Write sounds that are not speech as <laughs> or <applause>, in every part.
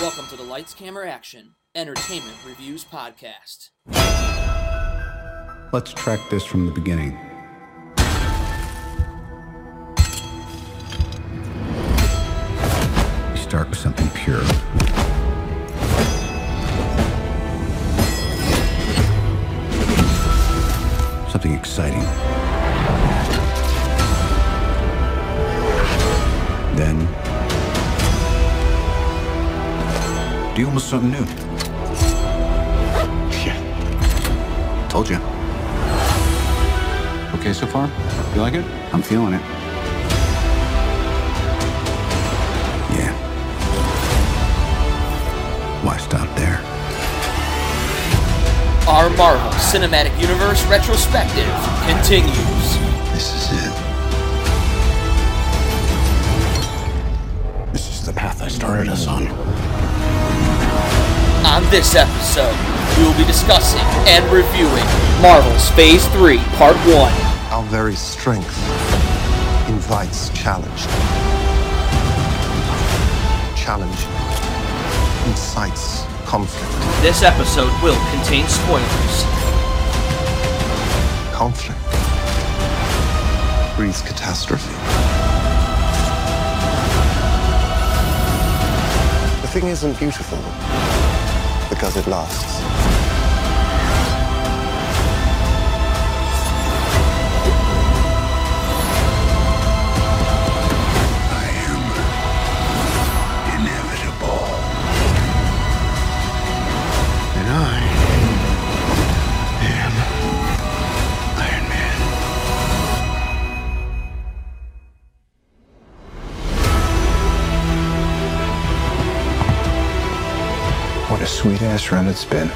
Welcome to the Lights Camera Action Entertainment Reviews Podcast. Let's track this from the beginning. We start with something pure. Something exciting. Then, deal with something new. Yeah. Told you. Okay so far? You like it? I'm feeling it. Yeah. Why stop there? Our Marvel Cinematic Universe retrospective continues. This is it. This is the path I started us on. On this episode, we will be discussing and reviewing Marvel's Phase 3, Part 1. Our very strength invites challenge. Challenge incites conflict. This episode will contain spoilers. Conflict breeds catastrophe. The thing isn't beautiful because it lasts. Ass run it's been.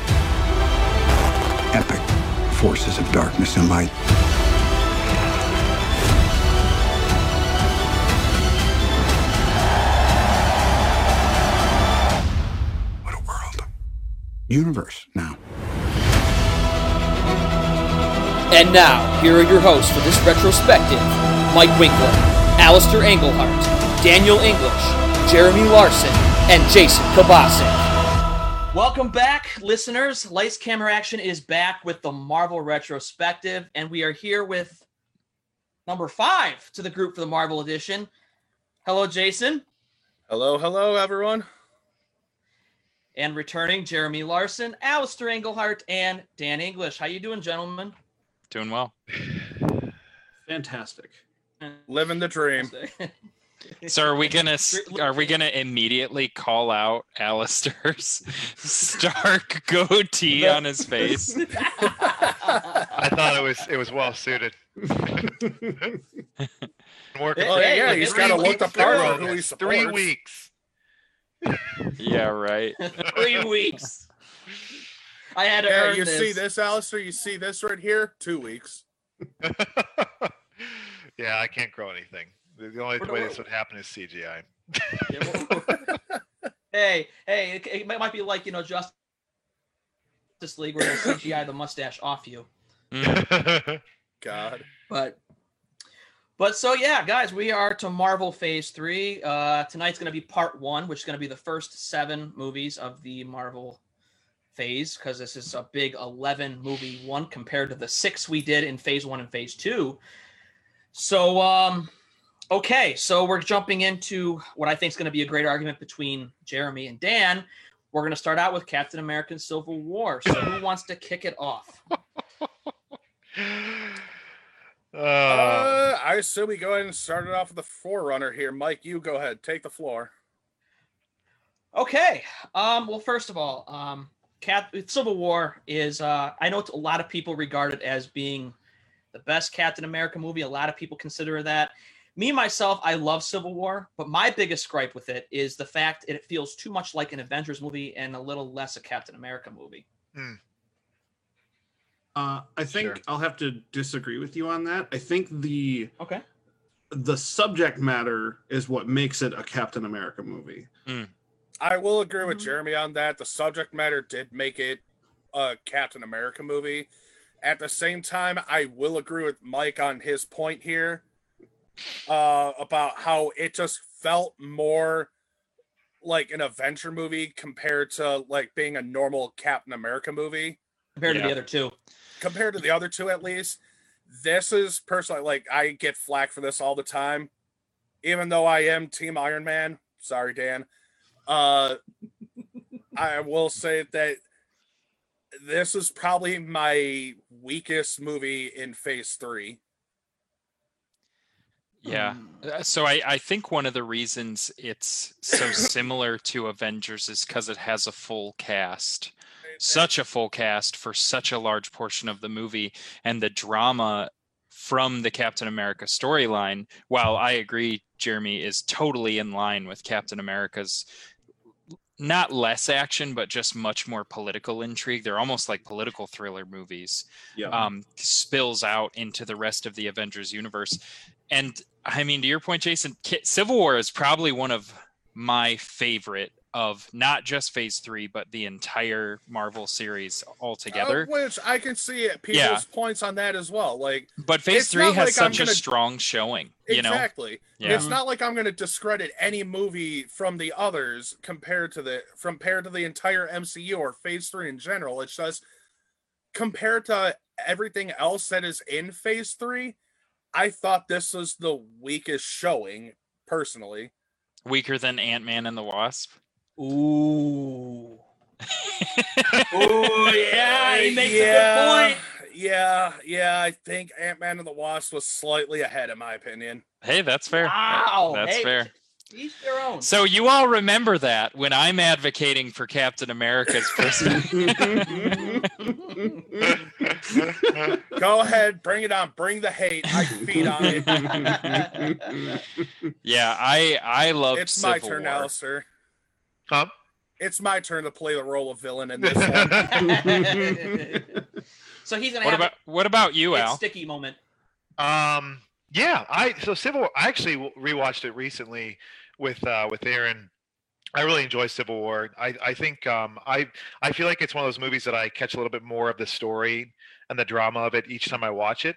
Epic forces of darkness and light. What a world. Universe now. And now, here are your hosts for this retrospective Mike Winkler, Alistair Englehart, Daniel English, Jeremy Larson, and Jason Kabasic. Welcome back, listeners. Lights Camera Action is back with the Marvel retrospective, and we are here with number five to the group for the Marvel edition. Hello, Jason. Hello, hello, everyone. And returning, Jeremy Larson, Alistair Englehart, and Dan English. How you doing, gentlemen? Doing well. <sighs> Fantastic. <laughs> Living the dream. <laughs> So are we <laughs> gonna are we gonna immediately call out Alistair's <laughs> stark goatee on his face? <laughs> I thought it was it was well suited. Working Oh, Hey, yeah, look, he's it's got to three look the part through. of who he It's three weeks. Yeah, right. Three weeks. I had to Yeah, earn you this. see this, Alistair? You see this right here? Two weeks. yeah, I can't grow anything. The, the only What way this would happen is CGI. Yeah, well- <laughs> hey, hey, it, it might might be like you know Justice League where they CGI the mustache off you. <laughs> God. but but so yeah, guys, we are to Marvel Phase Three. Uh, tonight's going to be Part One, which is going to be the first seven movies of the Marvel phase because this is a big 11 movie one compared to the six we did in phase one and phase two so um okay so we're jumping into what i think is going to be a great argument between jeremy and dan we're going to start out with captain america civil war so who wants to kick it off <laughs> Uh, Uh, I assume we go ahead and start it off with the forerunner here. Mike, you go ahead. Take the floor. Okay. Um, well, first of all, um, Cap- Civil War is, uh, I know it's a lot of people regard it as being the best Captain America movie. A lot of people consider that. Me, myself, I love Civil War, but my biggest gripe with it is the fact it feels too much like an Avengers movie and a little less a Captain America movie. Uh, I think Sure. I'll have to disagree with you on that. I think the Okay. the subject matter is what makes it a Captain America movie. I will agree with Mhm. Jeremy on that. The subject matter did make it a Captain America movie. At the same time, I will agree with Mike on his point here uh, about how it just felt more like an Avengers movie compared to like being a normal Captain America movie. compared to the other two. compared to the other two at least this is personally like i get flack for this all the time even though i am team iron man sorry dan uh i will say that this is probably my weakest movie in phase three Yeah. Uh, So I, I think one of the reasons it's so similar to Avengers is because it has a full cast. Such a full cast for such a large portion of the movie. And the drama from the Captain America storyline, while I agree, Jeremy, is totally in line with Captain America's not less action, but just much more political intrigue. They're almost like political thriller movies Yeah. um, spills out into the rest of the Avengers universe. And I mean, to your point, Jason, Civil War is probably one of my favorite of not just Phase Three, but the entire Marvel series altogether. Uh, which i can see it people's Yeah. points on that as well like but Phase Three has like such a gonna- strong showing. You know, exactly yeah, It's not like I'm going to discredit any movie from the others compared to the compared to the entire MCU or Phase Three in general. It's just compared to everything else that is in Phase Three. I thought this was the weakest showing, personally. weaker than Ant Man and the Wasp. Ooh. <laughs> Ooh, yeah, he makes a yeah, good point. Yeah, yeah. I think Ant Man and the Wasp was slightly ahead, in my opinion. Hey, that's fair. Wow. That's hey, fair. Each their own. So you all remember that when I'm advocating for Captain America's person. <laughs> <laughs> Go ahead, bring it on. Bring the hate. I can feed on it. <laughs> yeah, I I love it's Civil my turn War. now, sir. Huh? It's my turn to play the role of villain in this one. so he's gonna What have about what about you, Al? sticky moment. Um, yeah, I so Civil. War, I actually rewatched it recently with uh, with Aaron. I really enjoy Civil War. I I think um, I I feel like it's one of those movies that I catch a little bit more of the story and the drama of it each time I watch it.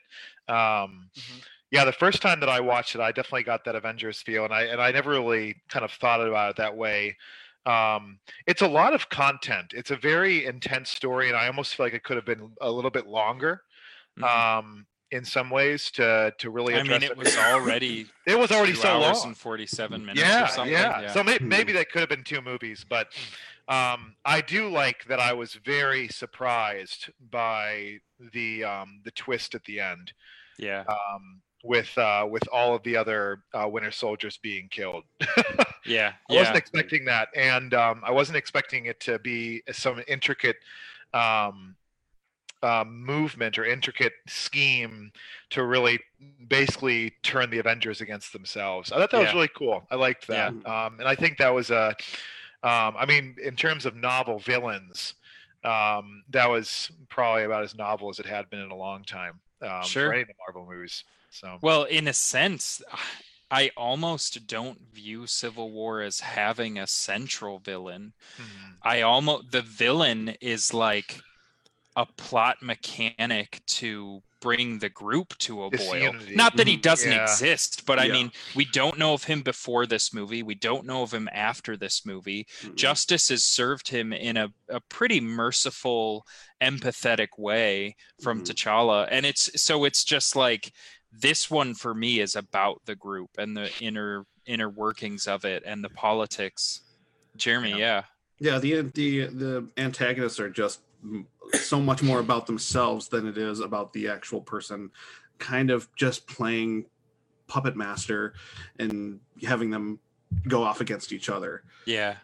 Um, Mhm. Yeah, the first time that I watched it, I definitely got that Avengers feel, and I and I never really kind of thought about it that way. Um, it's a lot of content. It's a very intense story, and I almost feel like it could have been a little bit longer. Mhm. Um, in some ways, to to really I mean, it was already <laughs> it was already two so hours long. and forty-seven minutes. or Yeah, something. yeah, So may, Hmm. maybe that could have been two movies, but um, I do like that. I was very surprised by the um, the twist at the end, yeah, um, with uh, with all of the other uh, Winter Soldiers being killed. <laughs> yeah, I yeah. wasn't expecting that, and um, I wasn't expecting it to be some intricate um, uh, movement or intricate scheme to really basically turn the Avengers against themselves. I thought that was really cool. I liked that, um, and I think that was a. Um, I mean, in terms of novel villains, um, that was probably about as novel as it had been in a long time um, Sure. for any of the Marvel movies. So Well, in a sense, I almost don't view Civil War as having a central villain. hmm. I almost the villain is like a plot mechanic to bring the group to a It's boil. unity. Not that he Mhm. doesn't Yeah. exist, but I mean, we don't know of him before this movie. We don't know of him after this movie. Mhm. Justice has served him in a, a pretty merciful, empathetic way from Mhm. T'Challa. And it's so it's just like this one for me is about the group and the inner inner workings of it and the politics. Jeremy, yeah. Yeah, the the the antagonists are just m- so much more about themselves than it is about the actual person, kind of just playing puppet master and having them go off against each other. Yeah.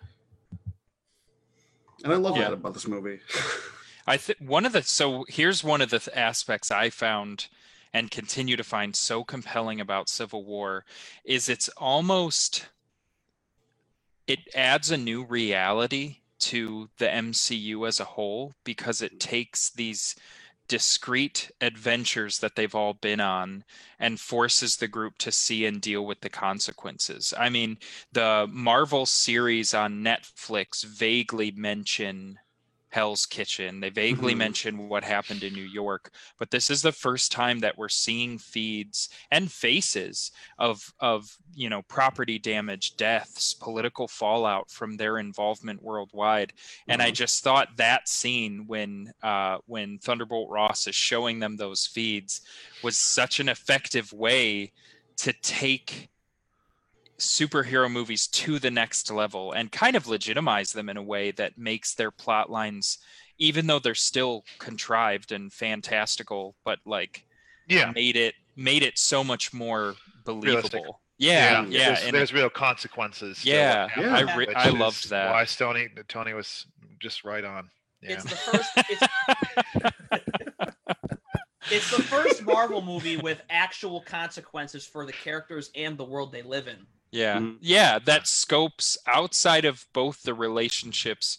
And I love Yeah. that about this movie. <laughs> I think one of the so here's one of the th- aspects I found and continue to find so compelling about Civil War is it's almost it adds a new reality to the MCU as a whole because it mm-hmm. takes these discrete adventures that they've all been on and forces the group to see and deal with the consequences. I mean, the Marvel series on Netflix vaguely mention Hell's Kitchen. They vaguely Mhm. mention what happened in New York, but this is the first time that we're seeing feeds and faces of of you know property damage, deaths, political fallout from their involvement worldwide. And I just thought that scene when uh, when Thunderbolt Ross is showing them those feeds was such an effective way to take superhero movies to the next level and kind of legitimize them in a way that makes their plot lines even though they're still contrived and fantastical but like Yeah. made it made it so much more Realistic. believable yeah yeah, There's, and there's real consequences. Yeah, what yeah, I re- which I loved that. Why Tony Tony was just right on. Yeah. It's the first. It's, it's the first Marvel movie with actual consequences for the characters and the world they live in. Yeah. Mhm. Yeah, that scopes outside of both the relationships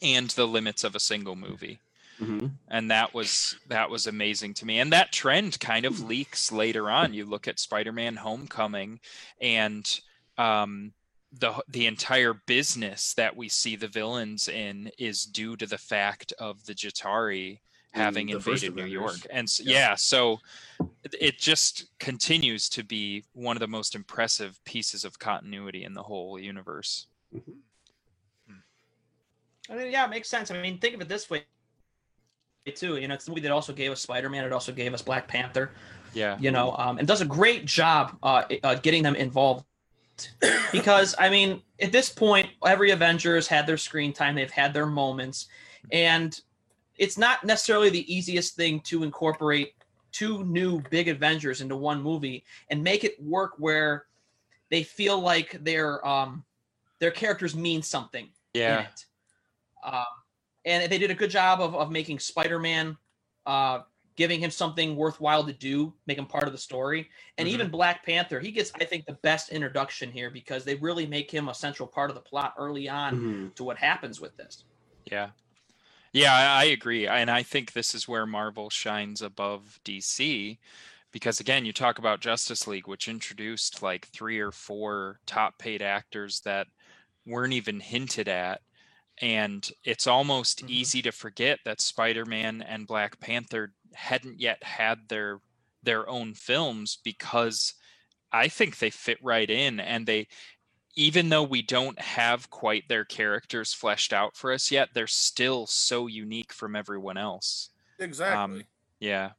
and the limits of a single movie. Mhm. And that was that was amazing to me. And that trend kind of leaks later on. You look at Spider-Man Homecoming and um the the entire business that we see the villains in is due to the fact of the Chitauri having invaded New York. And s Yeah. yeah, so it- it just continues to be one of the most impressive pieces of continuity in the whole universe. I mean, yeah, it makes sense. I mean, think of it this way, too. You know, it's a movie that also gave us Spider-Man. It also gave us Black Panther. Yeah. You know, um, and does a great job uh, uh, getting them involved. <coughs> because I mean, at this point, every Avenger has had their screen time. They've had their moments, and it's not necessarily the easiest thing to incorporate two new big Avengers into one movie and make it work where they feel like their um their characters mean something in Yeah. it. Um, and they did a good job of, of making Spider-Man, uh, giving him something worthwhile to do, make him part of the story. And Mhm. even Black Panther, he gets, I think, the best introduction here because they really make him a central part of the plot early on Mhm. to what happens with this. Yeah. Yeah, I, agree. And I think this is where Marvel shines above DC because again, you talk about Justice League which introduced like three or four top paid actors that weren't even hinted at and it's almost Mhm. easy to forget that Spider-Man and Black Panther hadn't yet had their their own films because I think they fit right in and they even though we don't have quite their characters fleshed out for us yet, they're still so unique from everyone else. Exactly. Um, yeah.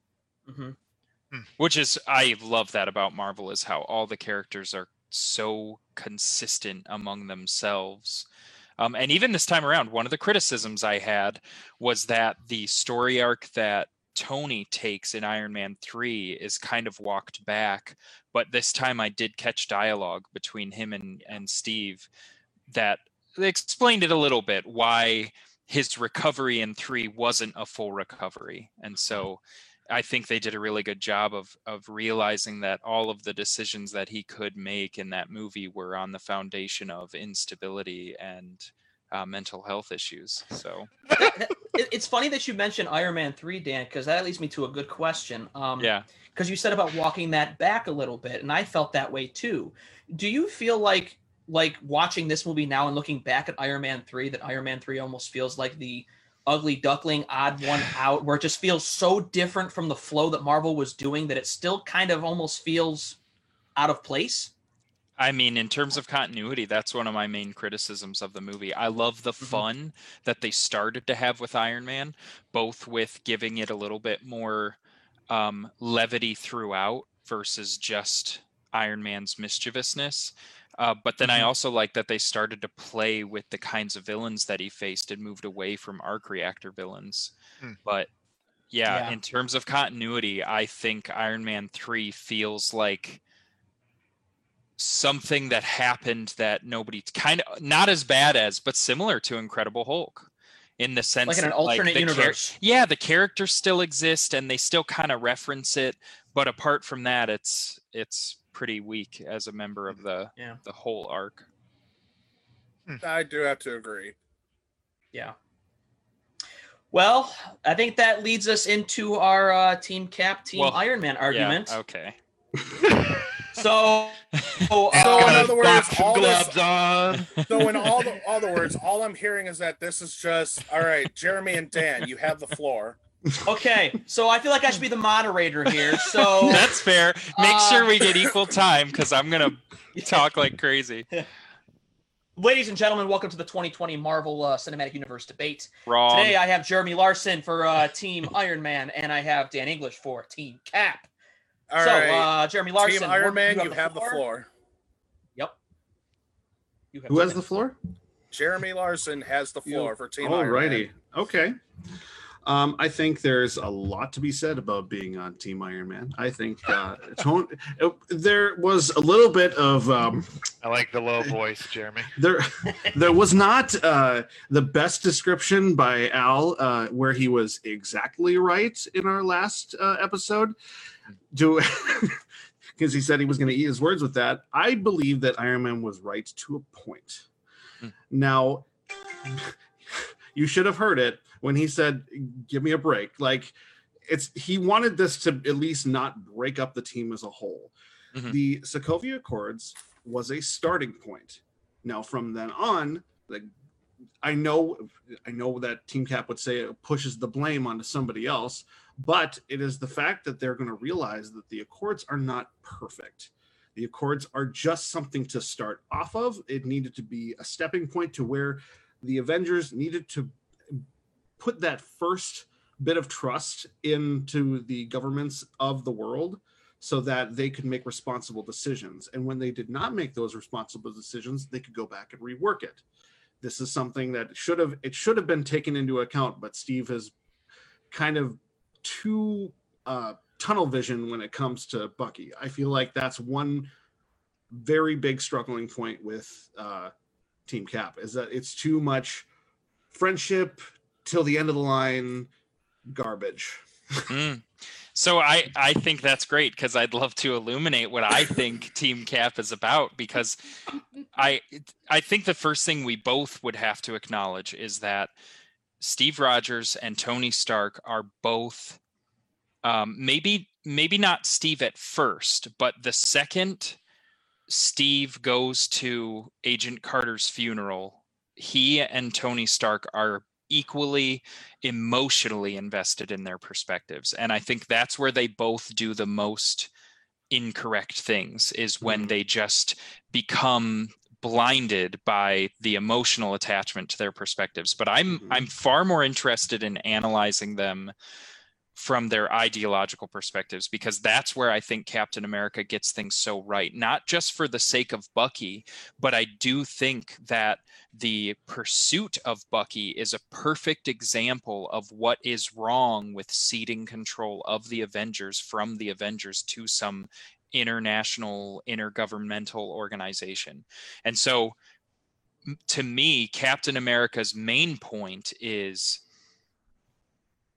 hmm Which is I love that about Marvel is how all the characters are so consistent among themselves. Um, and even this time around, one of the criticisms I had was that the story arc that Tony takes in Iron Man 3 is kind of walked back. But this time I did catch dialogue between him and, and Steve that explained it a little bit why his recovery in 3 wasn't a full recovery. And mm-hmm. so I think they did a really good job of of realizing that all of the decisions that he could make in that movie were on the foundation of instability and uh, mental health issues. So <laughs> it's funny that you mentioned Iron Man 3, Dan, because that leads me to a good question. Um, yeah, because you said about walking that back a little bit and i felt that way too do you feel like like watching this movie now and looking back at iron man 3 that iron man 3 almost feels like the ugly duckling odd one <sighs> out where it just feels so different from the flow that marvel was doing that it still kind of almost feels out of place I mean, in terms of continuity, that's one of my main criticisms of the movie. I love the fun that they started to have with Iron Man, both with giving it a little bit more um, levity throughout versus just Iron Man's mischievousness. Uh, but then I Mhm. also like that they started to play with the kinds of villains that he faced and moved away from arc reactor villains. Hmm. But yeah, Yeah. in terms of continuity, I think Iron Man 3 feels like something that happened that nobody kind of not as bad as but similar to incredible hulk in the sense like in an that, alternate the char- universe. yeah the characters still exist and they still kind of reference it but apart from that it's it's pretty weak as a member of the Yeah. the whole arc. I do have to agree. yeah. Well i think that leads us into our uh, team cap team Well, iron man argument. yeah okay <laughs> So, <laughs> so, So in uh, other words, Boxing all this- gloves on. <laughs> So in all the all the words, all I'm hearing is that this is just all right. Jeremy and Dan, you have the floor. okay. So I feel like I should be the moderator here. <laughs> So That's fair. Make Uh, sure we get equal time because I'm gonna talk like crazy. Ladies and gentlemen, welcome to the 2020 Marvel uh, Cinematic Universe debate. Wrong. Today I have Jeremy Larson for uh, Team Iron Man, and I have Dan English for Team Cap. All so, right, uh, Jeremy Larson, Team Iron Man, you have the floor. Yep. You have Who two has the floor? Jeremy Larson has the floor for Team Iron Man. Alrighty. Okay. Um, I think there's a lot to be said about being on Team Iron Man. I think uh, <laughs> tone, uh, there was a little bit of um, I like the low voice, Jeremy. <laughs> there. There was not uh, the best description by Al, uh, where he was exactly right in our last uh, episode. Do <laughs> because he said he was going to eat his words with that. I believe that Iron Man was right to a point. Hmm. Now, you should have heard it when he said, "Give me a break." Like it's he wanted this to at least not break up the team as a whole. Mhm. The Sokovia Accords was a starting point. Now, from then on, like I know, I know that Team Cap would say it pushes the blame onto somebody else, but it is the fact that they're going to realize that the Accords are not perfect. The Accords are just something to start off of. It needed to be a stepping point to where the Avengers needed to put that first bit of trust into the governments of the world so that they could make responsible decisions. And when they did not make those responsible decisions, they could go back and rework it. This is something that should have it should have been taken into account, but Steve has kind of too uh, tunnel vision when it comes to Bucky. I feel like that's one very big struggling point with uh, Team Cap is that it's too much friendship till the end of the line garbage. <laughs> Mm. So I I think that's great because I'd love to illuminate what I think <laughs> Team Cap is about because I I think the first thing we both would have to acknowledge is that Steve Rogers and Tony Stark are both um, maybe maybe not Steve at first, but the second Steve goes to Agent Carter's funeral, he and Tony Stark are equally emotionally invested in their perspectives and i think that's where they both do the most incorrect things is when Mhm. they just become blinded by the emotional attachment to their perspectives but i'm Mhm. i'm far more interested in analyzing them from their ideological perspectives because that's where I think Captain America gets things so right. Not just for the sake of Bucky, but I do think that the pursuit of Bucky is a perfect example of what is wrong with ceding control of the Avengers from the Avengers to some international intergovernmental organization. And so to me, Captain America's main point is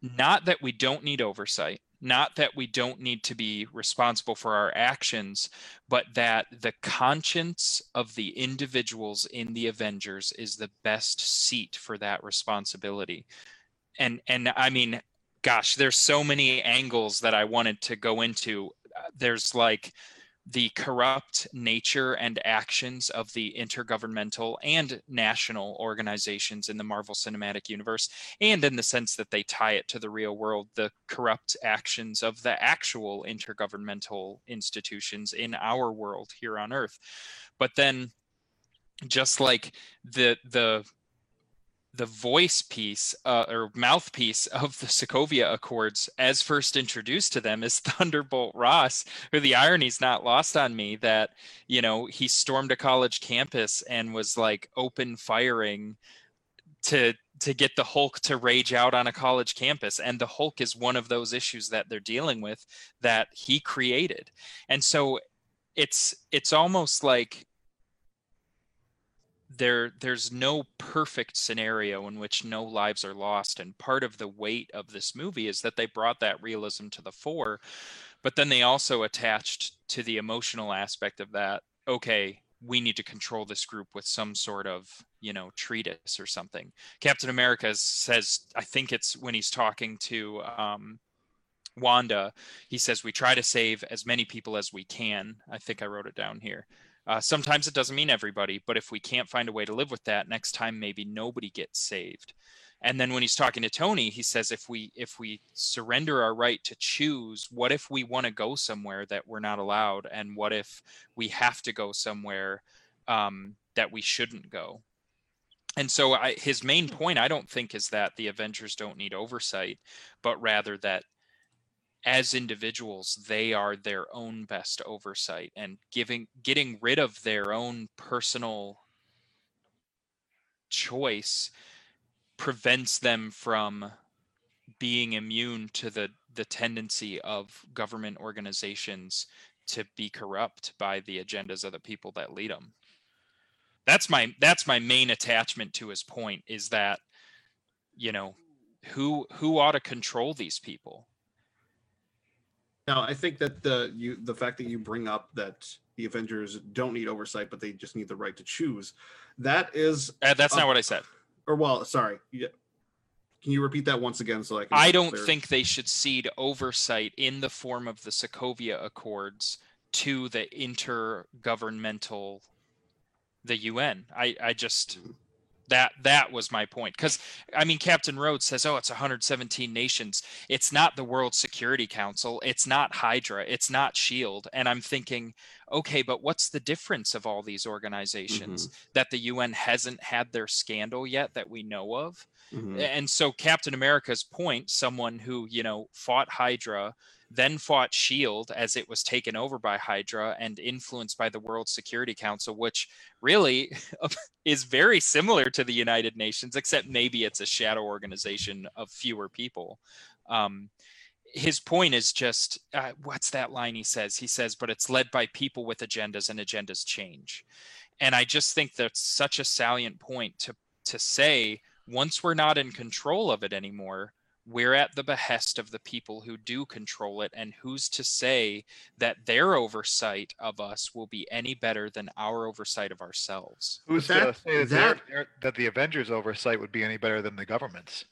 not that we don't need oversight, not that we don't need to be responsible for our actions, but that the conscience of the individuals in the Avengers is the best seat for that responsibility. And and I mean, gosh, there's so many angles that I wanted to go into. There's like the corrupt nature and actions of the intergovernmental and national organizations in the Marvel Cinematic Universe and in the sense that they tie it to the real world, the corrupt actions of the actual intergovernmental institutions in our world here on Earth. But then, just like the the the voice piece uh, or mouthpiece <laughs> of the Sokovia Accords, as first introduced to them, is <laughs> Thunderbolt Ross, who the irony's not lost on me that you know he stormed a college campus and was like open firing to to get the Hulk to rage out on a college campus. And the Hulk is one of those issues that they're dealing with that he created. And so it's it's almost like there there's no perfect scenario in which no lives are lost and part of the weight of this movie is that they brought that realism to the fore but then they also attached to the emotional aspect of that okay we need to control this group with some sort of you know treatise or something captain america says i think it's when he's talking to um Wanda, he says we try to save as many people as we can. I think I wrote it down here. Uh, sometimes it doesn't mean everybody, but if we can't find a way to live with that, next time maybe nobody gets saved. And then when he's talking to Tony, he says if we if we surrender our right to choose, what if we want to go somewhere that we're not allowed, and what if we have to go somewhere um, that we shouldn't go? And so I, his main point, I don't think, is that the Avengers don't need oversight, but rather that as individuals they are their own best oversight and giving getting rid of their own personal choice prevents them from being immune to the the tendency of government organizations to be corrupt by the agendas of the people that lead them that's my that's my main attachment to his point is that you know who who ought to control these people Now, I think that the you the fact that you bring up that the Avengers don't need oversight, but they just need the right to choose, that is, Uh, that's Uh, not what i said or well, sorry, yeah. Can you repeat that once again so I can? I don't clear? think they should cede oversight in the form of the Sokovia Accords to the intergovernmental the UN. I I just that that was my point cuz I mean Captain Rhodes says oh it's 117 nations. It's not the World Security Council, it's not Hydra, it's not Shield and I'm thinking okay but what's the difference of all these organizations that the UN hasn't had their scandal yet that we know of? Mhm. and so captain america's point someone who you know fought hydra then fought shield as it was taken over by hydra and influenced by the world security council which really <laughs> is very similar to the united nations except maybe it's a shadow organization of fewer people. Um, his point is just uh, what's that line he says? He says but it's led by people with agendas and agendas change. And i just think that's such a salient point to to say once we're not in control of it anymore we're at the behest of the people who do control it and who's to say that their oversight of us will be any better than our oversight of ourselves? Who's that- to say that, that- their- their- that the Avengers oversight would be any better than the government's?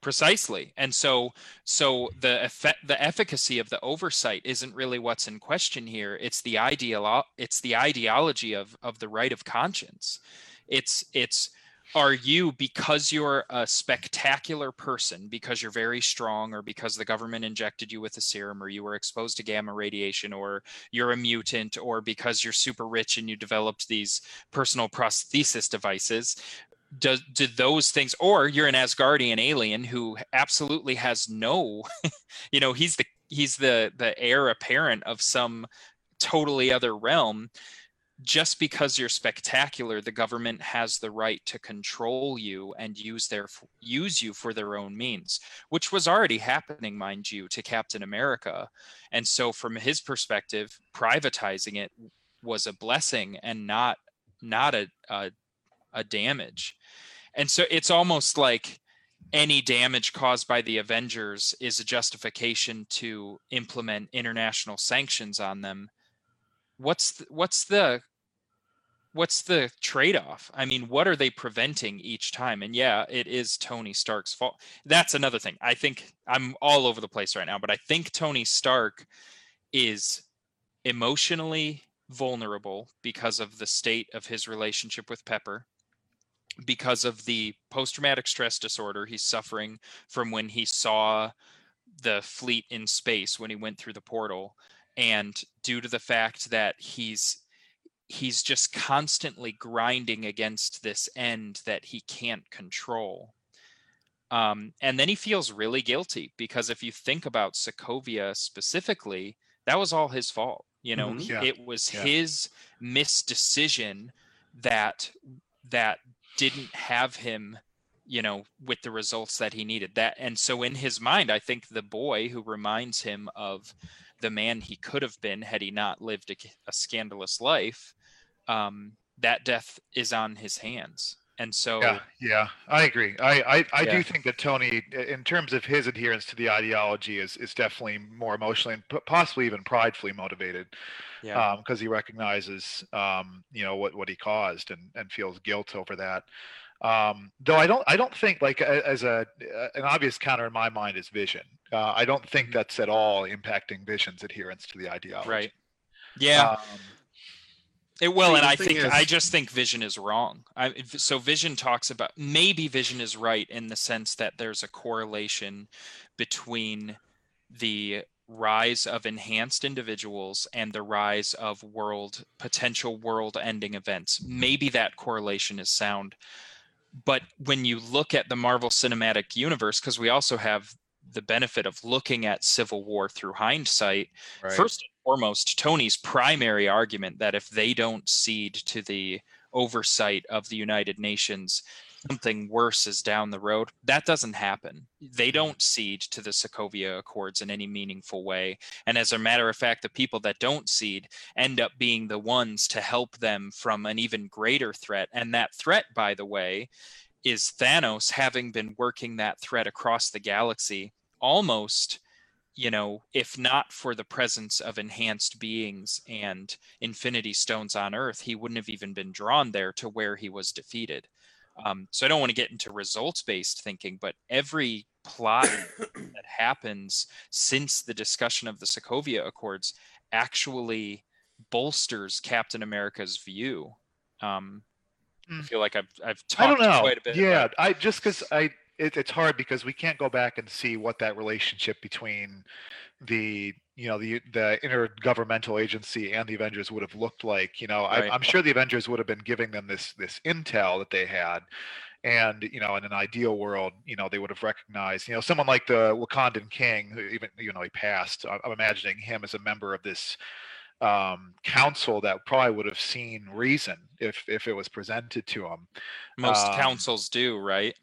precisely. And so so the effect the efficacy of the oversight isn't really what's in question here. It's the ideal it's the ideology of of the right of conscience. It's it's are you because you're a spectacular person because you're very strong or because the government injected you with a serum or you were exposed to gamma radiation or you're a mutant or because you're super rich and you developed these personal prosthesis devices do, do those things or you're an asgardian alien who absolutely has no <laughs> you know he's the he's the the heir apparent of some totally other realm just because you're spectacular the government has the right to control you and use their use you for their own means which was already happening mind you to captain america and so from his perspective privatizing it was a blessing and not not a, a a damage. And so it's almost like any damage caused by the Avengers is a justification to implement international sanctions on them. What's the, what's the what's the trade-off? I mean, what are they preventing each time? And yeah, it is Tony Stark's fault. That's another thing. I think I'm all over the place right now, but I think Tony Stark is emotionally vulnerable because of the state of his relationship with Pepper because of the post traumatic stress disorder he's suffering from when he saw the fleet in space when he went through the portal and due to the fact that he's he's just constantly grinding against this end that he can't control um, and then he feels really guilty because if you think about sokovia specifically that was all his fault you know Mhm. Yeah. it was Yeah. his misdecision that that didn't have him you know with the results that he needed that and so in his mind i think the boy who reminds him of the man he could have been had he not lived a, a scandalous life um, that death is on his hands and so Yeah, yeah, I agree. I I, I Yeah. do think that Tony, in terms of his adherence to the ideology, is is definitely more emotionally and possibly even pridefully motivated. yeah because he recognizes um, you know what what he caused and and feels guilt over that. Um, though I don't, I don't think like as a an obvious counter in my mind is Vision. Uh, I don't think that's at all impacting Vision's adherence to the ideology. Right. Yeah. Um, It will, and I think is- I just think Vision is wrong. I, so Vision talks about maybe Vision is right in the sense that there's a correlation between the rise of enhanced individuals and the rise of world potential world-ending events. Maybe that correlation is sound, but when you look at the Marvel Cinematic Universe, because we also have the benefit of looking at Civil War through hindsight, right. First foremost, Tony's primary argument that if they don't cede to the oversight of the United Nations, something worse is down the road. That doesn't happen. They don't cede to the Sokovia Accords in any meaningful way. And as a matter of fact, the people that don't cede end up being the ones to help them from an even greater threat. And that threat, by the way, is Thanos having been working that threat across the galaxy almost you know, if not for the presence of enhanced beings and infinity stones on Earth, he wouldn't have even been drawn there to where he was defeated. Um, so I don't want to get into results based thinking, but every plot <coughs> that happens since the discussion of the Sokovia Accords actually bolsters Captain America's view. Um, I Mm. feel like I've I've talked I don't know. quite a bit. Yeah, about- I just because I it, it's hard because we can't go back and see what that relationship between the you know the the intergovernmental agency and the Avengers would have looked like. You know, Right. I, I'm sure the Avengers would have been giving them this this intel that they had. And you know, in an ideal world, you know, they would have recognized, you know, someone like the Wakandan king, who even you know he passed. I'm imagining him as a member of this um, council that probably would have seen reason if if it was presented to him. most um, councils do, right?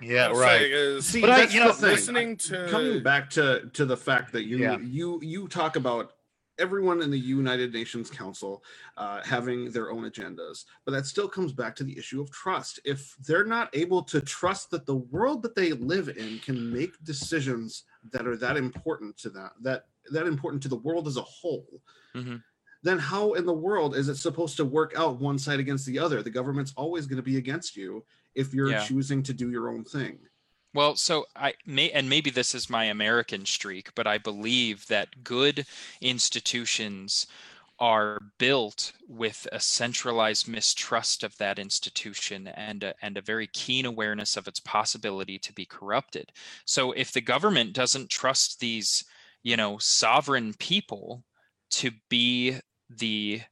Yeah, I'll right. Is, See, But I- that's you the know, thing. listening to coming back to to the fact that you Yeah. you you talk about everyone in the United Nations Council uh, having their own agendas, but that still comes back to the issue of trust. If they're not able to trust that the world that they live in can make decisions that are that important to that that that important to the world as a whole. Mhm. Then how in the world is it supposed to work out one side against the other? The government's always going to be against you if you're Yeah. choosing to do your own thing. Well, so I may, and maybe this is my American streak, but I believe that good institutions are built with a centralized mistrust of that institution and a, and a very keen awareness of its possibility to be corrupted. So if the government doesn't trust these, you know, sovereign people to be the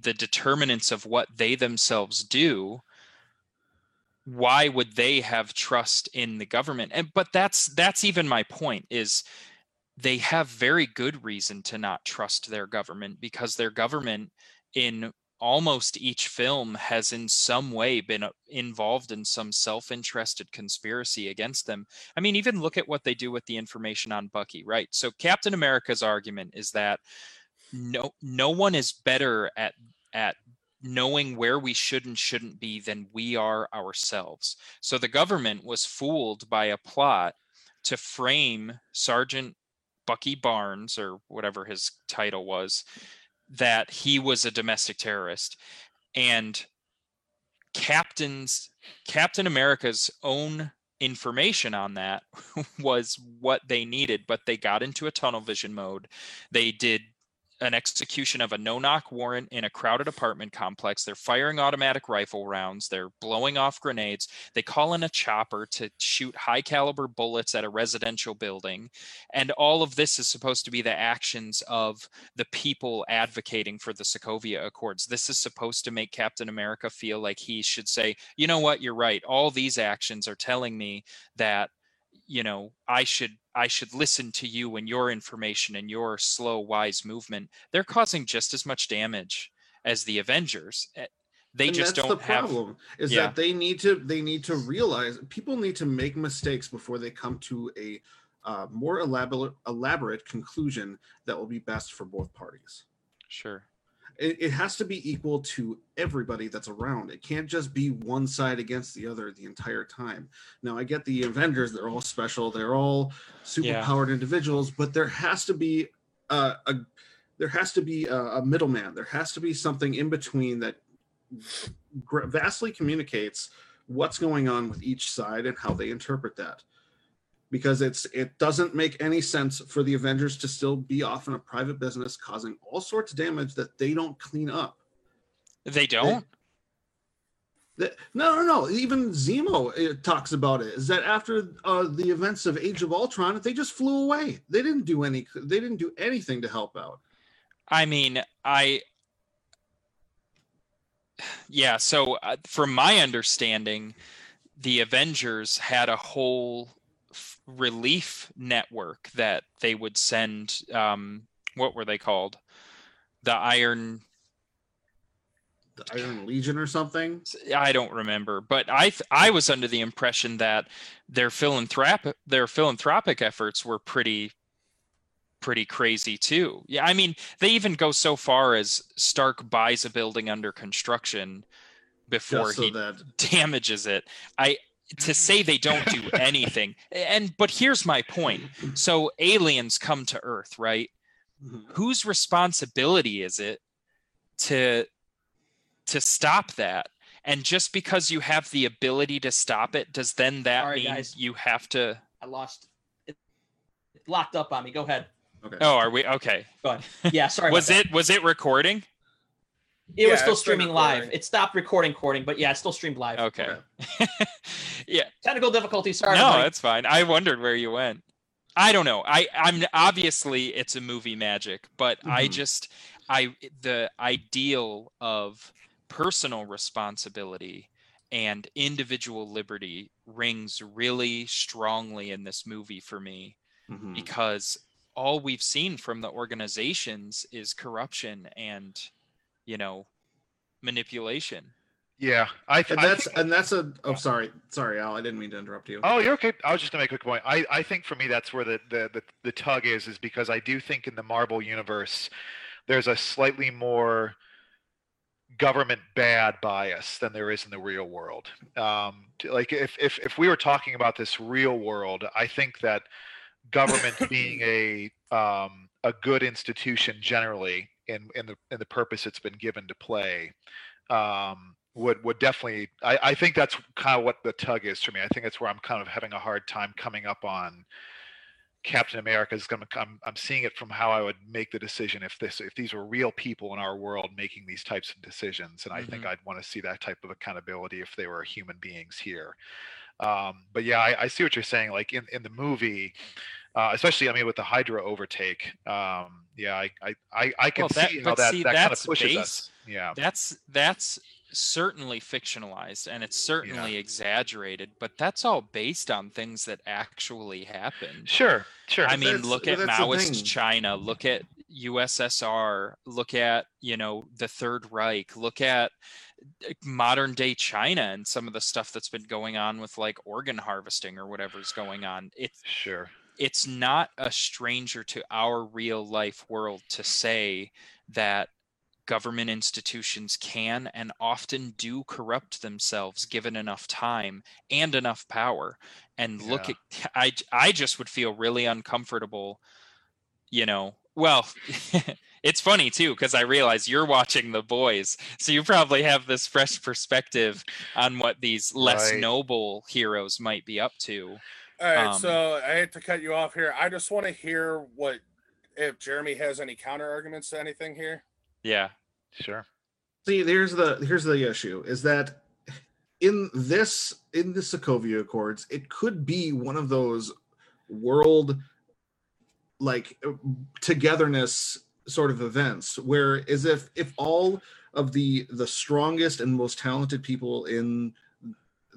the determinants of what they themselves do, why would they have trust in the government and but that's that's even my point is they have very good reason to not trust their government because their government in almost each film has in some way been uh, involved in some self-interested conspiracy against them. I mean even look at what they do with the information on Bucky, right? So Captain America's argument is that no no one is better at at knowing where we should and shouldn't be than we are ourselves. So the government was fooled by a plot to frame Sergeant Bucky Barnes or whatever his title was that he was a domestic terrorist and captain's Captain America's own information on that <laughs> was what they needed but they got into a tunnel vision mode they did an execution of a no knock warrant in a crowded apartment complex. They're firing automatic rifle rounds. They're blowing off grenades. They call in a chopper to shoot high caliber bullets at a residential building. And all of this is supposed to be the actions of the people advocating for the Sokovia Accords. This is supposed to make Captain America feel like he should say, you know what, you're right. All these actions are telling me that you know i should i should listen to you and your information and your slow wise movement they're causing just as much damage as the avengers Eh, they and just that's don't have the have problem is Yeah. that they need to they need to realize people need to make mistakes before they come to a uh, more elaborate elaborate conclusion that will be best for both parties sure it, it has to be equal to everybody that's around. It can't just be one side against the other the entire time. Now i get the avengers they're all special they're all super Yeah. powered individuals but there has to be a, a there has to be a, a middleman. There has to be something in between that vastly communicates what's going on with each side and how they interpret that because it's it doesn't make any sense for the avengers to still be off in a private business causing all sorts of damage that they don't clean up They don't. That- no no no even zemo uh, talks about it is that after uh, the events of age of ultron they just flew away they didn't do any they didn't do anything to help out I mean, I. Yeah, so uh, from my understanding, the Avengers had a whole relief network that they would send. Um, what were they called? The Iron. the iron legion or something I don't remember, but I th- I was under the impression that their philanthropic their philanthropic efforts were pretty pretty crazy too. Yeah, I mean, they even go so far as Stark buys a building under construction before so he that damages it. I to say they don't do <laughs> anything. And but here's my point. So aliens come to Earth, right? Mhm. Whose responsibility is it to to stop that? And just because you have the ability to stop it, does then that Sorry, mean guys. you have to I lost it. it locked up on me. Go ahead. okay Oh, are we okay? Go ahead. Yeah, sorry. <laughs> Was about it was it recording? That. It was Yeah, still still streaming live. It stopped recording, recording, but yeah, it still streamed live. Okay. Okay. <laughs> yeah. Technical difficulties. Sorry. no, everybody. that's fine. I wondered where you went. I don't know. I I'm obviously it's a movie magic, but I Mhm. just I the ideal of personal responsibility and individual liberty rings really strongly in this movie for me Mhm. because all we've seen from the organizations is corruption and you know manipulation. Yeah, I, th- and I that's think- and that's a oh sorry sorry al i didn't mean to interrupt you Oh, you're okay. I was just gonna make a quick point. I, I think for me that's where the, the, the, the tug is, is because I do think in the Marvel universe there's a slightly more government bad bias than there is in the real world. Um, like if, if if we were talking about this real world, I think that government <laughs> being a um, a good institution generally in in the in the purpose it's been given to play um, would would definitely I, I think that's kind of what the tug is for me. I think that's where I'm kind of having a hard time coming up on Captain America is going to I'm, I'm seeing it from how I would make the decision if this if these were real people in our world making these types of decisions and I think I'd want to see that type of accountability if they were human beings here. Um, but yeah, I, I see what you're saying. Like in, in the movie, uh, especially I mean with the Hydra overtake. Um, yeah, I I I, I can Well, that- see how that see, that kind of that's pushes base- us. Yeah. That's that's certainly fictionalized and it's certainly exaggerated, but that's all based on things that actually happened. Sure, sure. I mean, that's- look at Maoist. China, look at USSR, look at, you know, the Third Reich, look at uh, modern day China and some of the stuff that's been going on with like organ harvesting or whatever's going on. It's sure. It's not a stranger to our real life world to say that government institutions can and often do corrupt themselves given enough time and enough power and look Yeah. at <laughs> i i just would feel really uncomfortable you know well <laughs> it's funny too because i realize you're watching the boys so you probably have this fresh perspective on what these less Right. noble heroes might be up to All right, Um, so I hate to cut you off here. I just want to hear what if Jeremy has any counter arguments to anything here. yeah Sure. see here's the here's the issue is that in this in the sokovia accords it could be one of those world like uh, togetherness sort of events where as if if all of the the strongest and most talented people in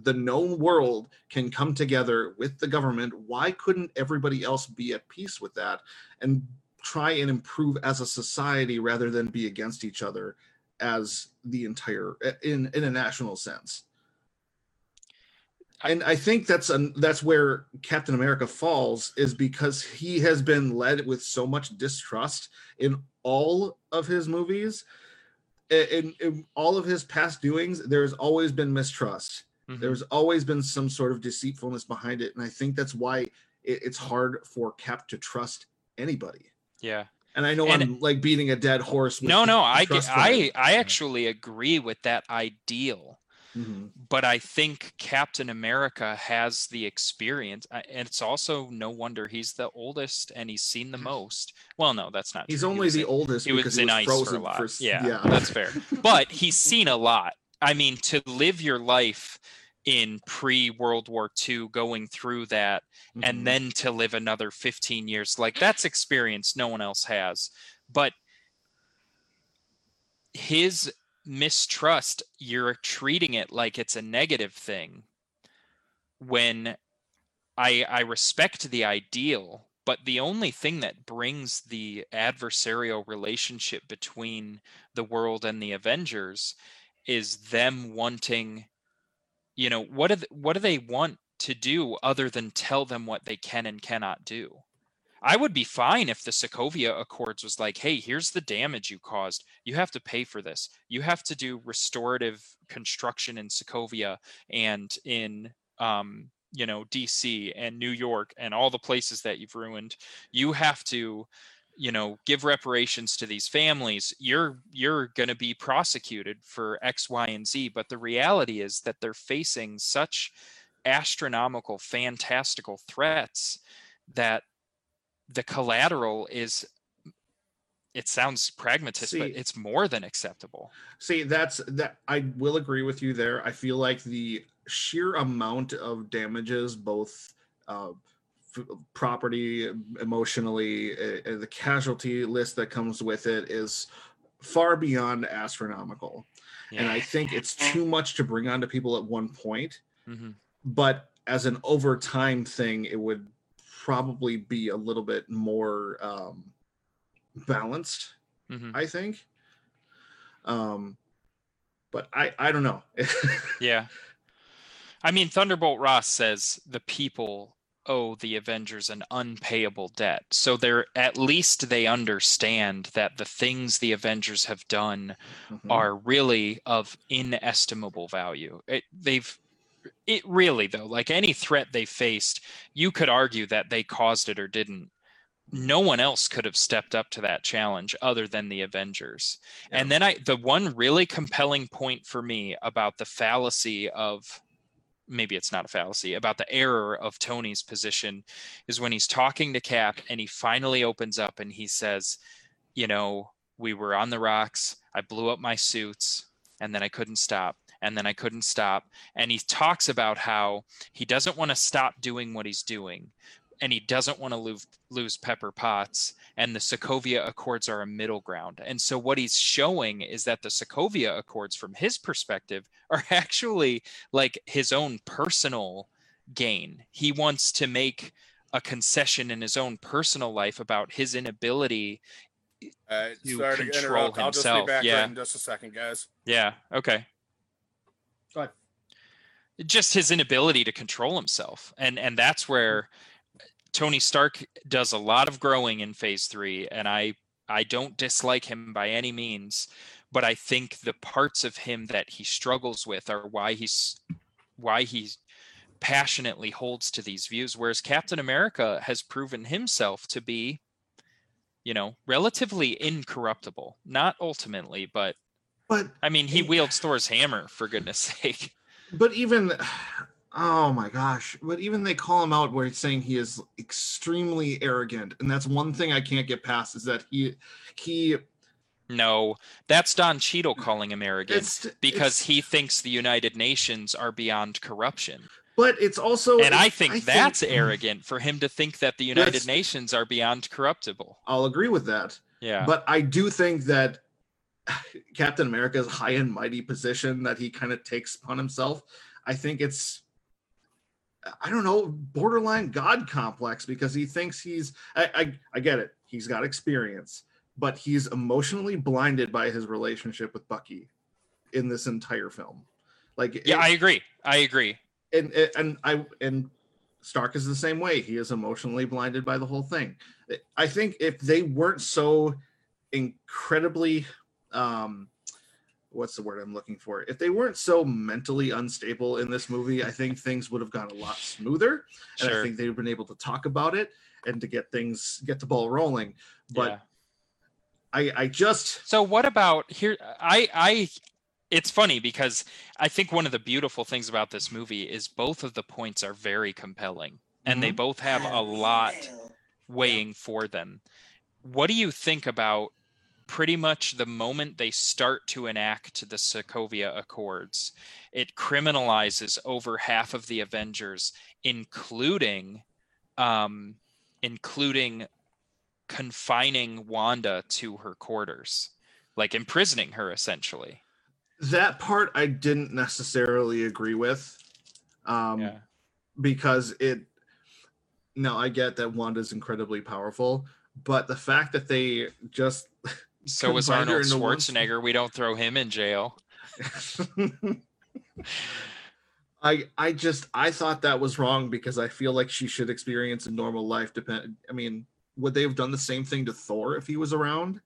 the known world can come together with the government why couldn't everybody else be at peace with that and try and improve as a society rather than be against each other as the entire in in a national sense? And i think that's an that's where captain america falls is because he has been led with so much distrust in all of his movies. In, in all of his past doings there's always been mistrust Mhm. there's always been some sort of deceitfulness behind it and i think that's why it, it's hard for cap to trust anybody yeah and i know And- i'm like beating a dead horse with no no i get, i i actually agree with that ideal Mhm. but I think Captain America has the experience, and it's also no wonder he's the oldest and he's seen the most. Well, no, that's not. He's true. Only was the in- oldest He was because in he was ice for a lot. for yeah, yeah. that's fair. But he's seen a lot. I mean, to live your life in pre World War II, going through that, Mhm. and then to live another 15 years, like that's experience no one else has. But his mistrust, you're treating it like it's a negative thing when I I respect the ideal, but the only thing that brings the adversarial relationship between the world and the Avengers is them wanting you know what do th- what do they want to do other than tell them what they can and cannot do? I would be fine if the sokovia accords was like hey here's the damage you caused. You have to pay for this. You have to do restorative construction in sokovia and in um you know dc and new york and all the places that you've ruined. You have to you know give reparations to these families you're you're going to be prosecuted for x y and z but the reality is that they're facing such astronomical fantastical threats that the collateral is it sounds pragmatist but it's more than acceptable See, that's that. I will agree with you there. I feel like the sheer amount of damages, both uh, property, emotionally, uh, the casualty list that comes with it is far beyond astronomical. And I think it's too much to bring onto people at one point. Mhm. But as an overtime thing, it would probably be a little bit more um, balanced. Mhm. I think. Um, but I I don't know. <laughs> Yeah. I mean, Thunderbolt Ross says the people owe the Avengers an unpayable debt. So they're at least they understand that the things the Avengers have done Mhm. are really of inestimable value. It, they've it really though, like any threat they faced, you could argue that they caused it or didn't. No one else could have stepped up to that challenge other than the Avengers. And then I the one really compelling point for me about the fallacy of maybe it's not a fallacy about the error of Tony's position is when he's talking to Cap and he finally opens up and he says, you know, we were on the rocks, I blew up my suits and then I couldn't stop and then I couldn't stop and he talks about how he doesn't want to stop doing what he's doing and he doesn't want to lose lose Pepper Potts and the Sokovia Accords are a middle ground. And so what he's showing is that the Sokovia Accords from his perspective <laughs> are actually like his own personal gain. He wants to make a concession in his own personal life about his inability. Uh, to sorry to control interrupt. I'll just be himself, back yeah. in just a second, guys. Yeah, okay. Go ahead. Just his inability to control himself. And and that's where Tony Stark does a lot of growing in phase 3 and I I don't dislike him by any means, but I think the parts of him that he struggles with are why he's why he passionately holds to these views whereas Captain America has proven himself to be you know relatively incorruptible. Not ultimately but but I mean he wields Thor's hammer for goodness <laughs> sake. But even oh my gosh but even they call him out where he's saying he is extremely arrogant and that's one thing i can't get past is that he he no that's Don Cheadle mm, calling him arrogant it's because it's- he thinks the United Nations are beyond corruption. But it's also and I think that's think- arrogant for him to think that the United Nations are beyond corruptible. I'll agree with that yeah. but i do think that <laughs> captain america's high and mighty position that he kind of takes upon himself i think it's i don't know borderline god complex because he thinks he's i i, I get it he's got experience but he's emotionally blinded by his relationship with bucky in this entire film like yeah it- I agree I agree and and I and Stark is the same way. He is emotionally blinded by the whole thing. I think if they weren't so incredibly um what's the word I'm looking for? If they weren't so mentally unstable in this movie, I think <laughs> things would have gone a lot smoother. And I think they'd have been able to talk about it and to get things get the ball rolling. But Yeah. I I just So what about here? I I it's funny because I think one of the beautiful things about this movie is both of the points are very compelling and they mm-hmm. both have a lot weighing for them. What do you think about pretty much the moment they start to enact the Sokovia Accords? It criminalizes over half of the Avengers, including um, including confining Wanda to her quarters, like imprisoning her essentially. That part I didn't necessarily agree with. Um Yeah. because it Now I get that Wanda's incredibly powerful, but the fact that they just <laughs> So was Arnold one- Schwarzenegger. We don't throw him in jail. <laughs> I I just I thought that was wrong because I feel like she should experience a normal life depend I mean would they have done the same thing to Thor if he was around?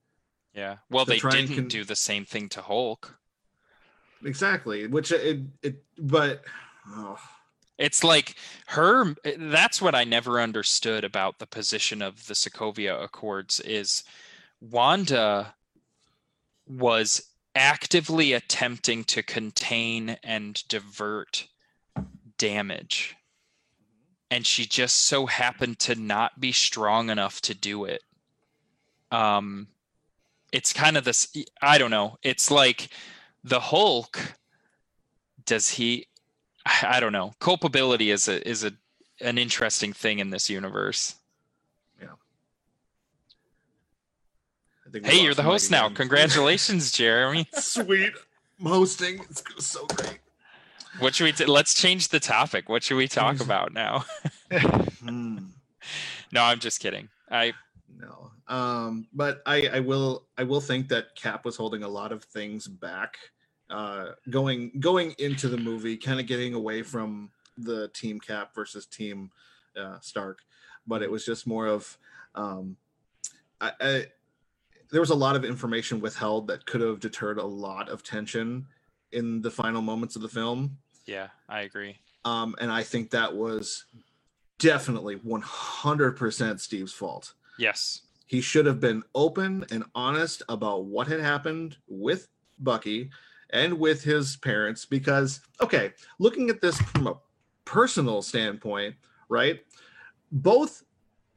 Yeah. Well, they didn't con- do the same thing to Hulk. Exactly. Which it it but oh, It's like her that's what I never understood about the position of the Sokovia Accords is Wanda was actively attempting to contain and divert damage. And she just so happened to not be strong enough to do it. Um it's kind of this I don't know. It's like the Hulk does he I don't know. Culpability is a is a an interesting thing in this universe. I think we Hey, you're the host now. again. Congratulations, Jeremy. <laughs> Sweet. I'm hosting. It's so great. What should we t- let's change the topic. What should we talk about now? <laughs> Hmm. No, I'm just kidding. I No. Um, but I, I will I will think that Cap was holding a lot of things back. Uh going going into the movie, kind of getting away from the team Cap versus team uh Stark. But it was just more of um I, I there was a lot of information withheld that could have deterred a lot of tension in the final moments of the film. yeah, I agree. Um, and I think that was definitely 100% Steve's fault. Yes. He should have been open and honest about what had happened with Bucky and with his parents because, okay, looking at this from a personal standpoint, right? Both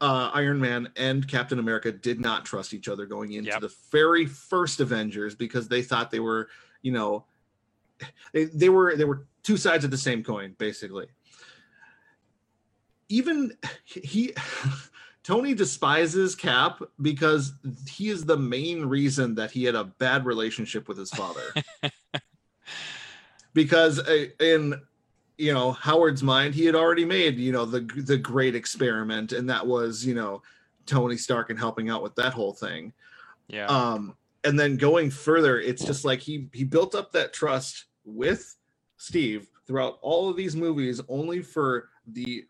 uh, Iron Man and Captain America did not trust each other going into Yep. the very first Avengers because they thought they were, you know, they, they were they were two sides of the same coin, basically. Even he <laughs> Tony despises Cap because he is the main reason that he had a bad relationship with his father. <laughs> because uh, in you know Howard's mind, he had already made you know the the great experiment, and that was you know Tony Stark and helping out with that whole thing. Yeah. Um, and then going further, it's just like he he built up that trust with Steve throughout all of these movies, only for the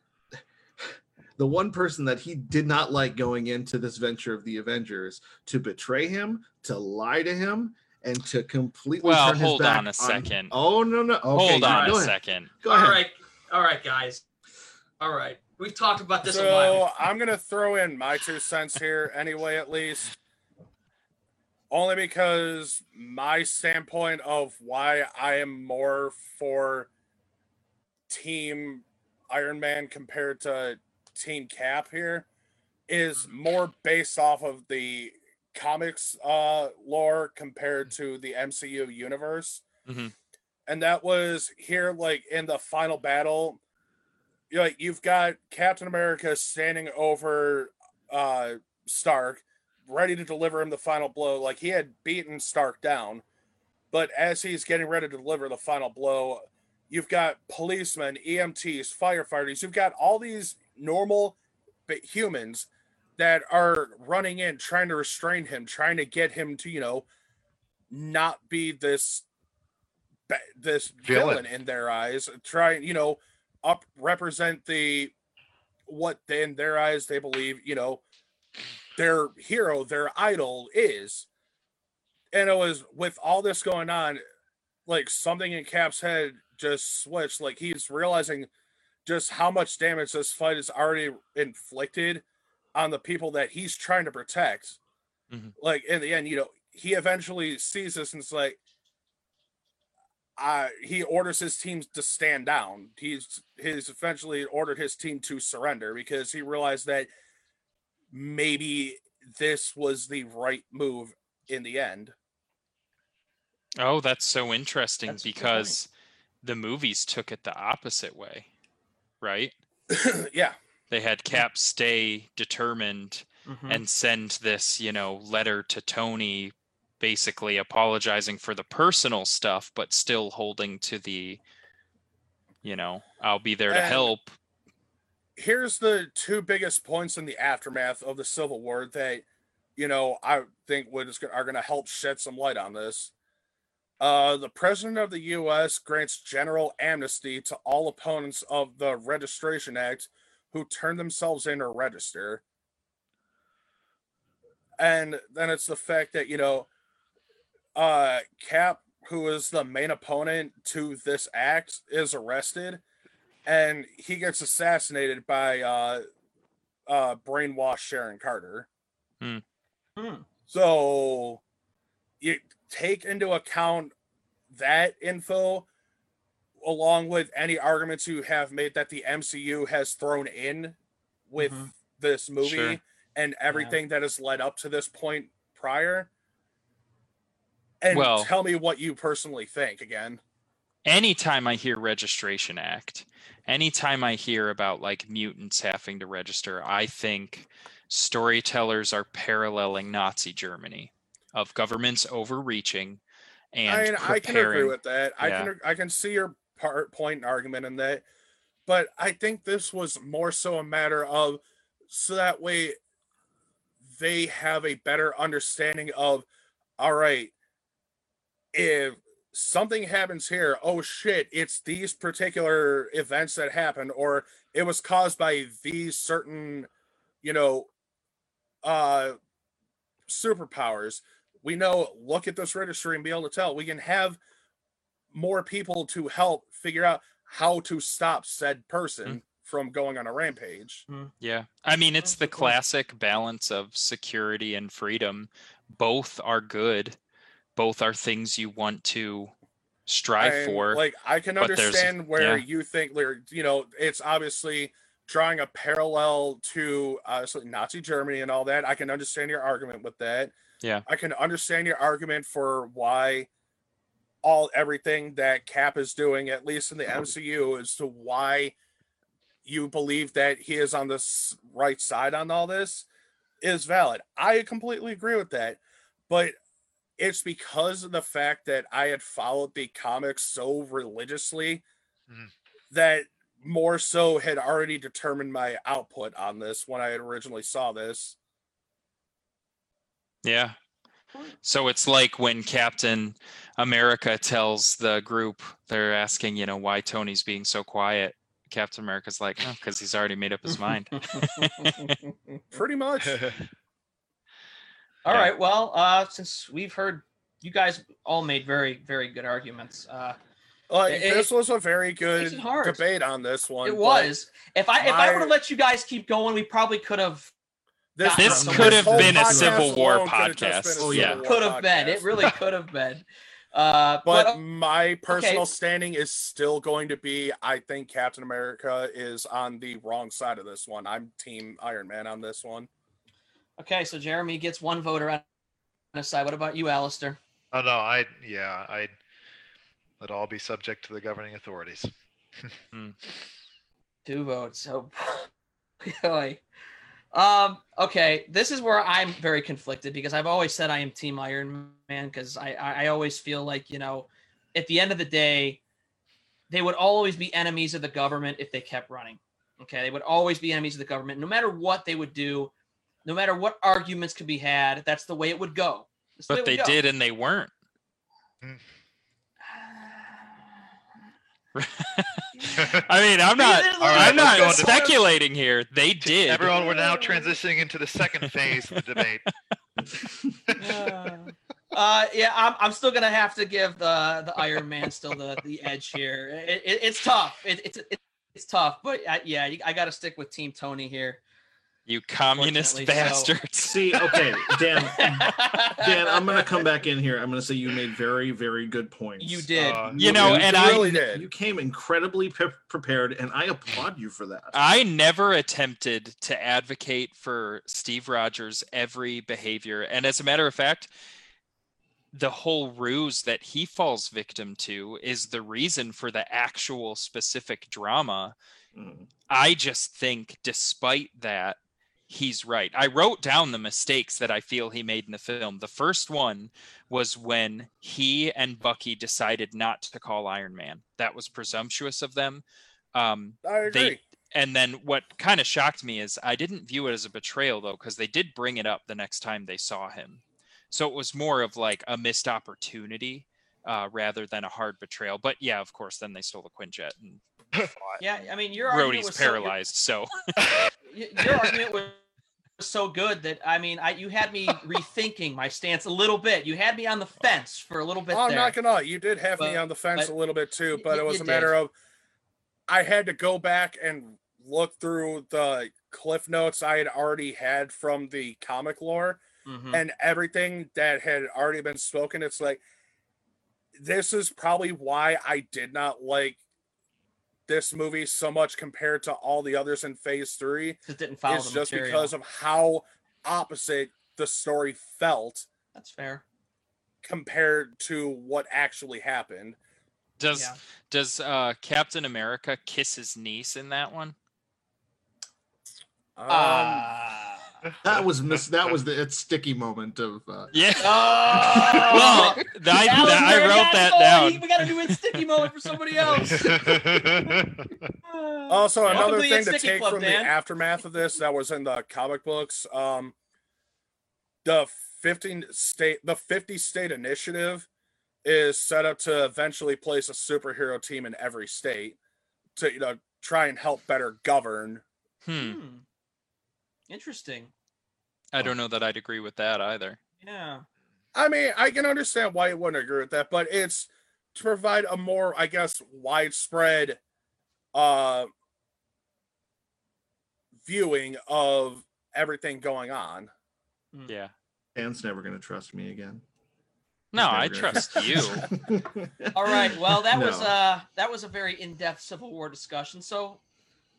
the one person that he did not like going into this venture of the Avengers to betray him, to lie to him, and to completely Well, turn his hold back on a second. Oh no no! Okay, Hold on go a ahead. second. Go All ahead. right, all right, guys. All right, we've talked about this So while. I'm gonna throw in my two cents here anyway, at least. Only because my standpoint of why I am more for Team Iron Man compared to Team Cap here is more based off of the comics uh lore compared to the MCU universe. Mhm. And that was here like in the final battle you're like you've got Captain America standing over uh Stark, ready to deliver him the final blow. Like he had beaten Stark down, but as he's getting ready to deliver the final blow, you've got policemen, EMTs, firefighters. You've got all these normal but humans that are running in, trying to restrain him, trying to get him to you know not be this this Villain. villain in their eyes. Trying you know up represent the what they, in their eyes they believe you know their hero their idol is and it was with all this going on like something in cap's head just switched like he's realizing just how much damage this fight has already inflicted on the people that he's trying to protect Mhm. like in the end you know he eventually sees this and it's like uh, he orders his team to stand down. He's he's eventually ordered his team to surrender because he realized that maybe this was the right move in the end. Oh, that's so interesting That's a good point. because the movies took it the opposite way, right? <clears throat> yeah, They had Cap stay determined Mhm. and send this, you know, letter to Tony basically apologizing for the personal stuff but still holding to the you know, I'll be there to And- help. here's the two biggest points in the aftermath of the Civil War that you know I think would are going to help shed some light on this. Uh, the president of the U.S. grants general amnesty to all opponents of the Registration Act who turn themselves in or register. And then it's the fact that you know, uh, Cap, who is the main opponent to this act, is arrested and he gets assassinated by uh uh brainwashed Sharon Carter. Hmm. So you take into account that info along with any arguments you have made that the MCU has thrown in with Mhm. this movie Sure. and everything that has led up to this point prior. And Well- tell me what you personally think again. Anytime I hear registration act, anytime I hear about like mutants having to register, I think storytellers are paralleling Nazi Germany of governments overreaching and I mean, I can agree with that. I can I can see your part point argument in that, but I think this was more so a matter of so that way they have a better understanding of all right, if something happens here, oh shit, it's these particular events that happened, or it was caused by these certain, you know, uh superpowers. We know look at this registry and be able to tell. We can have more people to help figure out how to stop said person mm. from going on a rampage mm. Yeah. I mean, it's the the classic balance of security and freedom. Both are good. Both are things you want to strive And, for. like i can understand where yeah. you think you know it's obviously drawing a parallel to uh, obviously nazi germany and all that i can understand your argument with that Yeah. i can understand your argument for why all everything that cap is doing at least in the mcu as to why you believe that he is on the right side on all this is valid i completely agree with that but it's because of the fact that I had followed the comics so religiously Mhm. that more so had already determined my output on this when I had originally saw this. yeah. So it's like when Captain America tells the group, they're asking, you know, why Tony's being so quiet. Captain America's like, oh, because he's already made up his mind. <laughs> Pretty much. <laughs> All Yeah. right. Well, uh, since we've heard you guys all made very, very good arguments. Uh, Like It- this was a very good makes it hard. debate on this one. it was. If I if I my- would have let you guys keep going, we probably could have This, This this could have been a Civil War alone could have just been a podcast. Civil Yeah. War could have been. It really could have been. Uh, But but, my personal okay. standing is still going to be I think Captain America is on the wrong side of this one. I'm team Iron Man on this one. okay, so Jeremy gets one voter on his side. What about you, Alistair? Oh no, I yeah, I let all be subject to the governing authorities. <laughs> Two votes. Oh <laughs> boy. Um, okay, this is where I'm very conflicted because I've always said I am Team Iron Man because I, I I always feel like you know, at the end of the day, they would always be enemies of the government if they kept running. Okay, they would always be enemies of the government, no matter what they would do, no matter what arguments could be had. That's the way it would go. That's But it they go. did and they weren't. <laughs> I mean, I'm not These are I'm not let's go into- speculating here. They did. Everyone, we're now transitioning into the second phase of the debate. <laughs> uh, yeah, I'm, I'm still gonna have to give the the Iron Man still the the edge here. It, it, it's tough. It, it's it, it's tough, but I, yeah, I got to stick with Team Tony here. You communist Unfortunately so. bastards. See, okay, Dan. <laughs> Dan, I'm gonna come back in here. I'm gonna say you made very, very good points. You did. Uh, You know, really- and You I really did. You came incredibly pre- prepared, and I applaud you for that. I never attempted to advocate for Steve Rogers' every behavior. And as a matter of fact, the whole ruse that he falls victim to is the reason for the actual specific drama. Mm. I just think, despite that, he's right. I wrote down the mistakes that I feel he made in the film. The first one was when he and Bucky decided not to call Iron Man. That was presumptuous of them. Um, I agree. they and then what kind of shocked me is I didn't view it as a betrayal though because they did bring it up the next time they saw him. So it was more of like a missed opportunity uh, rather than a hard betrayal. But yeah, of course, then they stole the Quinjet and. <laughs> yeah, I mean, your argument was so, paralyzed. So <laughs> y- your argument was so good that I mean, I you had me <laughs> rethinking my stance a little bit. You had me on the fence for a little bit I'm not gonna lie, you did have me on the fence a little bit too, but y- it was you a matter did. of I had to go back and look through the cliff notes I had already had from the comic lore Mhm. and everything that had already been spoken. It's like this is probably why I did not like this movie so much compared to all the others in phase three. Just didn't follow It's the just material. because of how opposite the story felt That's fair. compared to what actually happened. does Yeah. does uh, Captain America kiss his niece in that one? Um, Ah. That was miss. That was the it's sticky moment of. Uh, Yeah. Oh. well, th- I, Alan I wrote that it. down. We got to do a sticky moment for somebody else. <laughs> Also, another to thing to take Club, from Dan. the aftermath of this that was in the comic books, um, the 15 state, the 50 state initiative is set up to eventually place a superhero team in every state to you know try and help better govern. Hmm. Hmm. Interesting. I don't know that I'd agree with that either. Yeah. I mean, I can understand why you wouldn't agree with that, but it's to provide a more, I guess, widespread uh viewing of everything going on. Yeah. Dan's never gonna trust me again. No, I trust you. <laughs> All right. Well, that was uh that was a very in-depth Civil War discussion. So.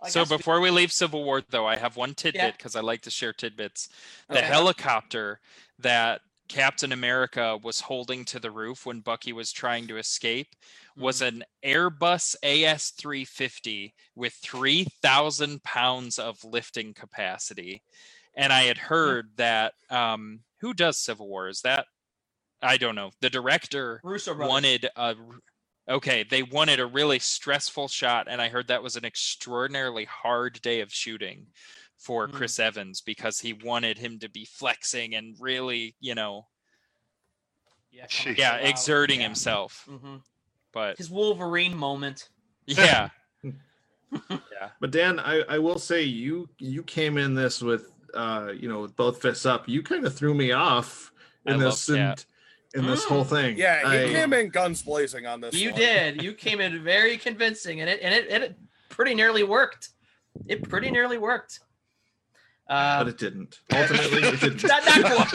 I so guess we- before we leave Civil War, though, I have one tidbit Yeah. because I like to share tidbits. The Okay. helicopter that Captain America was holding to the roof when Bucky was trying to escape was Mm-hmm. an Airbus AS350 with 3,000 pounds of lifting capacity. And I had heard that um, who does Civil War? Is that I don't know. The director Russo wanted a okay they wanted a really stressful shot and i heard that was an extraordinarily hard day of shooting for Mm. chris evans because he wanted him to be flexing and really you know Yeah. <laughs> Jeez. yeah exerting Yeah. himself hmm but His Wolverine moment. <laughs> <laughs> yeah yeah. But Dan, I, I will say you you came in this with uh you know with both fists up. You kind of threw me off I in love this and Cap. In this whole Mm. thing. Yeah, he I- came in guns blazing on this. You one. did. <laughs> You came in very convincing, and it and it, and it pretty nearly worked. It pretty nearly worked. Uh, but it didn't. <laughs> Ultimately, it didn't. not, not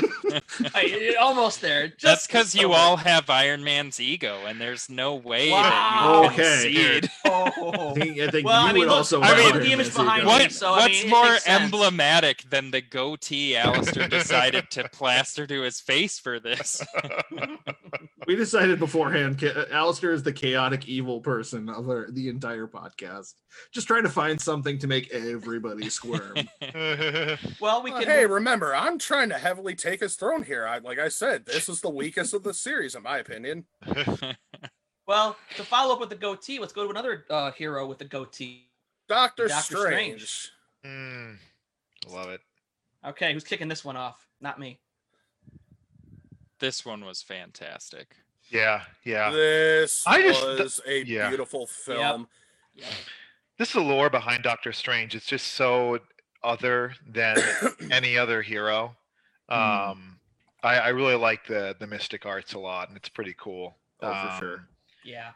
quite. Almost there. that's Just because you all have iron man's ego and there's no way Wow. that you Okay. concede bit. <laughs> Oh. <laughs> I think, I think Well, you I mean, would look, also. I have mean, the image Man's behind ego. me. What, so, I what's mean, it more makes sense. emblematic than the goatee Alistair decided to plaster to his face for this? We decided beforehand. Ca- Alistair is the chaotic evil person of our, the entire podcast. Just trying to find something to make everybody squirm. <laughs> Well, we Uh, can. hey, remember, I'm trying to heavily take his throne here. I, like I said, this is the weakest of the series, in my opinion. <laughs> Well, to follow up with the goatee, let's go to another uh, hero with the goatee. Doctor, Doctor Strange. Strange. Mm, love it. Okay, who's kicking this one off? Not me. this one was fantastic. Yeah, yeah. This I just- was a yeah. beautiful film. This is the lore behind Doctor Strange. It's just so other than <coughs> any other hero. Um, I, I really like the the mystic arts a lot, and it's pretty cool. Oh, for sure. Um, Yeah.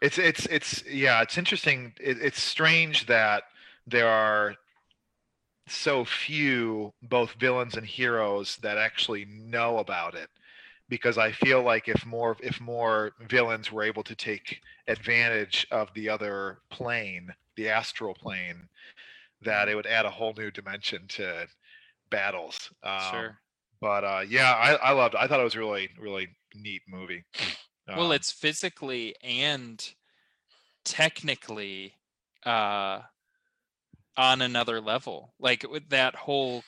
It's it's it's yeah, it's interesting. It, it's strange that there are so few both villains and heroes that actually know about it because I feel like if more if more villains were able to take advantage of the other plane, the astral plane, that it would add a whole new dimension to battles. Um, sure. But uh, yeah, I, I loved. It. I thought it was really really neat movie. <sniffs> well Um, it's physically and technically uh on another level like with that whole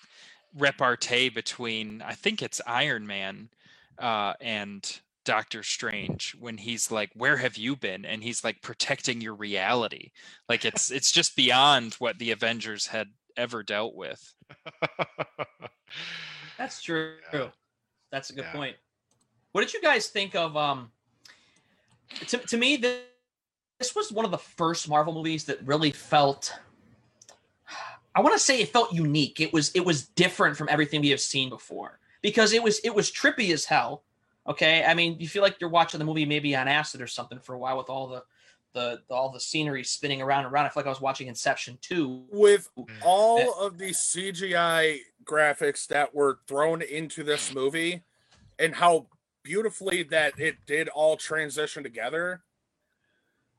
repartee between i think it's iron man uh and doctor strange when he's like where have you been and he's like protecting your reality like it's it's just beyond what the avengers had ever dealt with <laughs> That's true. Yeah. That's a good Yeah. point. What did you guys think of? Um, to, to me, this, this was one of the first Marvel movies that really felt. I want to say it felt unique. It was it was different from everything we have seen before because it was it was trippy as hell. Okay, I mean, you feel like you're watching the movie maybe on acid or something for a while with all the the, the all the scenery spinning around and around. I feel like I was watching Inception too. with Mm. all of the CGI graphics that were thrown into this movie and how beautifully that it did all transition together.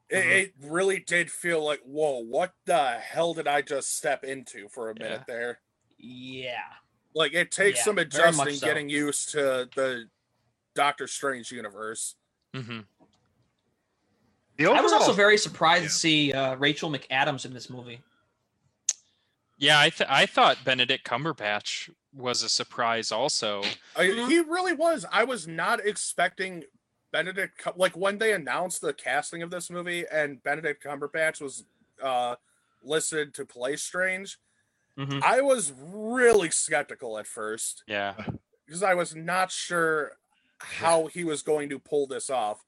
It, Mhm. it really did feel like, whoa, what the hell did I just step into for a minute Yeah. there? Yeah, Like it takes Yeah, some adjusting so. getting used to the Doctor Strange universe. hmm the I was also very surprised yeah. to see uh, Rachel McAdams in this movie. yeah i th- i thought benedict cumberbatch was a surprise also I, Mhm. He really was. I was not expecting Benedict Cum- like when they announced the casting of this movie and Benedict Cumberbatch was uh listed to play Strange. Mhm. I was really skeptical at first yeah because I was not sure how he was going to pull this off.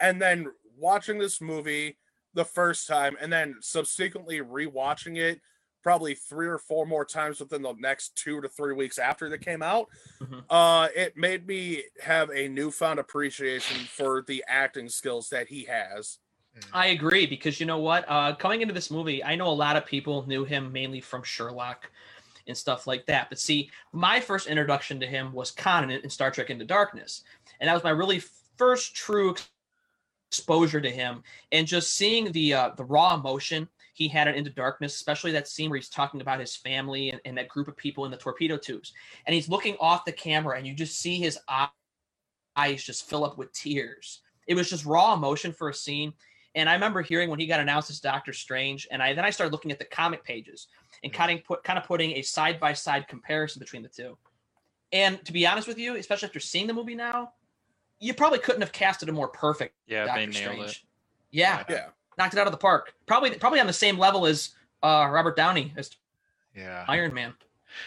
And then watching this movie the first time and then subsequently rewatching it probably three or four more times within the next two to three weeks after it came out, Mhm. uh, it made me have a newfound appreciation for the acting skills that he has. I agree because you know what? Uh, coming into this movie, I know a lot of people knew him mainly from Sherlock and stuff like that. But see, my first introduction to him was in, in Star Trek Into Darkness, and that was my really first true exposure to him. And just seeing the uh, the raw emotion he had in Into Darkness, especially that scene where he's talking about his family and, and that group of people in the torpedo tubes, and he's looking off the camera, and you just see his eyes just fill up with tears. It was just raw emotion for a scene. And I remember hearing when he got announced as Doctor Strange, and I then I started looking at the comic pages and Mhm. kind of put kind of putting a side by side comparison between the two. And to be honest with you, especially after seeing the movie now, you probably couldn't have casted a more perfect yeah Doctor they nailed Strange. it Yeah, Yeah. knocked it out of the park. Probably probably on the same level as uh, Robert Downey as Yeah. Iron Man.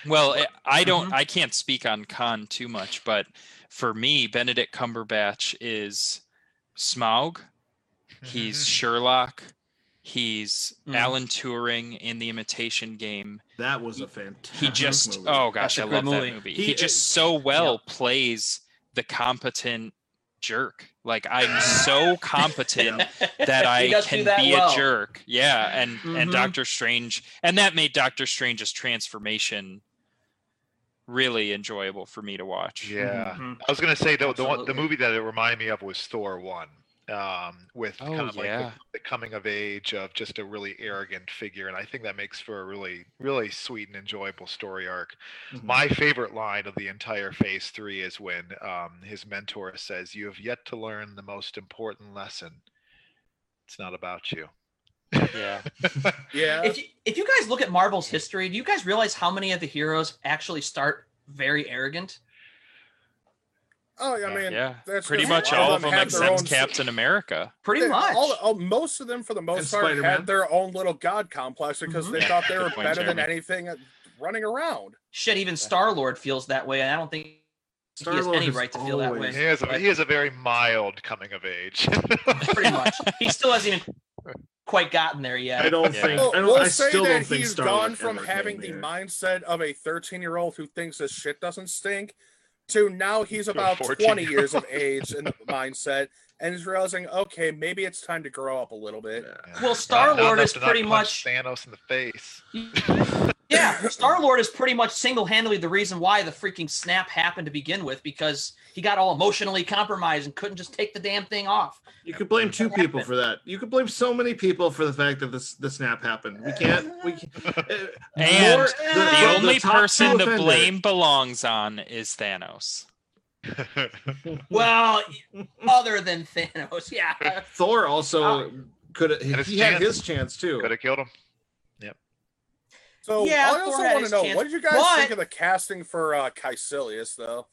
Well, I- I don't. Mhm. I can't speak on Khan too much, but for me, Benedict Cumberbatch is Smaug. He's Sherlock. He's Mhm. Alan Turing in The Imitation Game. That was a fantastic. He just. movie. Oh gosh, That's a I good love movie. that movie. He He, just so well plays the competent jerk. Like I'm so <laughs> competent <laughs> that I can that be well. a jerk. Yeah, and and Mhm. Doctor Strange, and that made Doctor Strange's transformation really enjoyable for me to watch. Yeah. Mhm. I was gonna say the the, one, the movie that it reminded me of was Thor one, um, with Oh, kind of like the, the coming of age of just a really arrogant figure, and I think that makes for a really really sweet and enjoyable story arc. Mhm. My favorite line of the entire Phase Three is when um, his mentor says, "You have yet to learn the most important lesson. It's not about you." Yeah. <laughs> Yeah. if you, if you guys look at Marvel's history, do you guys realize how many of the heroes actually start very arrogant? Oh, I mean, yeah. that's Pretty just- much all all of of them them except Captain America. Pretty they- much. all, all- most of them, for the most part, Spider-Man. had their own little god complex because Mhm. they Yeah, thought they were point, better than anything running around. Shit, even Star Lord feels that way, and I don't think he has Star-Lord any has right to feel that way. he has a, he has a very mild coming of age. <laughs> Pretty much. He still hasn't even quite gotten there yet. I don't Yeah. think. Well, I, don't, we'll I say still that don't think he's Star-Lord gone from having the mindset of a 13 year old who thinks his shit doesn't stink to now he's about 20 14-year-old. years of age in the mindset and is realizing, okay, maybe it's time to grow up a little bit. Yeah. Well, Star Lord is pretty much Thanos in the face. <laughs> yeah. Star Lord is pretty much single handedly the reason why the freaking snap happened to begin with because he got all emotionally compromised and couldn't just take the damn thing off. You could blame two What people for that. You could blame so many people for the fact that this the snap happened. We can't. We can't, <laughs> uh, And more- The only top two person to offenders- blame belongs on is Thanos. <laughs> Well, other than Thanos, yeah. Thor also could have. Had his He had chance. his chance too. Could have killed him. Yep. So Yeah, I Thor also want to know chance, what did you guys but- think of the casting for uh Kaecilius though?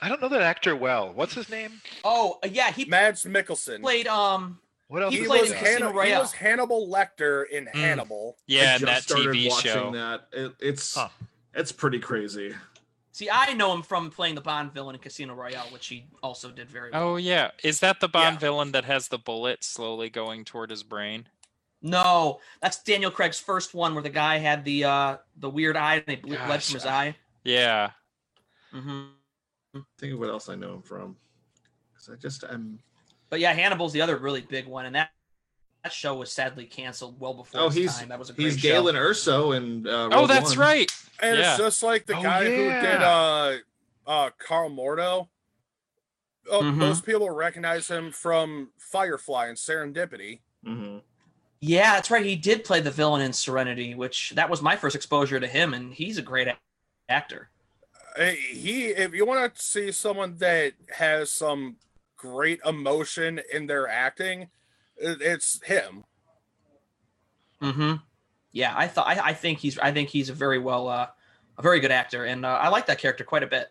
I don't know that actor well. What's his name? Oh, yeah, he Mads Mikkelsen. played um What else? He he played was, in he Hanna- he was Hannibal Lecter in Hannibal. Yeah, I in that started TV watching show. That it, it's Huh. it's pretty crazy. See, I know him from playing the Bond villain in Casino Royale, which he also did very well. Oh yeah, is that the Bond Yeah. villain that has the bullet slowly going toward his brain? No, that's Daniel Craig's first one where the guy had the uh the weird eye and they ble- bled Gosh, from his I- eye. Yeah. Mm-hmm. Think of what else I know him from, because I just I'm. But yeah, Hannibal's the other really big one, and that that show was sadly canceled well before Oh, its he's time. That was a great he's show. Galen Urso and. Uh, Oh, that's One. right. And Yeah. it's just like the Oh, guy who did uh uh Karl Mordo. Oh, Mhm. most people recognize him from Firefly and Serendipity. Mhm. Yeah, that's right. He did play the villain in Serenity, which that was my first exposure to him, and he's a great a- actor. Uh, He, if you want to see someone that has some great emotion in their acting, it- it's him. hmm Yeah, I thought I, I think he's I think he's a very well uh, a very good actor, and uh, I like that character quite a bit.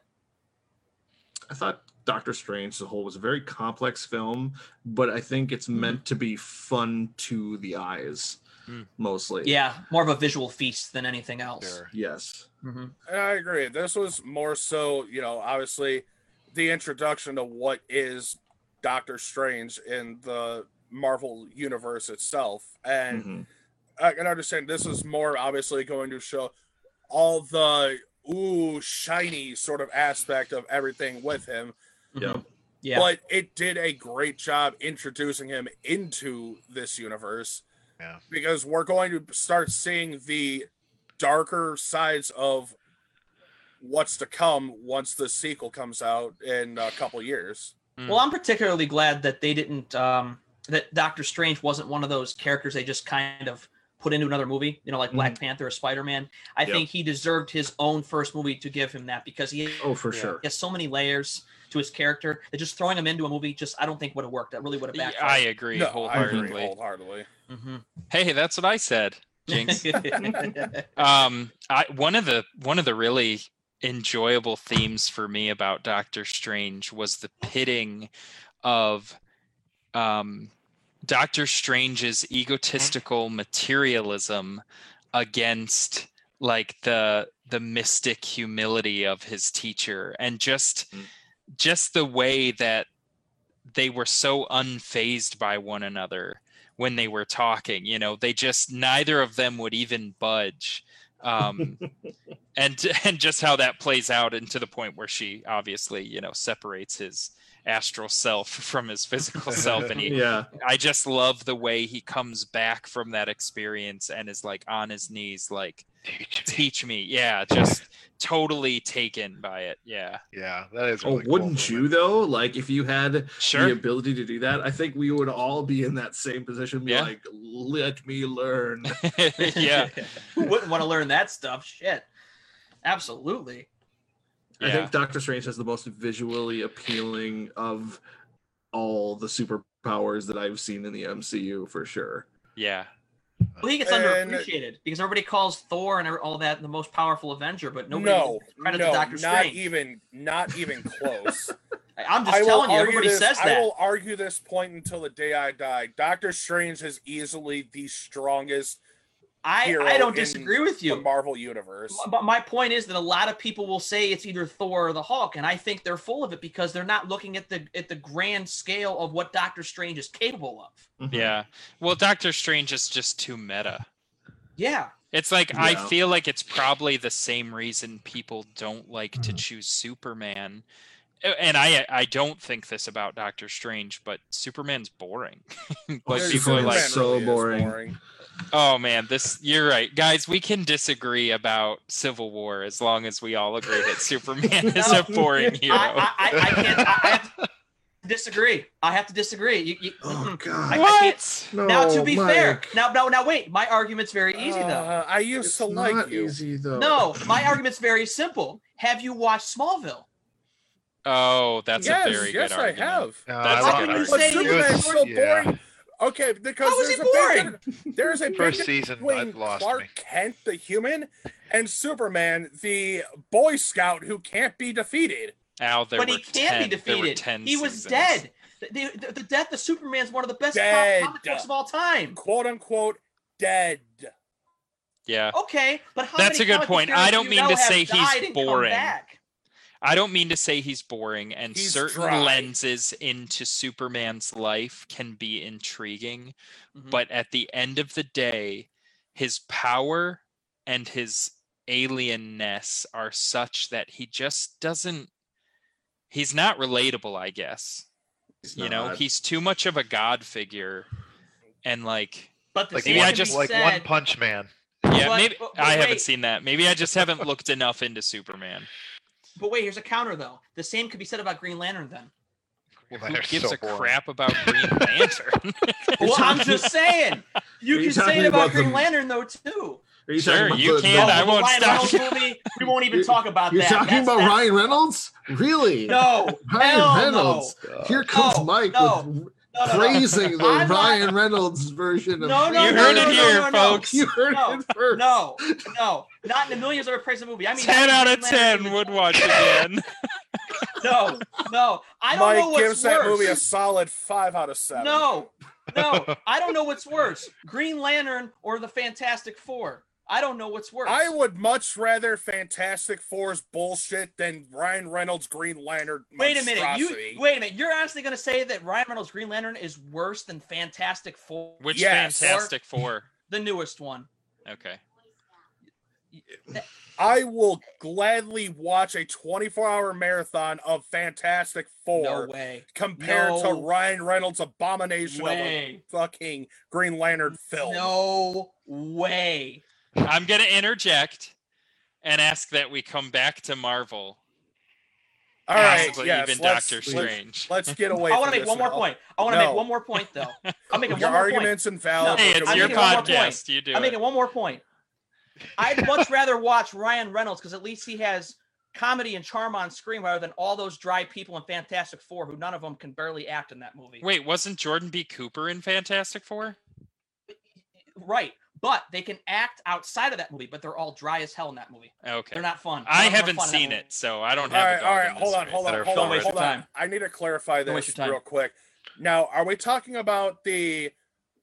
I thought Doctor Strange as a whole was a very complex film, but I think it's Mm-hmm. meant to be fun to the eyes, Hmm. mostly. Yeah, more of a visual feast than anything else. Sure. Yes. hmm And I agree. This was more so, you know, obviously the introduction to what is Doctor Strange in the Marvel universe itself. And Mhm. I can understand this is more obviously going to show all the ooh shiny sort of aspect of everything with him. Yeah. Mm-hmm. Yeah. But it did a great job introducing him into this universe. Yeah. Because we're going to start seeing the darker sides of what's to come once the sequel comes out in a couple years. Well, I'm particularly glad that they didn't um that Doctor Strange wasn't one of those characters they just kind of put into another movie, you know, like Black Panther or Spider-Man. I Yep. think he deserved his own first movie to give him that because he Oh, for Yeah. sure. has so many layers to his character that just throwing him into a movie just I don't think would have worked. That really would have Yeah, backfired. I agree No, I wholeheartedly. agree wholeheartedly. Mhm. Hey, that's what I said. Jinx. <laughs> <laughs> um i one of the one of the really enjoyable themes for me about doctor strange was the pitting of um doctor strange's egotistical materialism against like the the mystic humility of his teacher and just Mm. just the way that they were so unfazed by one another when they were talking you know they just neither of them would even budge um <laughs> and and just how that plays out into the point where she obviously you know separates his astral self <laughs> from his physical self and he <laughs> Yeah. i just love the way he comes back from that experience and is like on his knees like Teach me. teach me yeah just totally taken by it yeah Yeah, that is. Oh, Really cool wouldn't you moment. though? Like if you had the ability to do that, I think we would all be in that same position. Be Yeah. like, let me learn. <laughs> yeah Who wouldn't want to learn that stuff? Shit. Absolutely. I think Doctor Strange has the most visually appealing of all the superpowers that I've seen in the MCU for sure. yeah Well, he gets And- underappreciated because everybody calls Thor and all that the most powerful Avenger, but nobody no, gives credit no, to Doctor not even, not even close. <laughs> I- I'm just I telling you, everybody this, says that. I will argue this point until the day I die. Doctor Strange is easily the strongest I, hero I don't in disagree with the you. Marvel universe. But my point is that a lot of people will say it's either Thor or the Hulk, and I think they're full of it because they're not looking at the at the grand scale of what Doctor Strange is capable of. Mhm. yeah well doctor strange is just too meta Yeah. It's like I feel like it's probably the same reason people don't like to Mhm. choose Superman and I I don't think this about Doctor Strange, but Superman's boring. <laughs> like Yeah, people are like, so is boring. oh man, this you're right, guys. We can disagree about Civil War as long as we all agree that Superman <laughs> is a boring hero. I, I, I, I can't. I, I have <laughs> to disagree. I have to disagree. You, you, Oh mm, God. I- what? can't- No, now, to be fair, now, now, now, wait. My argument's very easy though. Uh, I used It's to not like you. easy though. No, my argument's very simple. Have you watched Smallville? Oh, that's yes, a very yes, good I argument. have. No, That's I a love good it. argument. But say he Superman's was so Yeah. boring. Okay, because How is there's he a boring? difference- there's a big First difference season, between I've lost Clark me. Kent, the human, and Superman, the Boy Scout who can't be defeated. Al, there but he can't be defeated. 10 He was dead. The, the, the death of Superman is one of the best Dead. comic books of all time. "Quote unquote dead." Yeah. Okay, but how That's many a good point. I don't do mean to say he's died and come boring. back? I don't mean to say he's boring, and He's certain dry. lenses into Superman's life can be intriguing, Mhm. but at the end of the day, his power and his alienness are such that he just doesn't. He's not relatable, I guess. It's You know, he's too much of a god figure, and like, But Like, same maybe I just- like said- One Punch Man. yeah, But- maybe but- but I haven't seen that. Maybe I just haven't looked enough into Superman. But wait, here's a counter though. The same could be said about Green Lantern then. Who gives so a boring. crap about <laughs> Green Lantern? <laughs> Well, I'm just saying. You Are you can say it about about Green the- Lantern though too. Are you Sure, you the- can. the- I won't Ryan stop Reynolds movie. We won't even You're- talk about that. You're talking That's- about that's- Ryan Reynolds? Really? No, Ryan Reynolds. no. Here comes No, Mike no, with. Praising the I'm not- Ryan Reynolds version of No, no, You no, heard no, it no, here, no, no. folks. You heard it first. No, no, not in a million years ever praised the movie. I mean, 10 out of 10 would watch again. <laughs> No, no, I don't Mike know what's gives worse. that movie a solid five out of seven. No, no, I don't know what's worse: Green Lantern or the Fantastic Four. I don't know what's worse. I would much rather Fantastic Four's bullshit than Ryan Reynolds' Green Lantern. Wait a minute. you wait a minute. You're honestly going to say that Ryan Reynolds' Green Lantern is worse than Fantastic Four, Which Yes. Fantastic Four? <laughs> the newest one? Okay. I will gladly watch a 24 hour marathon of Fantastic Four No Four way. compared to Ryan Reynolds' abomination of a fucking Green Lantern film. No way. I'm going to interject and ask that we come back to Marvel. All right, possibly yes, even let's, Doctor let's- Strange. Let's, get away. <laughs> I want to make this one more point. I want to No. make one more point though. <laughs> I'm making Your one more point. argument's invalid. Hey, it's gonna your making one more point. podcast. You do I'm it. making one more point. I'd much <laughs> rather watch Ryan Reynolds because at least he has comedy and charm on screen rather than all those dry people in Fantastic Four who none of them can barely act in that movie. Wait, wasn't Jordan B. Cooper in Fantastic Four? Right. But they can act outside of that movie, but they're all dry as hell in that movie. Okay. They're not fun. I None of them haven't fun seen it, so I don't All have right, a dog all right, hold on, hold on, hold on, hold on. time. I need to clarify Don't waste this your time. real quick. Now, are we talking about the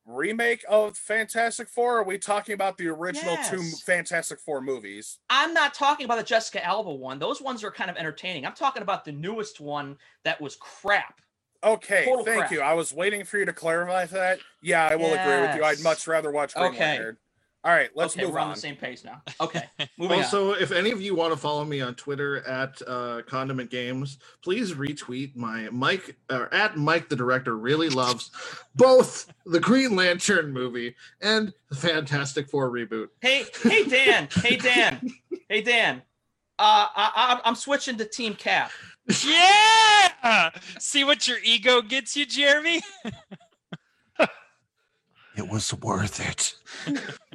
remake of Fantastic Four? Or are we talking about the original two Fantastic Four movies? I'm not talking about the Jessica Alba one. Those ones are kind of entertaining. I'm talking about the newest one that was crap. Okay, Total thank crap. you. I was waiting for you to clarify that. Yeah, I will agree with you. I'd much rather watch Green Okay. Lantern. All right, let's okay, move we're on on. the same page now. Okay, <laughs> moving on. Also, if any of you want to follow me on Twitter at uh, Condiment Games, please retweet my Mike or at Mike the director really loves both the Green Lantern movie and the Fantastic Four reboot. Hey, hey Dan, hey Dan, <laughs> hey Dan. Uh, I, I, I'm switching to Team Cap. Yeah! See what your ego gets you, Jeremy? <laughs> It was worth it.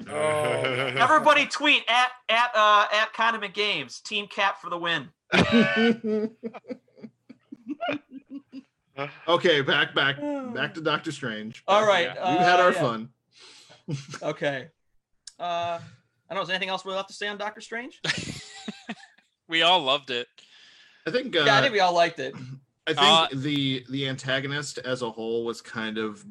Oh, Everybody tweet at at uh, at Condiment Games. Team Cap for the win. <laughs> okay, back back back to Doctor Strange. All right, Yeah. We've had uh, our yeah. fun. <laughs> Okay. Uh, I don't know. Is there anything else we have to say on Doctor Strange? We all loved it. I think uh, yeah, I think we all liked it. I think Uh, the the antagonist as a whole was kind of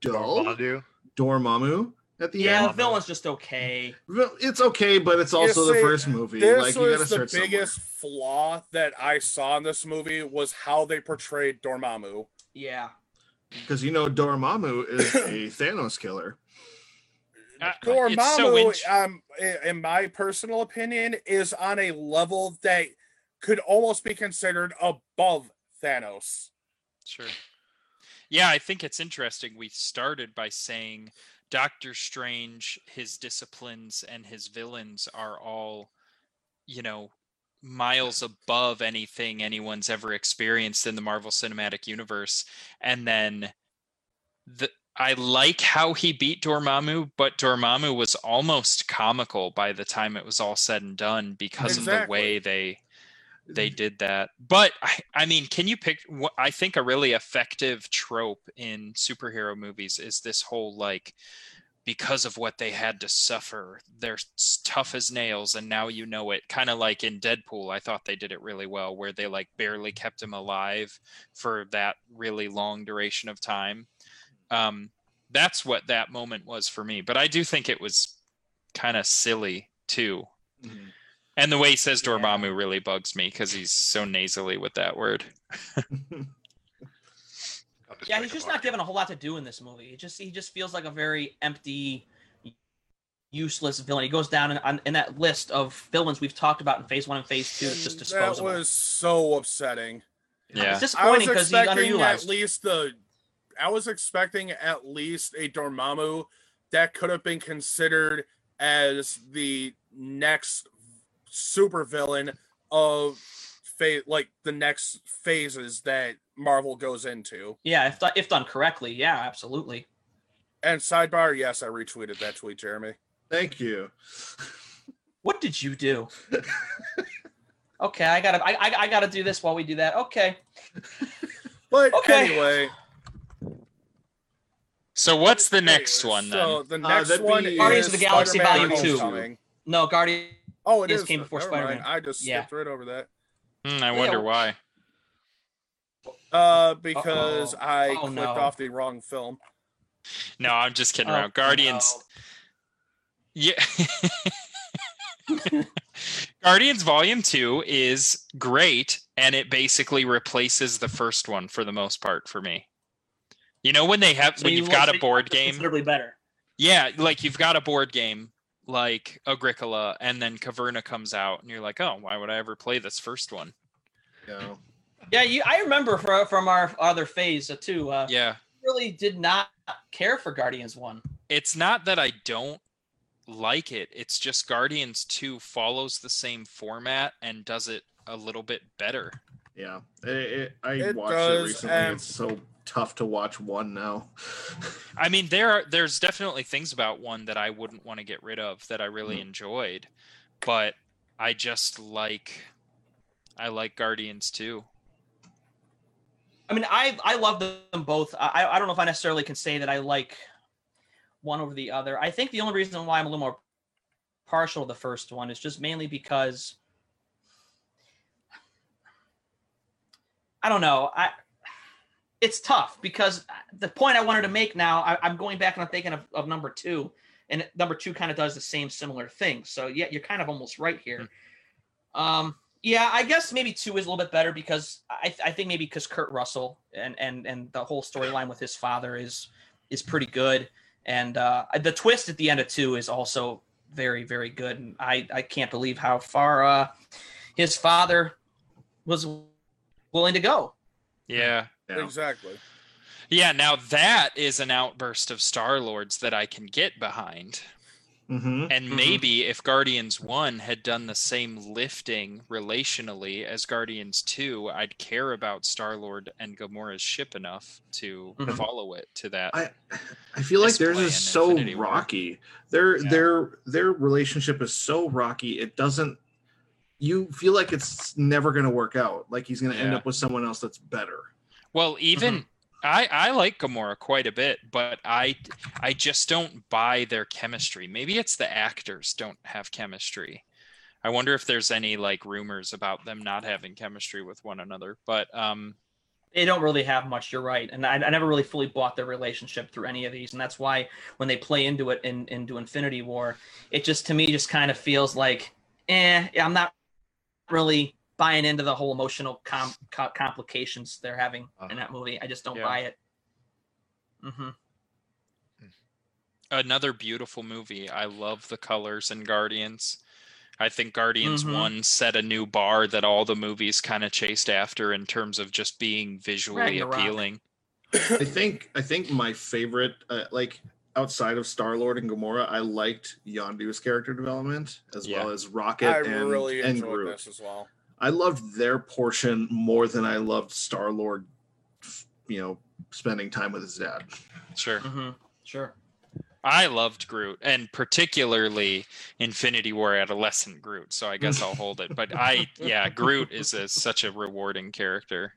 dull. Dormammu. Dormammu at the end. Yeah, the end. villain's just okay. It's okay, but it's also the first movie. This Like you gotta was the start somewhere. biggest flaw that I saw in this movie was how they portrayed Dormammu. Yeah. because you know Dormammu is <coughs> a Thanos killer. Uh, Dormammu, so int- um, in my personal opinion, is on a level that could almost be considered above Thanos. Sure. Yeah, I think it's interesting. We started by saying Doctor Strange, his disciplines, and his villains are all, you know, miles above anything anyone's ever experienced in the Marvel Cinematic Universe. And then the I like how he beat Dormammu, but Dormammu was almost comical by the time it was all said and done because of the way they they did that. But I, I mean, can you pick what I think a really effective trope in superhero movies is this whole like because of what they had to suffer, they're tough as nails and now you know it. Kind of like in Deadpool, I thought they did it really well where they like barely kept him alive for that really long duration of time. Um that's what that moment was for me, but I do think it was kind of silly too. And the way he says Yeah. Dormammu really bugs me because he's so nasally with that word. <laughs> Yeah, he's just not given a whole lot to do in this movie. He just he just feels like a very empty, useless villain. He goes down in, on, in that list of villains we've talked about in Phase One and Phase Two. It's just that was so upsetting. Yeah. It's disappointing because he's expecting at least the. I was expecting at least a Dormammu that could have been considered as the next super villain of phase, like the next phases that Marvel goes into. Yeah, if done, if done correctly, yeah, absolutely. And sidebar, yes, I retweeted that tweet, Jeremy. Thank you. What did you do? <laughs> okay, I gotta I, I, I gotta do this while we do that. Okay. But Okay. anyway, So what's the next one then? So the Uh, next that'd one be is Guardians of the Galaxy Spider-Man Volume Two. Homecoming. No, Guardian. Oh, it Yes, came before Spider-Man. I just Yeah. skipped right over that. Hmm, I wonder why. Uh, because Uh-oh. I Oh, clicked no. off the wrong film. No, I'm just kidding Oh, around. Guardians. Yeah. <laughs> Guardians Volume 2 is great and it basically replaces the first one for the most part for me. You know when they have So when you you've got a board game? considerably better. Yeah, like you've got a board game like Agricola and then Caverna comes out and you're like, "Oh, why would I ever play this first one?" Yeah. Yeah, you. I remember fro- from our other phase uh, too. Uh, Yeah. really did not care for Guardians One. It's not that I don't like it. It's just Guardians 2 follows the same format and does it a little bit better. Yeah. It, it, I It watched does, it recently. and- It's so tough to watch one now. I mean, there are there's definitely things about one that I wouldn't want to get rid of that I really Mm. enjoyed, but I just like I like Guardians too. I mean, I I love them both. I I don't know if I necessarily can say that I like one over the other. I think the only reason why I'm a little more partial to the first one is just mainly because I don't know. I it's tough because the point I wanted to make now, I, I'm going back and I'm thinking of, of number two, and number two kind of does the same similar thing. So yeah, you're kind of almost right here. Um, yeah, I guess maybe two is a little bit better because I, I think maybe because Kurt Russell and and and the whole storyline with his father is is pretty good, and uh, the twist at the end of two is also very very good, and I I can't believe how far uh, his father was willing to go. Yeah. Yeah. Exactly. Yeah, now that is an outburst of Star Lords that I can get behind. Mm-hmm. And maybe if Guardians 1 had done the same lifting relationally as Guardians 2, I'd care about Star Lord and Gamora's ship enough to Mhm. follow it to that. I I feel like This theirs is so Infinity War. rocky. Their Yeah. their their relationship is so rocky. It doesn't. You feel like it's never going to work out. Like he's going to end up with someone else that's better. Well, even I I like Gamora quite a bit, but I I just don't buy their chemistry. Maybe it's the actors don't have chemistry. I wonder if there's any like rumors about them not having chemistry with one another. But um they don't really have much. You're right, and I, I never really fully bought their relationship through any of these, and that's why when they play into it in into Infinity War, it just to me just kind of feels like, eh, I'm not really buying into the whole emotional com- co- complications they're having in that movie. I just don't Yeah. buy it. hmm another beautiful movie. I love the colors in Guardians. I think Guardians Mhm. 1 set a new bar that all the movies kind of chased after in terms of just being visually Ragnarok. appealing. I think I think my favorite, uh, like outside of Star Lord and Gamora, I liked Yondu's character development as Yeah. well as Rocket I and, really and enjoyed Groot. this as well. I loved their portion more than I loved Star Lord. You know, spending time with his dad. Sure. hmm Sure. I loved Groot and particularly Infinity War adolescent Groot. So I guess I'll hold it. But I, yeah, Groot is a, such a rewarding character.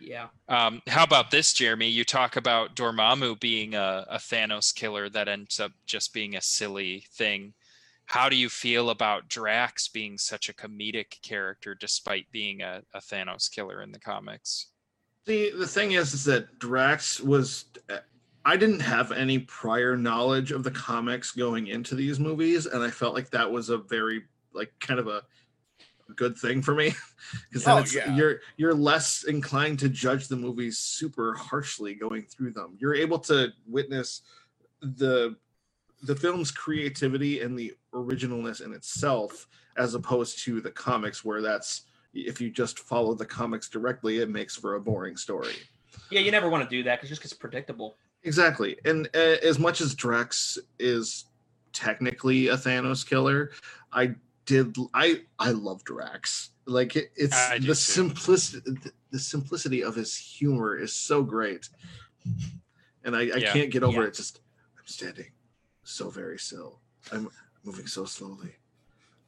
Yeah. Um, how about this, Jeremy? You talk about Dormammu being a, a Thanos killer that ends up just being a silly thing. How do you feel about Drax being such a comedic character despite being a, a Thanos killer in the comics? The the thing is, is that Drax was. Uh, I didn't have any prior knowledge of the comics going into these movies, and I felt like that was a very like kind of a good thing for me <laughs> because then Oh, it's, yeah. you're you're less inclined to judge the movies super harshly going through them. You're able to witness the the film's creativity and the originalness in itself, as opposed to the comics, where that's if you just follow the comics directly, it makes for a boring story. Yeah, you never want to do that because just gets predictable. Exactly. And uh, as much as Drax is technically a Thanos killer, I did I I love Drax. Like it, it's I the too. simplicity the simplicity of his humor is so great. And I, I Yeah. can't get over Yeah. it. Just I'm standing so very still. I'm moving so slowly.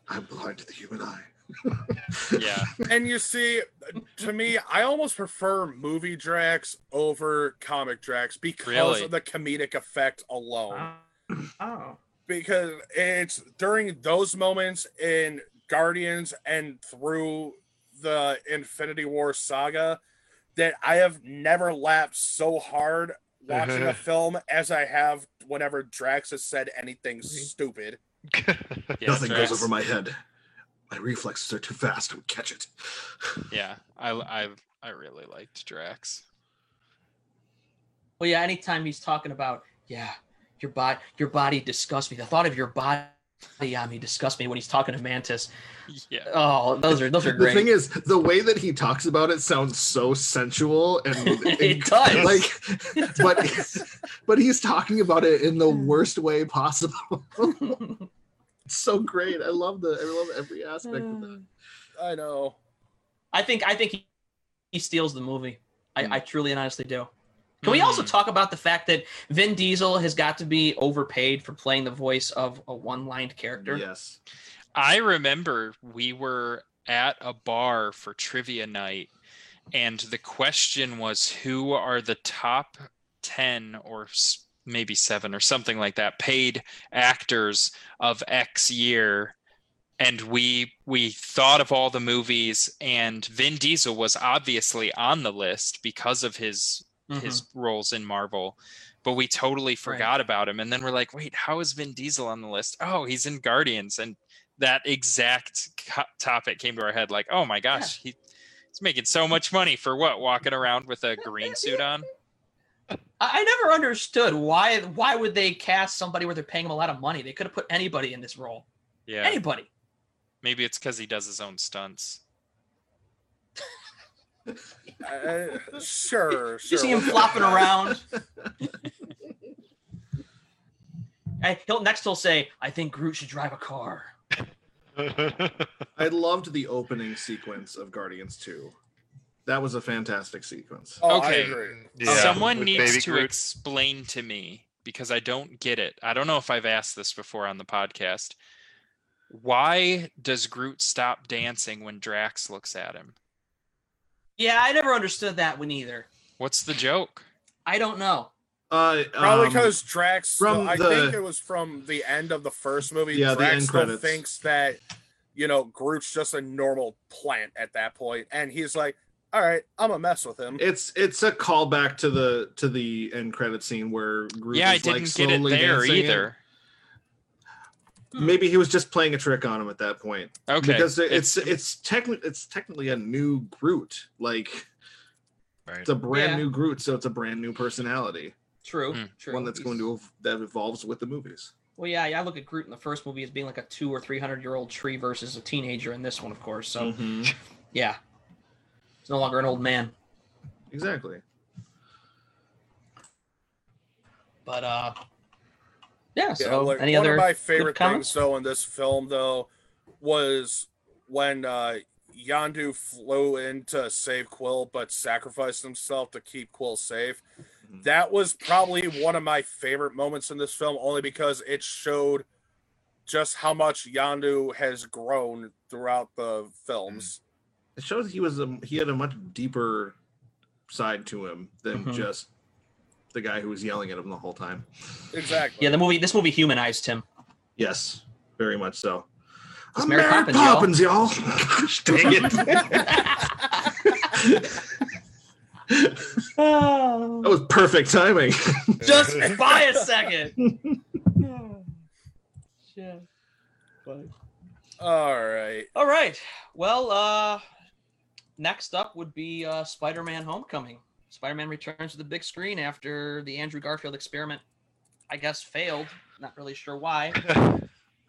I'm blind to the human eye. <laughs> Yeah. And you see, to me, I almost prefer movie Drax over comic Drax because Really? of the comedic effect alone. Oh. oh. Because it's during those moments in Guardians and through the Infinity War saga that I have never laughed so hard watching a <laughs> film as I have whenever Drax has said anything mm-hmm. stupid. <laughs> yeah Nothing goes over my head. My reflexes are too fast to catch it. <laughs> Yeah, I, I, I really liked Drax. Well, yeah. Anytime he's talking about, yeah, your body, your body disgusts me. The thought of your body on me disgusts me when he's talking to Mantis. Yeah. Oh, those are those are great. The thing is, the way that he talks about it sounds so sensual and <laughs> It does. like, but but he's talking about it in the <laughs> worst way possible. <laughs> it's so great. I love the I love every aspect of that. <sighs> I know. I think I think he, he steals the movie. I, Hmm. I truly and honestly do. Can we also Hmm. talk about the fact that Vin Diesel has got to be overpaid for playing the voice of a one-lined character? Yes. I remember we were at a bar for trivia night, and the question was who are the top 10 or maybe seven or something like that paid actors of X year. And we we thought of all the movies, and Vin Diesel was obviously on the list because of his Mhm. his roles in Marvel, but we totally Right. forgot about him. And then we're like, wait, how is Vin Diesel on the list? Oh, he's in Guardians. And that exact co- topic came to our head like, oh my gosh, he, he's making so much money for what? Walking around with a green suit on? I, I never understood why why would they cast somebody where they're paying him a lot of money? They could have put anybody in this role. Yeah. Anybody. Maybe it's because he does his own stunts. <laughs> Uh, sure, You see him flopping around. <laughs> Hey, he'll next he'll say, "I think Groot should drive a car." <laughs> I loved the opening sequence of Guardians 2. That was a fantastic sequence. Oh, Okay. Yeah, Someone with needs to Groot. explain to me because I don't get it. I don't know if I've asked this before on the podcast. Why does Groot stop dancing when Drax looks at him? Yeah, I never understood that one either. What's the joke? I don't know. Uh, Probably um, because Drax. from I the- think it was from the end of the first movie. Yeah, the Drax end credits. thinks that you know Groot's just a normal plant at that point, and he's like, "All right, I'm gonna mess with him." it's it's a callback to the to the end credit scene where Groot yeah, I like, didn't get it there either. in. Either. Maybe he was just playing a trick on him at that point. Okay. Because it's it's technically it's technically a new Groot. Like Right. it's a brand Yeah. new Groot, so it's a brand new personality. True. Hmm. True. One that's going to ev- that evolves with the movies. Well, yeah, yeah, I look at Groot in the first movie as being like a two or three hundred year old tree versus a teenager in this one, of course. So Mhm. yeah, he's no longer an old man. Exactly. But uh, yeah. Yeah, So like, any one other of my favorite comments? things though in this film though was when uh Yondu flew in to save Quill but sacrificed himself to keep Quill safe. Mm-hmm. Mhm. That was probably one of my favorite moments in this film only because it showed just how much Yondu has grown throughout the films. It shows he was a, he had a much deeper side to him than Mhm. just the guy who was yelling at him the whole time. Exactly. Yeah, the movie. This movie humanized him. Yes, very much so. It's I'm Mary Mary Poppins, Poppins, y'all. y'all. Gosh, <laughs> dang it. <laughs> that was perfect timing. Just by a second. <laughs> All right. All right. Well, uh next up would be uh Spider-Man Homecoming. Spider-Man returns to the big screen after the Andrew Garfield experiment I guess failed. Not really sure why. <laughs>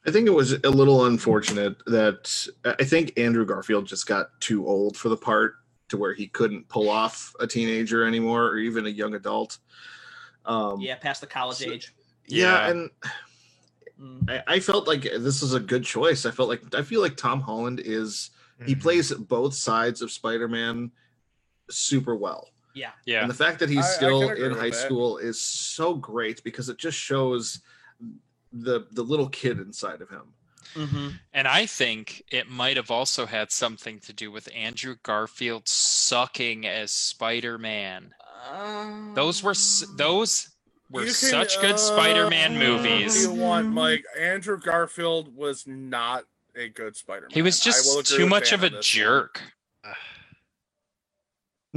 I think it was a little unfortunate that I think Andrew Garfield just got too old for the part to where he couldn't pull off a teenager anymore or even a young adult. Um, Yeah, past the college So- age. yeah, Yeah. and Mm. I, I felt like this is a good choice. I felt like I feel like Tom Holland is he Mhm. plays both sides of Spider-Man super well. Yeah. Yeah. And the fact that he's I- I still can in high school is so great because it just shows the the little kid inside of him. hmm And I think it might have also had something to do with Andrew Garfield sucking as Spider-Man. Those were those were can- such good Spider-Man uh, movies. You want Mike Andrew Garfield was not a good Spider-Man. He was just too much of a on one. jerk.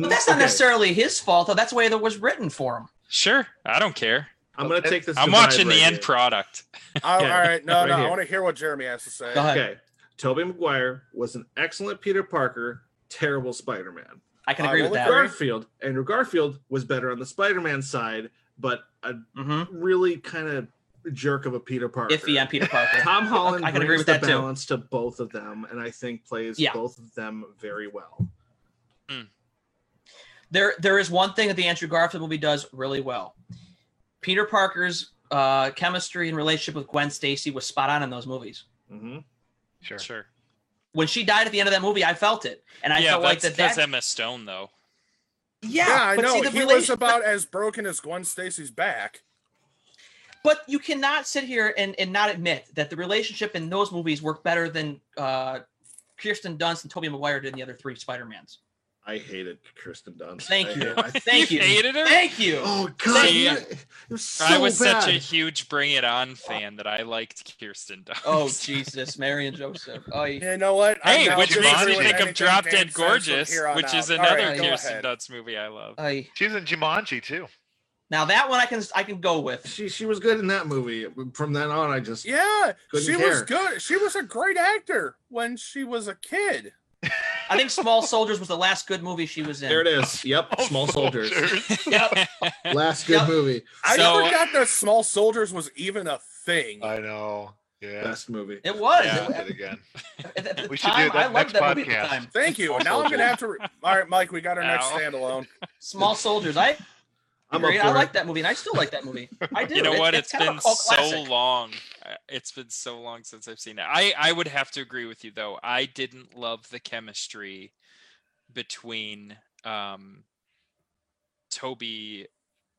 But that's not Okay, necessarily his fault, though. That's the way that was written for him. Sure, I don't care. I'm gonna take this. I'm divide watching the end here. product. <laughs> Oh, Yeah, all right, no, right no, I want to hear what Jeremy has to say. Okay, Tobey Maguire was an excellent Peter Parker, terrible Spider-Man. I can agree will with that. agree. Garfield, Andrew Garfield was better on the Spider-Man side, but a hmm really kind of jerk of a Peter Parker. Iffy on Peter Parker. <laughs> Tom Holland I can agree with the that, too. balance to both of them, and I think plays Yeah. both of them very well. There there is one thing that the Andrew Garfield movie does really well. Peter Parker's uh, chemistry and relationship with Gwen Stacy was spot on in those movies. hmm Sure. Sure. When she died at the end of that movie, I felt it, and I yeah, felt like that's that. that's Emma Stone though. yeah, Yeah, I but know. see, the he was relation- about as broken as Gwen Stacy's back. But you cannot sit here and, and not admit that the relationship in those movies worked better than uh, Kirsten Dunst and Tobey Maguire did in the other three Spider-Mans. I hated Kirsten Dunst. Thank you. I- Thank you. you. hated her. Thank you. oh God, See, you- it was so I was bad. such a huge Bring It On uh, fan that I liked Kirsten Dunst. Oh Jesus, Mary and Joseph. <laughs> Oh, You know what? Hey, I'm now which makes me think of Drop Dead Gorgeous, which is another right, go Kirsten ahead. Dunst movie I love. I, She was in Jumanji too. now that one I can I can go with. She she was good in that movie. From then on, I just Yeah, Couldn't she was good. She was a great actor when she was a kid. I think Small Soldiers was the last good movie she was in. there it is. Yep, <laughs> Oh, Small Soldiers. <laughs> Yep. Last good Yep. movie, I So- forgot uh, that Small Soldiers was even a thing. I know. Yeah. best movie. It was. Yeah. It- it again. at, at the We should do that I loved next that movie at podcast. the time. Thank you. Small Now I'm gonna have to. Re- All right, Mike, we got our next standalone. Small Soldiers. I I'm agree. I like that movie, and I still like that movie. I do. you know It- what? It's, it's kind of been so classic. long. It's been so long since I've seen it. I I would have to agree with you though. I didn't love the chemistry between um Tobey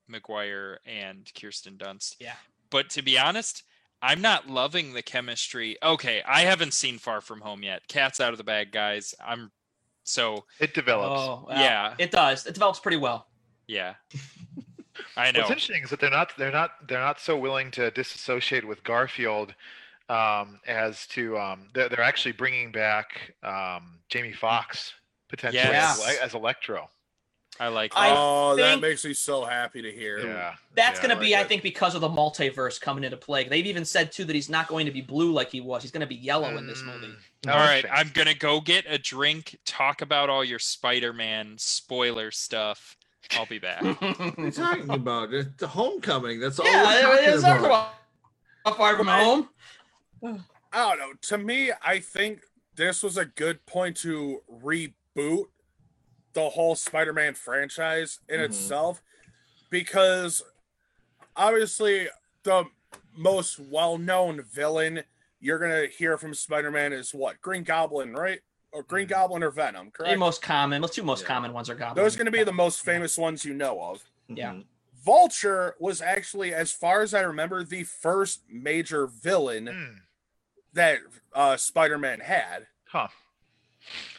Maguire and Kirsten Dunst. Yeah. But to be honest, I'm not loving the chemistry. Okay, I haven't seen Far From Home yet. Cat's out of the bag, guys. I'm so It develops. Oh, well, Yeah. It does. It develops pretty well. yeah. <laughs> I know. What's interesting is that they're not they're not they're not so willing to disassociate with Garfield um, as to um, they're, they're actually bringing back um, Jamie Foxx potentially Yes. as, as Electro. I like I oh, that makes me so happy to hear. Yeah, That's yeah, going to be, like I think, because of the multiverse coming into play. They've even said too that he's not going to be blue like he was. He's going to be yellow in this movie. Mm, All right, interesting. I'm gonna go get a drink, talk about all your Spider-Man spoiler stuff. I'll be back. What are you talking about? It's the homecoming. That's all yeah, we're it- talking it's not about. How far from home? I don't know. To me, I think this was a good point to reboot the whole Spider-Man franchise in Mhm. itself because obviously the most well-known villain you're gonna hear from Spider-Man is what Green Goblin, right? Or Green Goblin or Venom, correct? The most common, the two most Yeah. common ones are goblins. Those are gonna be the most famous ones you know of. Yeah. Mhm. Vulture was actually, as far as I remember, the first major villain Hmm. that uh, Spider-Man had. Huh.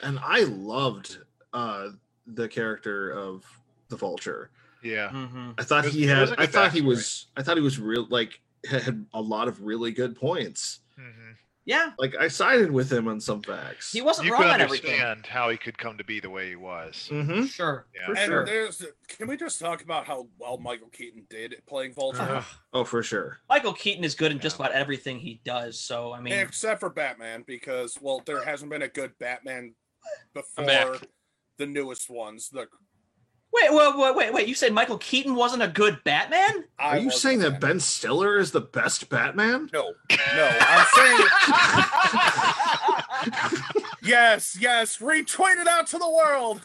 and I loved uh the character of the Vulture. Yeah. hmm I thought was- he had. a I good thought he backstory. was. I thought he was real. Like had a lot of really good points. Mhm. Yeah, Like I sided with him on some facts. he wasn't You wrong could on everything. understand how he could come to be the way he was. Mm-hmm. Sure. Yeah. For and sure. there's can we just talk about how well Michael Keaton did playing Vulture? Ugh. Oh, for sure. Michael Keaton is good in just about everything he does. So I mean, Except for Batman, because well, there hasn't been a good Batman before the newest ones. The wait, wait, wait, wait, wait. You said Michael Keaton wasn't a good Batman? I Are you saying that fan. Ben Stiller is the best Batman? No, no, I'm saying <laughs> yes, yes. Retweet it out to the world.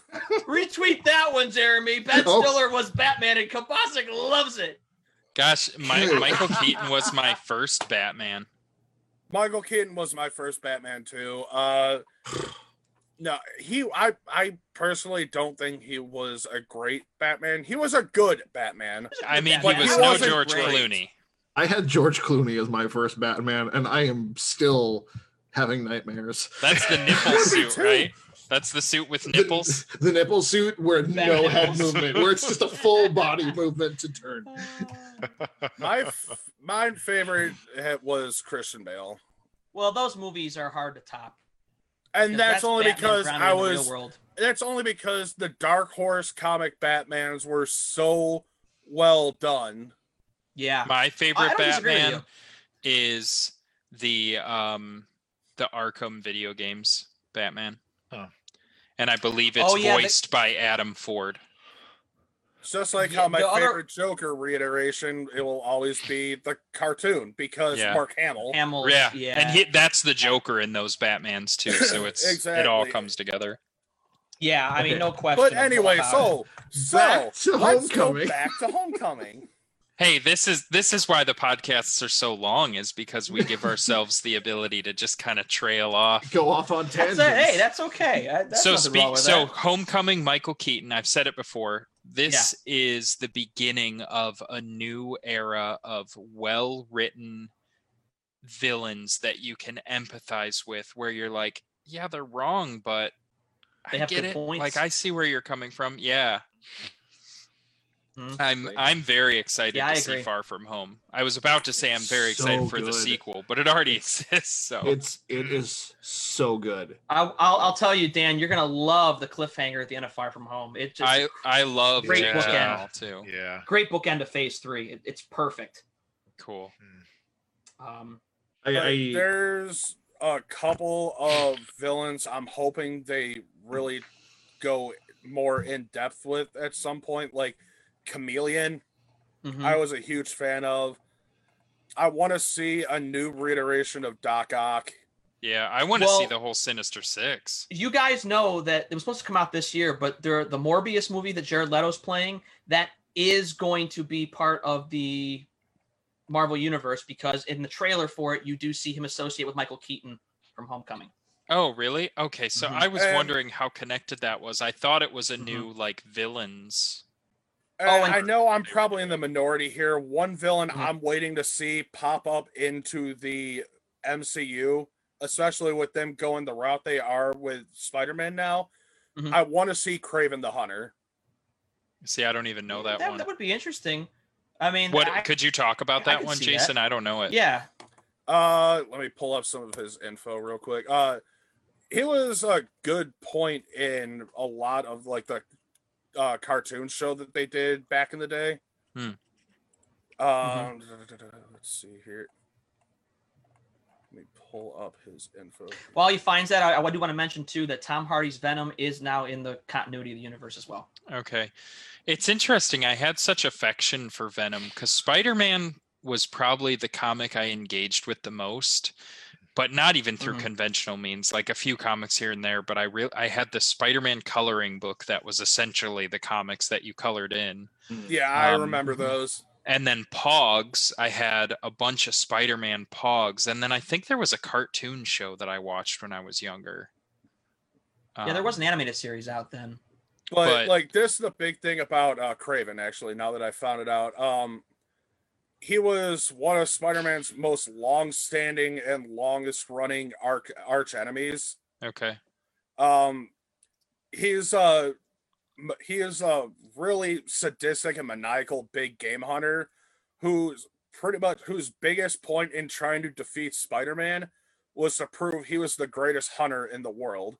Retweet that one, Jeremy. Ben Oh. Stiller was Batman, and Kabasic loves it. Gosh, my, Dude. Michael Keaton was my first Batman. Michael Keaton was my first Batman too. Uh no, he I I personally don't think he was a great Batman. He was a good Batman. I mean, he was he no George great. Clooney. I had George Clooney as my first Batman, and I am still having nightmares. That's the <laughs> nipple suit, right? That's the suit with nipples. The, <laughs> the nipple suit where no Batman head nipples. movement, where it's just a full body movement to turn. Uh. <laughs> My f- my favorite hit was Christian Bale. Well, those movies are hard to top. And because that's, only Batman because grounded I the was world. that's only because the Dark Horse comic Batmans were so well done. Yeah. My favorite don't disagree with Batman is the um the Arkham video games Batman. Huh. And I believe it's Oh, yeah, the- voiced by Adam Ford. It's just like Yeah, how my the other- favorite Joker reiteration, it will always be the cartoon because Yeah. Mark Hamill. Hamill. Yeah. Yeah. And he, that's the Joker in those Batmans too. So <laughs> it's exactly. it all comes together. yeah. I mean, no question. But anyway, so so Back to let's go Homecoming. back to Homecoming. <laughs> Hey, this is this is why the podcasts are so long, is because we give ourselves the ability to just kind of trail off. Go off on That's tangents. a, hey, that's okay. Uh, That's so nothing speak so that. homecoming michael keaton i've said it before this is the beginning of a new era of well written villains that you can empathize with where you're like yeah they're wrong but They I get good it. points. Like I see where you're coming from. Yeah. Mhm. I'm Right. I'm very excited Yeah, to see. Far From Home. I was about to say I'm very So excited for the sequel, but it already exists. So It's it is so good. I'll, I'll, I'll tell you, Dan, you're gonna love the cliffhanger at the end of Far From Home. It just I I love Great Jake bookend. Gyllenhaal too. Yeah. great bookend of Phase Three. It, it's perfect. Cool. Um, I, I there's a couple of villains I'm hoping they really go more in depth with at some point, like Chameleon. mhm. I was a huge fan of. I want to see a new reiteration of Doc Ock. Yeah, I want to see the whole Sinister Six. you guys know that it was supposed to come out this year, but there the Morbius movie that Jared Leto's playing that is going to be part of the Marvel universe because in the trailer for it you do see him associate with Michael Keaton from Homecoming. Oh, really? Okay, so Mhm. I was And- wondering how connected that was. I thought it was a Mhm. new like villains. And Oh, and- I know I'm probably in the minority here. One villain Mhm. I'm waiting to see pop up into the MCU, especially with them going the route they are with Spider-Man now. Mhm. I want to see Kraven the Hunter. See, I don't even know that, that, one. that would be interesting. I mean, What I- could you talk about that one, see that. Jason? I don't know it. yeah, Uh, let me pull up some of his info real quick. Uh, he was a good point in a lot of like the uh, cartoon show that they did back in the day. Hmm. Um, let's see here. Let me pull up his info. while he finds that, I, I do want to mention too that Tom Hardy's Venom is now in the continuity of the universe as well. Okay. It's interesting. I had such affection for Venom because Spider Man was probably the comic I engaged with the most, but not even through Mhm. conventional means, like a few comics here and there. But I real I had the Spider-Man coloring book that was essentially the comics that you colored in. Yeah, I Um, remember those. And then Pogs, I had a bunch of Spider-Man Pogs, and then I think there was a cartoon show that I watched when I was younger. Yeah, there Um, was an animated series out then. But, but- like this is the big thing about uh Kraven actually, now that I found it out. Um he was one of Spider-Man's most long-standing and longest running arch arch enemies. Okay. Um he's uh m- he is a really sadistic and maniacal big game hunter who's pretty much whose biggest point in trying to defeat Spider-Man was to prove he was the greatest hunter in the world.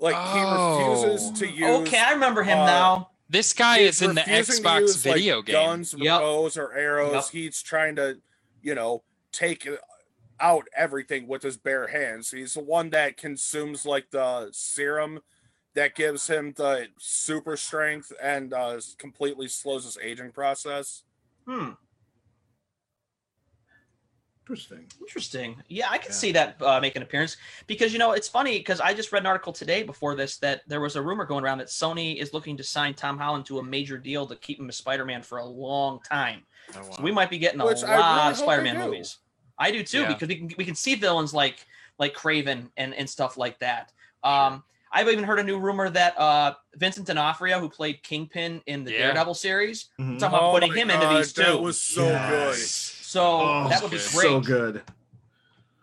Like he refuses Oh. to use Okay, I remember him uh, now. This guy is in the refusing to Xbox use, like, video game. Guns, Yep. bows, or arrows. Yep. He's trying to, you know, take out everything with his bare hands. He's the one that consumes like the serum that gives him the super strength and uh, completely slows his aging process. Hmm. Interesting. Interesting. Yeah, I could Yeah. see that uh, make an appearance because you know it's funny because I just read an article today before this that there was a rumor going around that Sony is looking to sign Tom Holland to a major deal to keep him as Spider-Man for a long time. Oh, So we might be getting a Which lot really of Spider-Man movies. I do too Yeah. because we can we can see villains like like Kraven and and stuff like that. Um, I've even heard a new rumor that uh, Vincent D'Onofrio, who played Kingpin in the Yeah. Daredevil series, Mhm. talking about putting my him into God, these That too. was so Yes. So Oh, that would be good. great. So good.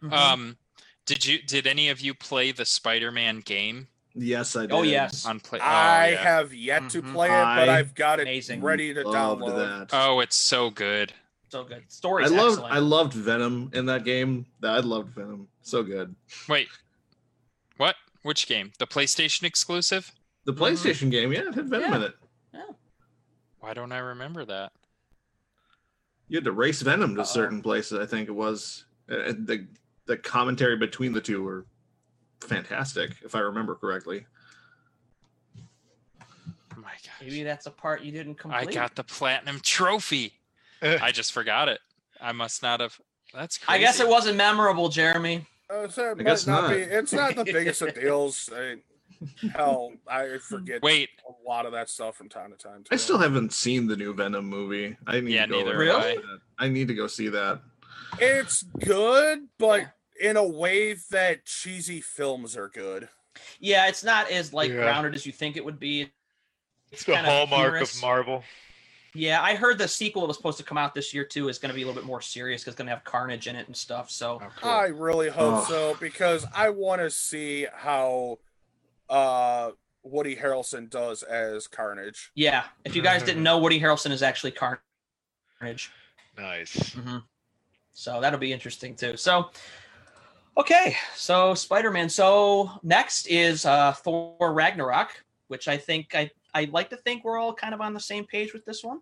Mhm. Um, did you did any of you play the Spider-Man game Yes, I did. oh yes. on play? good. I oh, yeah. have yet to Mhm. play it, but I I've got it Amazing. ready to Loved download. that. Oh, it's so good. so good. Story. I Story's loved excellent. I loved Venom in that game. I loved Venom. So good. Wait, what? Which game? The PlayStation exclusive? The Mhm. PlayStation game, yeah, it had Venom Yeah. in it. Yeah. Why don't I remember that? You had to race Venom to Uh-oh. certain places. I think it was. Uh, the the commentary between the two were fantastic, if I remember correctly. Oh my gosh. Maybe that's a part you didn't complete. I got the platinum trophy. I just forgot it. I must not have. That's crazy. I guess it wasn't memorable, Jeremy. Uh, so it I might guess not, not. be. It's not the <laughs> biggest of deals. I, hell, I forget Wait, a lot of that stuff from time to time. I still haven't seen the new Venom movie. I need Yeah, to go neither and have see I. that. I need to go see that. It's good, but in a way that cheesy films are good. Yeah, it's not as like Yeah. grounded as you think it would be. It's the kinda hallmark humorous. of Marvel. Yeah, I heard the sequel that was supposed to come out this year too is going to be a little bit more serious because it's going to have Carnage in it and stuff. So Oh, cool. I really hope Oh. so because I want to see how uh Woody Harrelson does as Carnage. yeah, if you guys didn't know, Woody Harrelson is actually Carnage. nice. hmm So that'll be interesting too. So, okay, so Spider Man. So next is uh, Thor Ragnarok, which I think I I like to think we're all kind of on the same page with this one.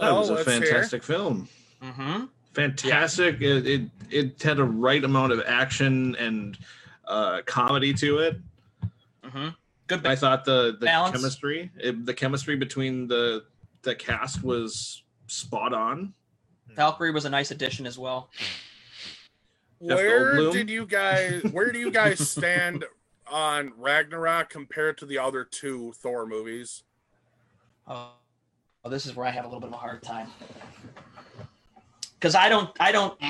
That Well, was a let's fantastic film. Mm-hmm. Fantastic. It, it it had a right amount of action and uh, comedy to it. Mm-hmm. Good. I thought the the Balance. chemistry it, the chemistry between the the cast was spot on. Valkyrie was a nice addition as well. Where did you guys where do you guys <laughs> stand on Ragnarok compared to the other two Thor movies? Oh, well, this is where I have a little bit of a hard time because I don't, I don't.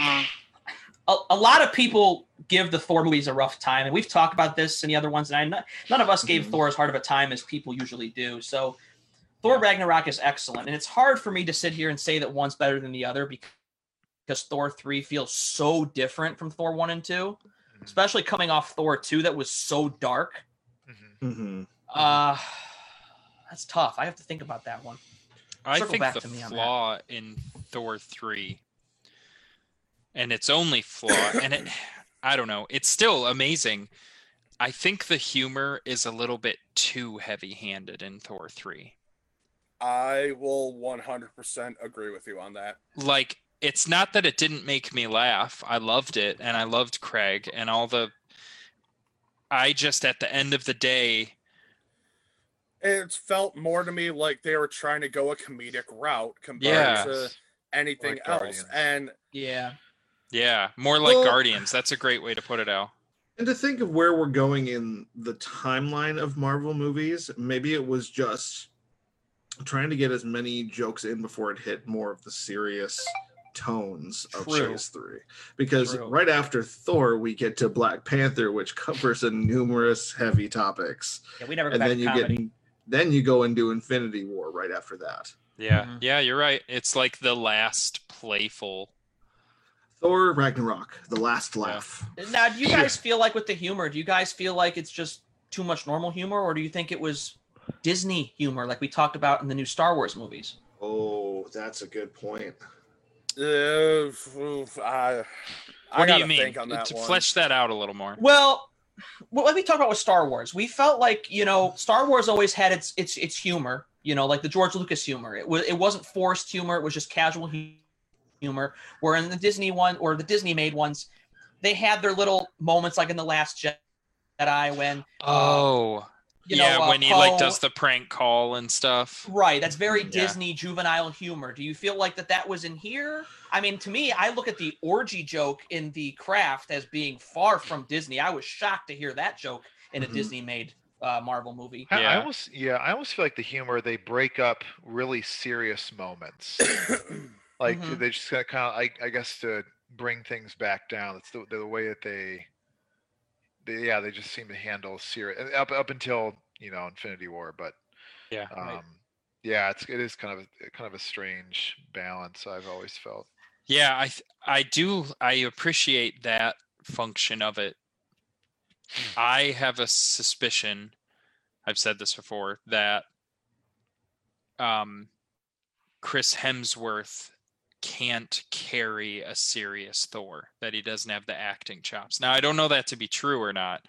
A, a lot of people give the Thor movies a rough time, and we've talked about this and the other ones. And I, none- none of us gave Mhm. Thor as hard of a time as people usually do. So, Thor Ragnarok is excellent, and it's hard for me to sit here and say that one's better than the other because because Thor three feels so different from Thor one and two, especially coming off Thor two that was so dark. Mhm. hmm Uh that's tough. I have to think about that one. I Circle think back the to me on that. flaw in Thor 3 and its only flaw and it I don't know, it's still amazing. I think the humor is a little bit too heavy-handed in Thor 3. I will 100% agree with you on that. Like it's not that it didn't make me laugh. I loved it and I loved Korg and all the I just at the end of the day it felt more to me like they were trying to go a comedic route compared Yeah. to anything Like else. Guardians. And Yeah. Yeah, more like Well- Guardians. That's a great way to put it, Al. And to think of where we're going in the timeline of Marvel movies, maybe it was just trying to get as many jokes in before it hit more of the serious tones of True. Phase 3. Because True. right after Thor, we get to Black Panther, which covers a numerous heavy topics. Yeah, we never go And back then to you comedy. get then you go and do Infinity War right after that. Yeah, Mhm. yeah, you're right. It's like the last playful. Thor Ragnarok, the last laugh. Now, do you guys feel like with the humor, do you guys feel like it's just too much normal humor, or do you think it was Disney humor, like we talked about in the new Star Wars movies? Oh, that's a good point. uh, oof, I, I What do you mean? think on that to one. flesh that out a little more. Well, what let me talk about with Star Wars. We felt like you know Star Wars always had its its its humor. You know, like the George Lucas humor. It was it wasn't forced humor. It was just casual hu- humor. Where in the Disney one or the Disney made ones, they had their little moments, like in the Last Jedi when Oh, you know yeah, uh, when he like does the prank call and stuff. Right, that's very Yeah. Disney juvenile humor. Do you feel like that that was in here? I mean, to me, I look at the orgy joke in the craft as being far from Disney. I was shocked to hear that joke in a Mhm. Disney-made uh, Marvel movie. I, I Yeah. almost yeah, I almost feel like the humor they break up really serious moments. <coughs> like Mhm. they just kind of, I, I guess to bring things back down. It's the, the way that they, they, yeah, they just seem to handle serious up up until you know Infinity War, but Yeah. um, Right. yeah, it's it is kind of a, kind of a strange balance. I've always felt. Yeah, I I do I appreciate that function of it. I have a suspicion, I've said this before, that um Chris Hemsworth can't carry a serious Thor, that he doesn't have the acting chops. Now I don't know that to be true or not,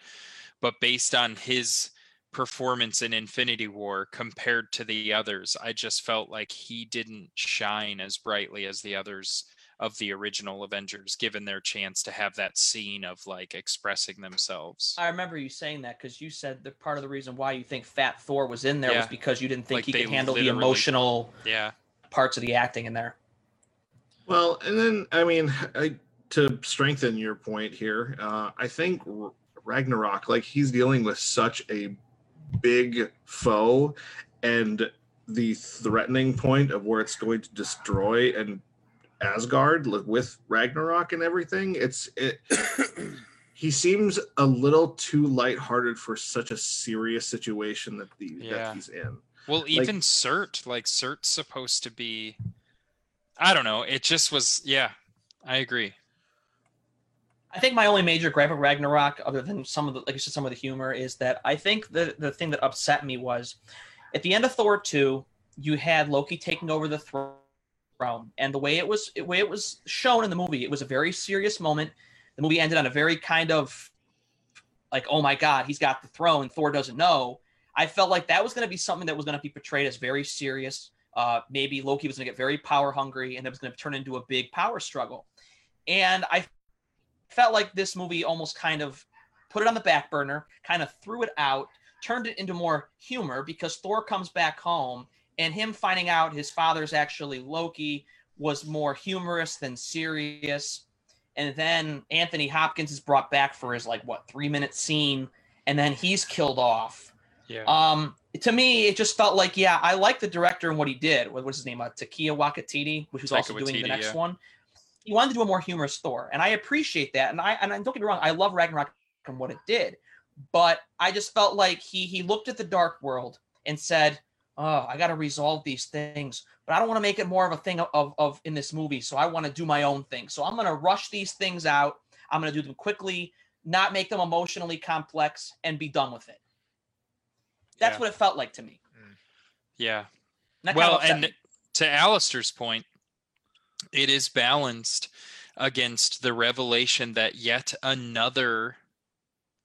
but based on his performance in Infinity War compared to the others, I just felt like he didn't shine as brightly as the others of the original Avengers, given their chance to have that scene of like expressing themselves. I remember you saying that because you said that part of the reason why you think Fat Thor was in there was because you didn't think Like he could handle the emotional Yeah. parts of the acting in there. Well, and then I mean, I, to strengthen your point here, uh, I think Ragnarok, like he's dealing with such a big foe, and the threatening point of where it's going to destroy and Asgard like, with Ragnarok and everything. It's it. <coughs> he seems a little too lighthearted for such a serious situation that the Yeah. that he's in. Well, even Cert, like Cert's supposed to be I don't know. It just was yeah, I agree. I think my only major gripe of Ragnarok, other than some of the like you said, some of the humor, is that I think the the thing that upset me was at the end of Thor two, you had Loki taking over the throne, and the way it was the way it was shown in the movie, it was a very serious moment. The movie ended on a very kind of like, oh my god, he's got the throne. Thor doesn't know. I felt like that was going to be something that was going to be portrayed as very serious. Uh, maybe Loki was going to get very power hungry, and it was going to turn into a big power struggle. And I felt like this movie almost kind of put it on the back burner, kind of threw it out, turned it into more humor because Thor comes back home and him finding out his father's actually Loki was more humorous than serious. And then Anthony Hopkins is brought back for his like what three minute scene, and then he's killed off. Yeah. Um, to me, it just felt like, yeah, I like the director and what he did. What was his name? Uh, Takia Wakatiti, which was Taika also doing the next yeah. one. He wanted to do a more humorous Thor, and I appreciate that. And I and don't get me wrong, I love Ragnarok and what it did, but I just felt like he he looked at the dark world and said, "Oh, I got to resolve these things, but I don't want to make it more of a thing of, of of in this movie. So I want to do my own thing. So I'm going to rush these things out. I'm going to do them quickly, not make them emotionally complex, and be done with it." That's Yeah. what it felt like to me. yeah. That well, and me. to Alistair's point, it is balanced against the revelation that yet another,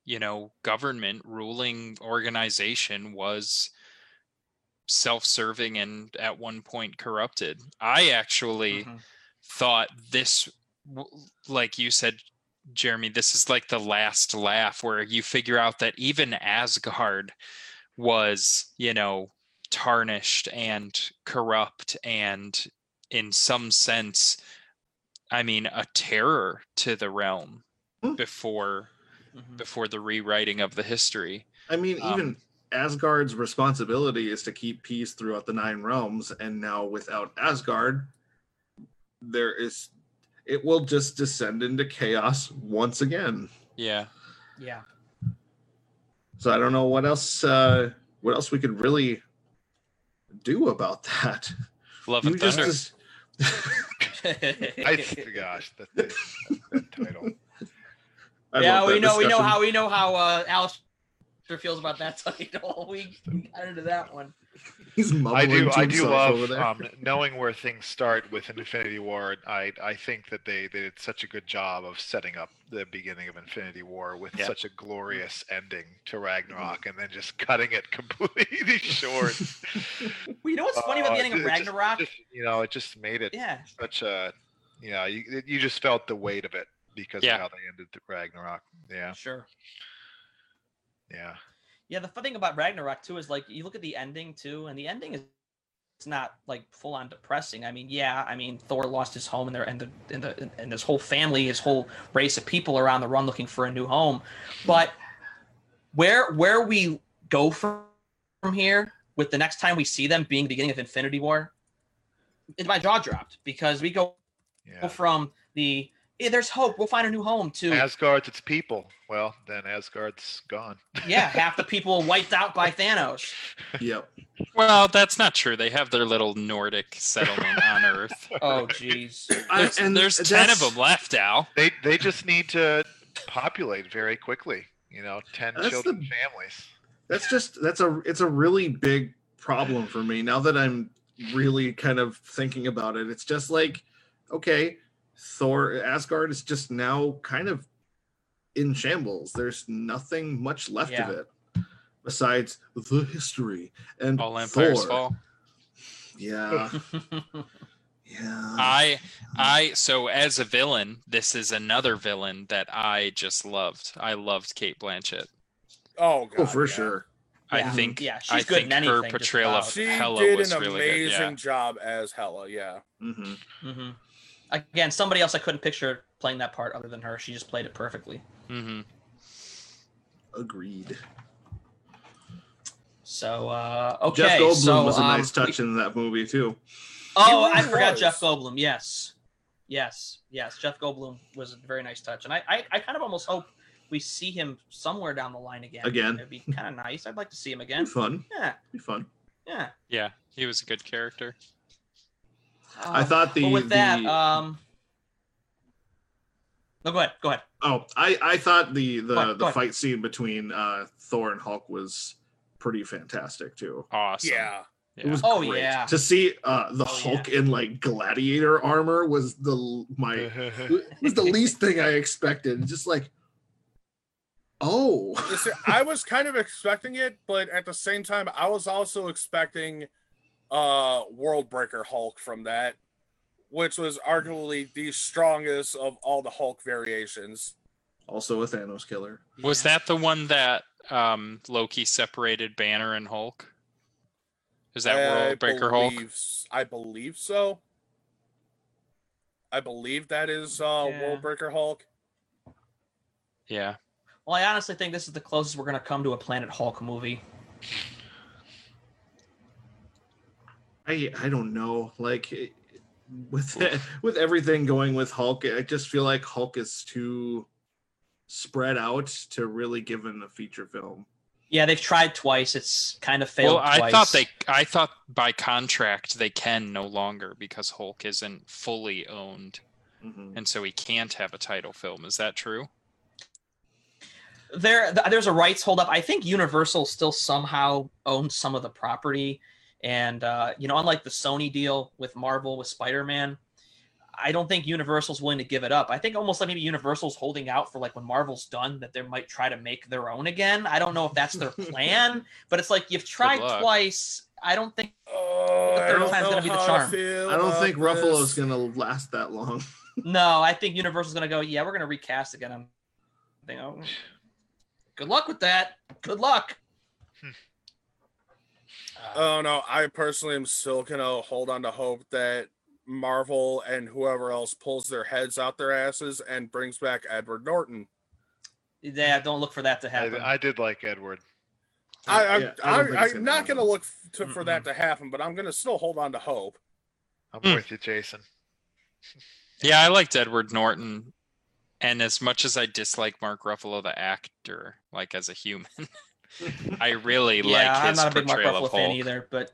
you know, government ruling organization was self-serving and at one point corrupted. I actually Mhm. thought this like you said Jeremy, this is like the last laugh where you figure out that even Asgard was, you know, tarnished and corrupt and in some sense I mean a terror to the realm Hmm. before Mhm. before the rewriting of the history. I mean, Um, even Asgard's responsibility is to keep peace throughout the nine realms, and now without Asgard, there is it will just descend into chaos once again. Yeah. Yeah. So I don't know what else uh what else we could really do about that. Love You and just- Thunder. just- <laughs> I gosh, that, that, that title. I yeah, we that know, we know how we know how uh, Alistair feels about that title. <laughs> We we got into that one. He's I do. to I do himself over love there. um, knowing where things start with Infinity War. I I think that they, they did such a good job of setting up the beginning of Infinity War with Yeah. such a glorious ending to Ragnarok, and then just cutting it <laughs> completely short. <laughs> Well, you know what's funny about Uh, the ending of it just- Ragnarok? just, you know, it just made it yeah. such a. You know, you it- you just felt the weight of it because Yeah. of how they ended the Ragnarok. Yeah, Sure. yeah. Yeah, the fun thing about Ragnarok too is like you look at the ending too, and the ending is it's not like full on depressing. I mean, yeah, I mean Thor lost his home and there and the and the and his whole family, his whole race of people are on the run looking for a new home. But where where we go from from here with the next time we see them being the beginning of Infinity War, it, my jaw dropped because we go Yeah. from the "Yeah, there's hope, we'll find a new home too. Asgard's its people. Well, then Asgard's gone. yeah, <laughs> half the people wiped out by Thanos. Yep. Well, that's not true. They have their little Nordic settlement on Earth. <laughs> Oh jeez. There's, and there's ten of them left, Al. They they just need to populate very quickly. You know, ten That's children the- families. That's just that's a it's a really big problem for me now that I'm really kind of thinking about it. It's just like, okay, Thor Asgard is just now kind of in shambles. There's nothing much left Yeah. of it besides the history and All empires Thor. fall. <laughs> Yeah, <laughs> yeah. I I so as a villain, this is another villain that I just loved. I loved Cate Blanchett. Oh, God, oh, for yeah. sure. I Yeah. think Yeah, I she's good in think her anything, just portrayal of about. She did was an really amazing good. Yeah. job as Hela. Yeah. Mm-hmm. hmm Again, somebody else I couldn't picture playing that part other than her. She just played it perfectly. hmm Agreed. So uh, okay, Jeff Goldblum so, was a um, nice touch in that movie too. Oh, He I really forgot. Jeff Goldblum. Yes, yes, yes. Jeff Goldblum was a very nice touch, and I, I, I kind of almost hope we see him somewhere down the line again. Again. it'd be kind of nice. I'd like to see him Be again. fun. Yeah, Be fun. yeah. Yeah, he was a good character. I Uh, thought the but with that, the- um, no, go ahead, go ahead. Oh, I I thought the the ahead, go the ahead. fight scene between uh Thor and Hulk was pretty fantastic too. Awesome. Yeah. It was Oh, great. yeah. To see uh the Oh, Hulk in like gladiator armor was the my <laughs> was the least thing I expected. Just like oh I was kind of expecting it, but at the same time, I was also expecting uh World Breaker Hulk from that, which was arguably the strongest of all the Hulk variations. also a Thanos killer. Was that the one that um, Loki separated Banner and Hulk? Is that I World Breaker Hulk? I believe so. I believe that is uh Yeah. World Breaker Hulk. Yeah. Well, I honestly think this is the closest we're gonna come to a Planet Hulk movie. I I don't know. Like it- with <laughs> with everything going with Hulk, I just feel like Hulk is too spread out to really give in a feature film. Yeah, they've tried twice. It's kind of failed Well, I twice. thought they, I thought by contract they can no longer because Hulk isn't fully owned, Mhm. and so he can't have a title film. Is that true? there there's a rights holdup. I think Universal still somehow owns some of the property, and uh, you know, unlike the Sony deal with Marvel with Spider-Man, I don't think Universal's willing to give it up. I think almost like maybe Universal's holding out for like when Marvel's done that they might try to make their own again. I don't know if that's their <laughs> plan, but it's like you've tried twice. I don't think Oh, The I third don't time's gonna be the charm. feel I don't about think Ruffalo's gonna last that long. <laughs> no. I think Universal's gonna go. Yeah, we're gonna recast again. I'm thinking, oh, <sighs> good luck with that. Good luck. Oh no, I personally am still gonna hold on to hope that Marvel and whoever else pulls their heads out their asses and brings back Edward Norton. Yeah, don't look for that to happen. I, I did like Edward. I, I'm, Yeah, I don't I, I'm gonna not gonna look to, for that to happen, but I'm gonna still hold on to hope. I'm Hmm. with you, Jason. <laughs> Yeah, I liked Edward Norton. And as much as I dislike Mark Ruffalo, the actor, like as a human, <laughs> <laughs> I really yeah, like I'm his not a big Mark portrayal Ruffalo of fan Hulk. either, but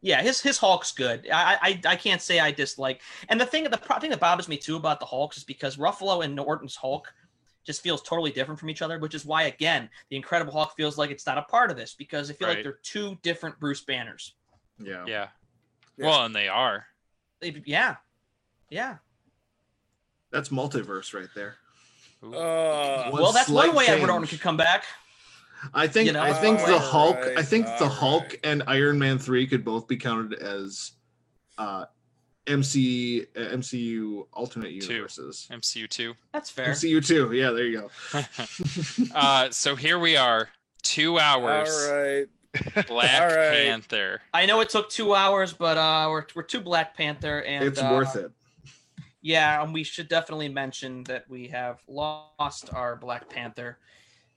yeah, his his Hulk's good. I I, I can't say I dislike. And the thing the pro- thing that bothers me too about the Hulks is because Ruffalo and Norton's Hulk just feels totally different from each other, which is why again the Incredible Hulk feels like it's not a part of this because I feel like they're two different Bruce Banners. Yeah. Yeah. Yeah. Well, and they are. They- yeah, yeah. That's multiverse right there. Uh, well, that's one slight way Edward Norton could come back. I think You know? I think the Hulk I think the Hulk and Iron Man 3 could both be counted as uh MC uh, MCU alternate Two. universes. MCU 2. That's fair. MCU 2. Yeah, there you go. <laughs> uh, so here we are, two hours. all right. Black All right. Panther. I know it took two hours, but uh, we're we're two Black Panther, and it's uh, worth it. Yeah, and we should definitely mention that we have lost our Black Panther,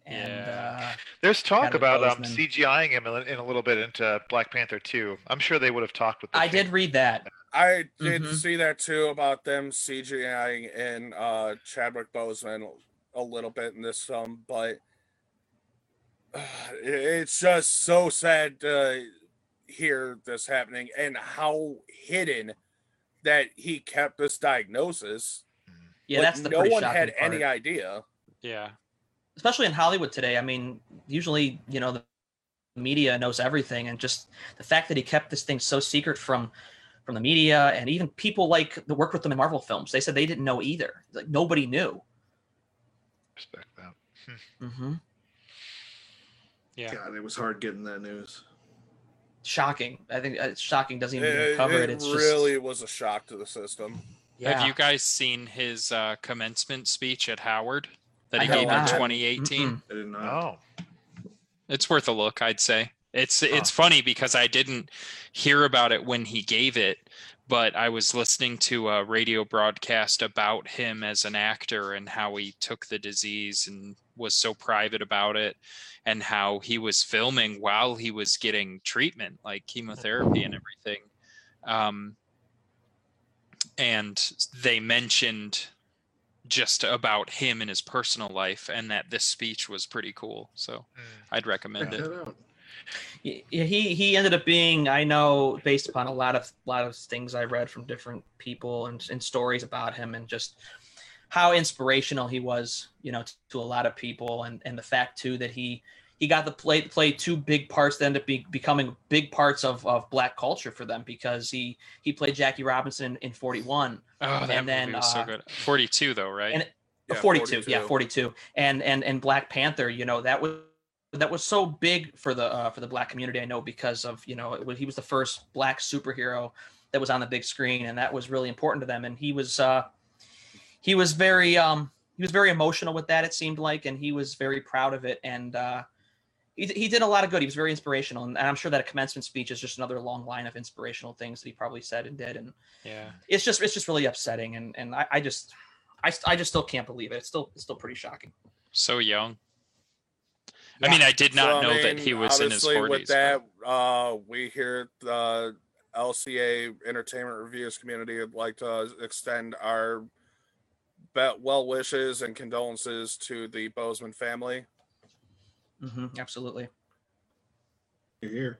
and Yeah. There's talk about um, CGIing him in a, little bit into Black Panther 2. I'm sure they would have talked with. uh, The I did read that. I did Mhm. see that too about them CGIing in uh, Chadwick Boseman a little bit in this film, but <sighs> uh, it's just so sad to hear this happening and how hidden that he kept this diagnosis. Yeah, Like, that's the no one had part. any idea. Yeah. Especially in Hollywood today. I mean, usually you know the media knows everything, and just the fact that he kept this thing so secret from from the media and even people like that worked with them in Marvel films, they said they didn't know either. Like nobody knew. respect that. <laughs> hmm Yeah. God, it was hard getting that news. Shocking. I think uh, it's shocking. Doesn't even It, cover it. it It's just really was a shock to the system. yeah. Have you guys seen his uh, commencement speech at Howard that he have gave in 2018? Mm-mm. I did not. Oh, It's worth a look, I'd say. It's it's funny because I didn't hear about it when he gave it, but I was listening to a radio broadcast about him as an actor and how he took the disease and was so private about it and how he was filming while he was getting treatment like chemotherapy and everything. Um and they mentioned just about him and his personal life and that this speech was pretty cool. So Mm. I'd recommend Check it. that out. Y- yeah, he he ended up being I know based upon a lot of lot of things I read from different people and, and stories about him and just how inspirational he was, you know, to, to a lot of people and and the fact too that he he got to play play two big parts that ended up be, becoming big parts of, of black culture for them because he he played Jackie Robinson in 41 Oh, that And then, movie was so uh, good. 42 though, right? and- Yeah, 42, yeah 42 and and and black panther you know that was that was so big for the uh, for the black community i know because of you know it was, he was the first black superhero that was on the big screen and that was really important to them. And he was uh he was very um he was very emotional with that it seemed like and he was very proud of it. And uh he, he did a lot of good he was very inspirational and, and i'm sure that a commencement speech is just another long line of inspirational things that he probably said and did and yeah. it's just it's just really upsetting and and i, I just I, I just still can't believe it it's still it's still pretty shocking So young. I mean, I did not So, I know that he was in his obviously 40s. With that, uh, we here at the LCA Entertainment Reviews community would like to extend our be- well wishes and condolences to the Boseman family. Hmm absolutely You're here.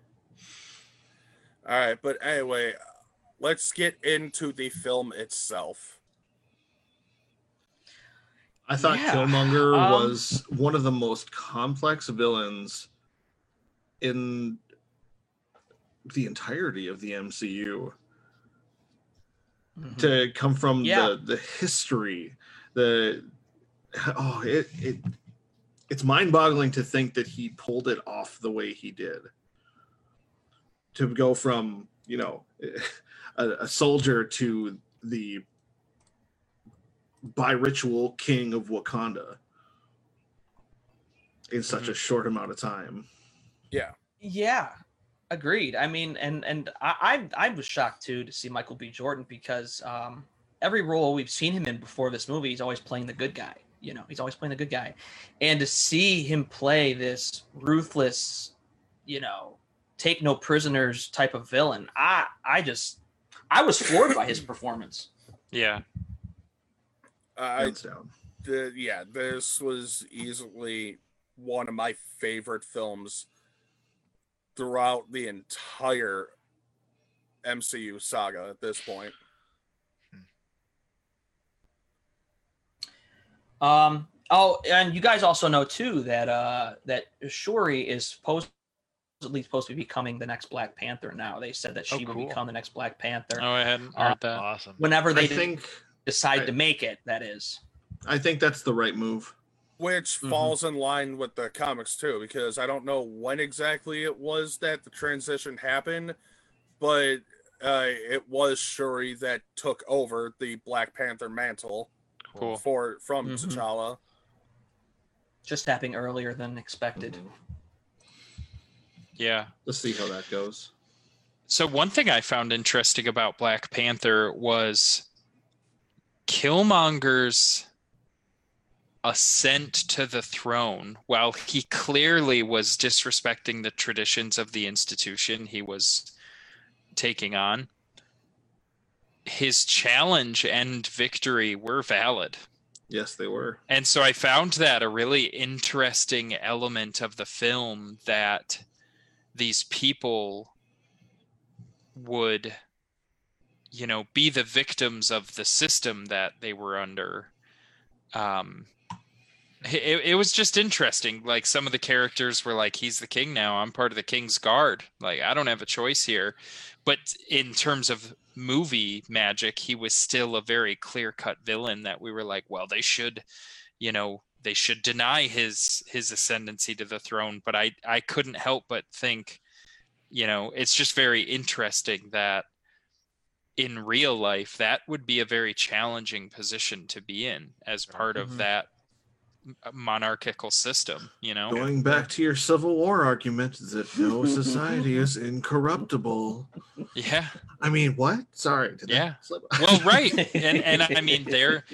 All right, but anyway, let's get into the film itself. I thought Yeah, Killmonger um, was one of the most complex villains in the entirety of the MCU. Mhm. To come from Yeah. the the history, the oh it it it's mind-boggling to think that he pulled it off the way he did. To go from you know <laughs> a, a soldier to the by ritual king of Wakanda in such a short amount of time. Yeah. Yeah Agreed. I mean, and and I I, I was shocked too to see Michael B. Jordan because um, every role we've seen him in before this movie, he's always playing the good guy. You know, he's always playing the good guy, and to see him play this ruthless, you know, take no prisoners type of villain, I I just I was floored by his <laughs> performance. Yeah. I the, yeah, this was easily one of my favorite films throughout the entire MCU saga at this point. Um. Oh, and you guys also know too that uh that Shuri is supposedly supposed to be becoming the next Black Panther. Now they said that Oh, she would cool. become the next Black Panther Oh, I hadn't Uh, that. Awesome. whenever they I think decide I- to make it. That is. I think that's the right move. Which Mhm. falls in line with the comics too, because I don't know when exactly it was that the transition happened, but uh, it was Shuri that took over the Black Panther mantle Cool. for from Mhm. T'Challa. Just happening earlier than expected. Yeah. Let's see how that goes. So one thing I found interesting about Black Panther was Killmonger's ascent to the throne. While he clearly was disrespecting the traditions of the institution he was taking on, his challenge and victory were valid. Yes, they were. And so I found that a really interesting element of the film that these people would, you know, be the victims of the system that they were under. Um, it, it was just interesting. Like some of the characters were like, he's the king now. I'm part of the king's guard. Like, I don't have a choice here. But in terms of movie magic, he was still a very clear cut villain that we were like, well, they should, you know, they should deny his his ascendancy to the throne. But I I couldn't help but think, you know, it's just very interesting that in real life that would be a very challenging position to be in as part Mhm. of that monarchical system, you know. Going back to your Civil War argument that no <laughs> society is incorruptible. Yeah. I mean, what? Sorry. did Yeah. slip? Well, right. And and I <laughs> mean there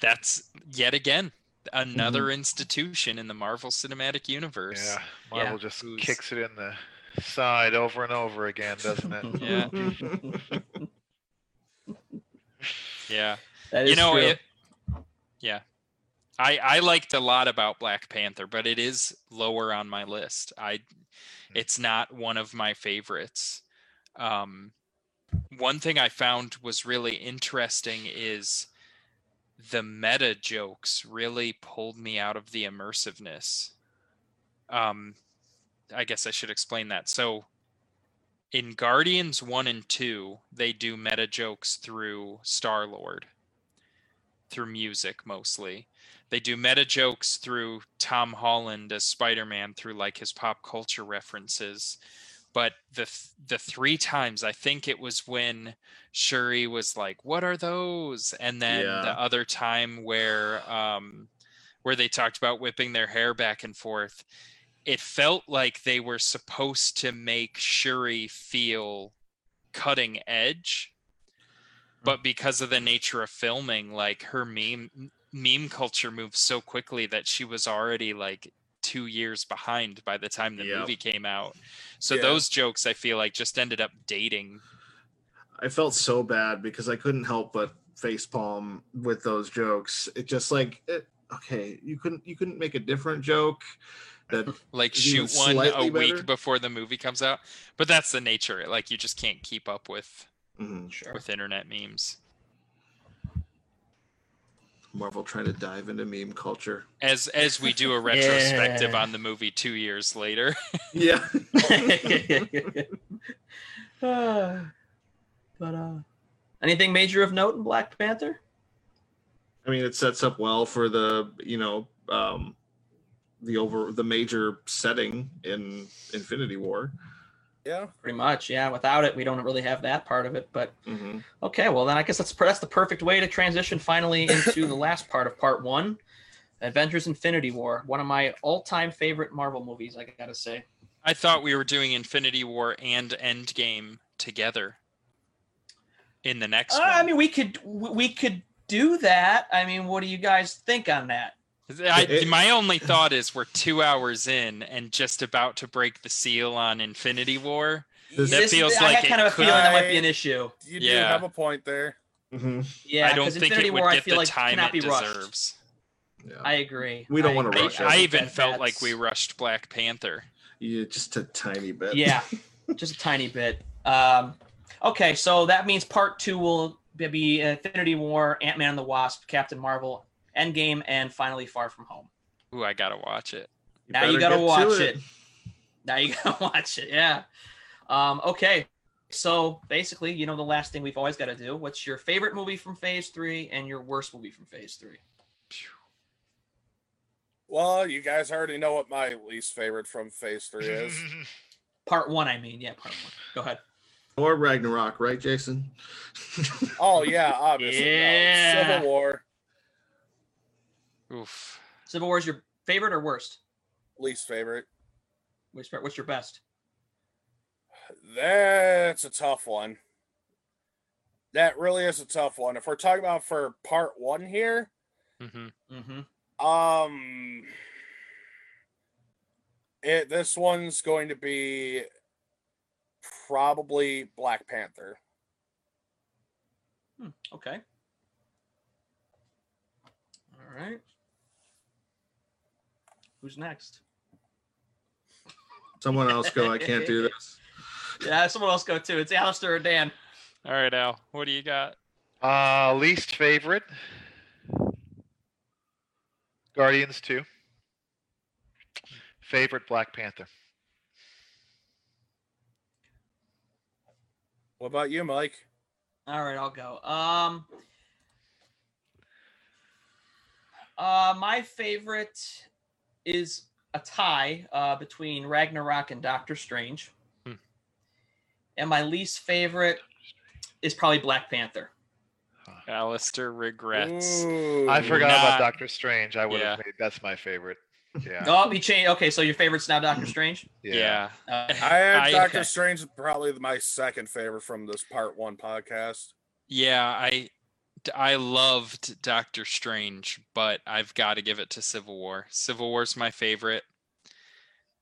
that's yet again another mm-hmm. institution in the Marvel Cinematic Universe. Yeah, Marvel Yeah. just Who's- kicks it in the side over and over again, doesn't it? <laughs> Yeah. Yeah. That is you know true. it yeah i i liked a lot about black panther but it is lower on my list. I it's not one of my favorites. Um one thing i found was really interesting is the meta jokes really pulled me out of the immersiveness. Um i guess i should explain that. So in guardians 1 and 2 they do meta jokes through star lord through music mostly. They do meta jokes through Tom Holland as Spider-Man through like his pop culture references. But the th- the three times I think it was when Shuri was like, "What are those?" and then Yeah. the other time where um where they talked about whipping their hair back and forth. It felt like they were supposed to make Shuri feel cutting edge but because of the nature of filming like her meme meme culture moves so quickly that she was already like two years behind by the time the Yep. movie came out so Yeah. those jokes i feel like just ended up dating I felt so bad because I couldn't help but facepalm with those jokes. It just like, it, okay, you couldn't you couldn't make a different joke that <laughs> like shoot one a slightly week before the movie comes out but that's the nature like you just can't keep up with Mhm. Sure. with internet memes Marvel trying to dive into meme culture. as as we do a <laughs> retrospective Yeah. on the movie two years later <laughs> Yeah. Uh, <laughs> but uh, anything major of note in Black Panther? I mean, it sets up well for the you know um, the over the major setting in Infinity War. Yeah. Pretty much, yeah. Without it, we don't really have that part of it. But hmm okay, well then I guess that's that's the perfect way to transition finally into the last part of part one, Avengers: Infinity War, one of my all-time favorite Marvel movies. I gotta say. I thought we were doing Infinity War and Endgame together in the next Uh, one. I mean, we could we could do that. I mean, what do you guys think on that? I, It- my only thought is we're two hours in and just about to break the seal on Infinity War. This- That feels I like had it kind of a could- feeling that might be an issue. You do Yeah. have a point there. Mhm. Yeah, I don't 'cause think Infinity it would War, I get feel the like time cannot it be rushed. deserves. Yeah. I agree. We don't I wanna rush it. I think even that felt like we rushed Black Panther. yeah, just a tiny bit. Yeah, <laughs> just a tiny bit. Um, okay, so that means part two will be Infinity War, Ant Man and the Wasp, Captain Marvel, Endgame, and finally Far From Home. Ooh, I gotta watch it. now you gotta get to watch it. Now you <laughs> gotta watch it. Yeah. Um, okay. So basically, you know, the last thing we've always got to do. What's your favorite movie from Phase Three and your worst movie from Phase Three? Well, you guys already know what my least favorite from Phase Three is. <laughs> Part one, I mean. Yeah, part one. Go ahead. Or Ragnarok, right, Jason? <laughs> oh yeah, obviously. no, Yeah. Civil War, Oof. Civil War is your favorite or worst? least favorite. What's what's your best? That's a tough one. That really is a tough one. If we're talking about for part one here, hmm Mm-hmm. um, it this one's going to be probably Black Panther. Hmm, okay. All right. Who's next? Someone else go. I can't do <laughs> this. Yeah, someone else go too. It's Alistair or Dan. All right, Al. What do you got? Uh, least favorite. Guardians 2. Favorite Black Panther. What about you, Mike? All right, I'll go. Um, uh, my favorite is a tie uh, between Ragnarok and Doctor Strange, Hmm. and my least favorite is probably Black Panther. Alistair regrets. Ooh. I forgot Nah. about Doctor Strange. I would Yeah. have made that's my favorite. Yeah. Oh, you changed. Okay, so your favorite's now Doctor Strange. Yeah. Uh, I had <laughs> Doctor okay. Strange probably my second favorite from this part one podcast. Yeah, I I loved Doctor Strange, but I've got to give it to Civil War. Civil War's my favorite,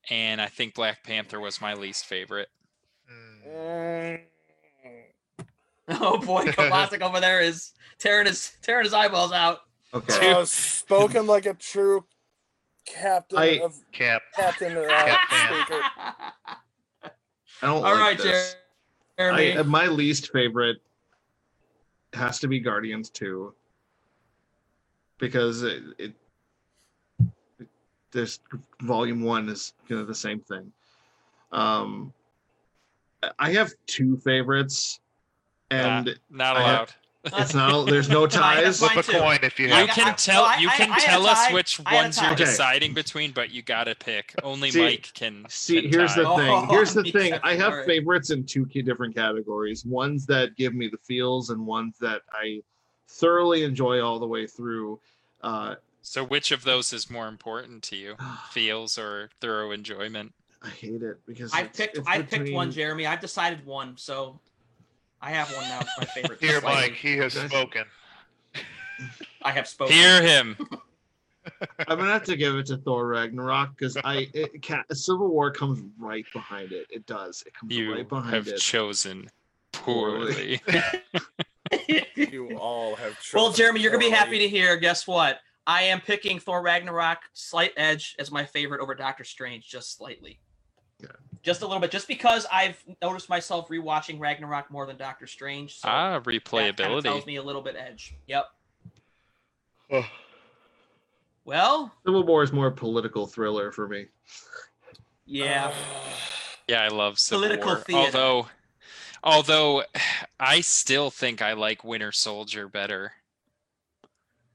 and I think Black Panther was my least favorite. Mm. <laughs> Oh boy, Classic over there is tearing his tearing his eyeballs out. Okay. uh, spoken like a true captain I- of Cap. captain. Uh, Captain. <laughs> speaker. I don't All like right, this. Jeremy. I, uh, my least favorite has to be Guardians 2 because it, it, it there's volume one is you know the same thing. Um, I have two favorites, and Not allowed. It's not there's no <laughs> ties. Mine Flip a coin if you I You can tell. you can I had tell us which I had a ones you're. Okay. deciding between, but you gotta pick. Only See- Mike can. See, can here's the thing. Here's the yes, <laughs> thing. I have alright. favorites in two key different categories. Ones that give me the feels, and ones that I thoroughly enjoy all the way through. Uh, So, which of those is more important to you? <sighs> Feels or thorough enjoyment? I hate it because I it's- picked. it's I picked one, Jeremy. I've decided one, so I have one now. It's my favorite. Here, Mike. He has Okay. spoken. I have spoken. Hear him. <laughs> I'm gonna have to give it to Thor Ragnarok because I it, ca Civil War comes right behind it. It does. It comes You right behind it. You have it. chosen Poorly. poorly. <laughs> You all have. well, Jeremy, you're gonna be happy to hear. Guess what? I am picking Thor Ragnarok slight edge as my favorite over Doctor Strange, just slightly. Yeah. Just a little bit, just because I've noticed myself rewatching Ragnarok more than Doctor Strange. So ah, that kinda replayability. tells me a little bit edge. Yep. Oh, Well, Civil War is more political thriller for me. yeah. Yeah, I love Civil Political War. theater. Although, although, <sighs> I still think I like Winter Soldier better.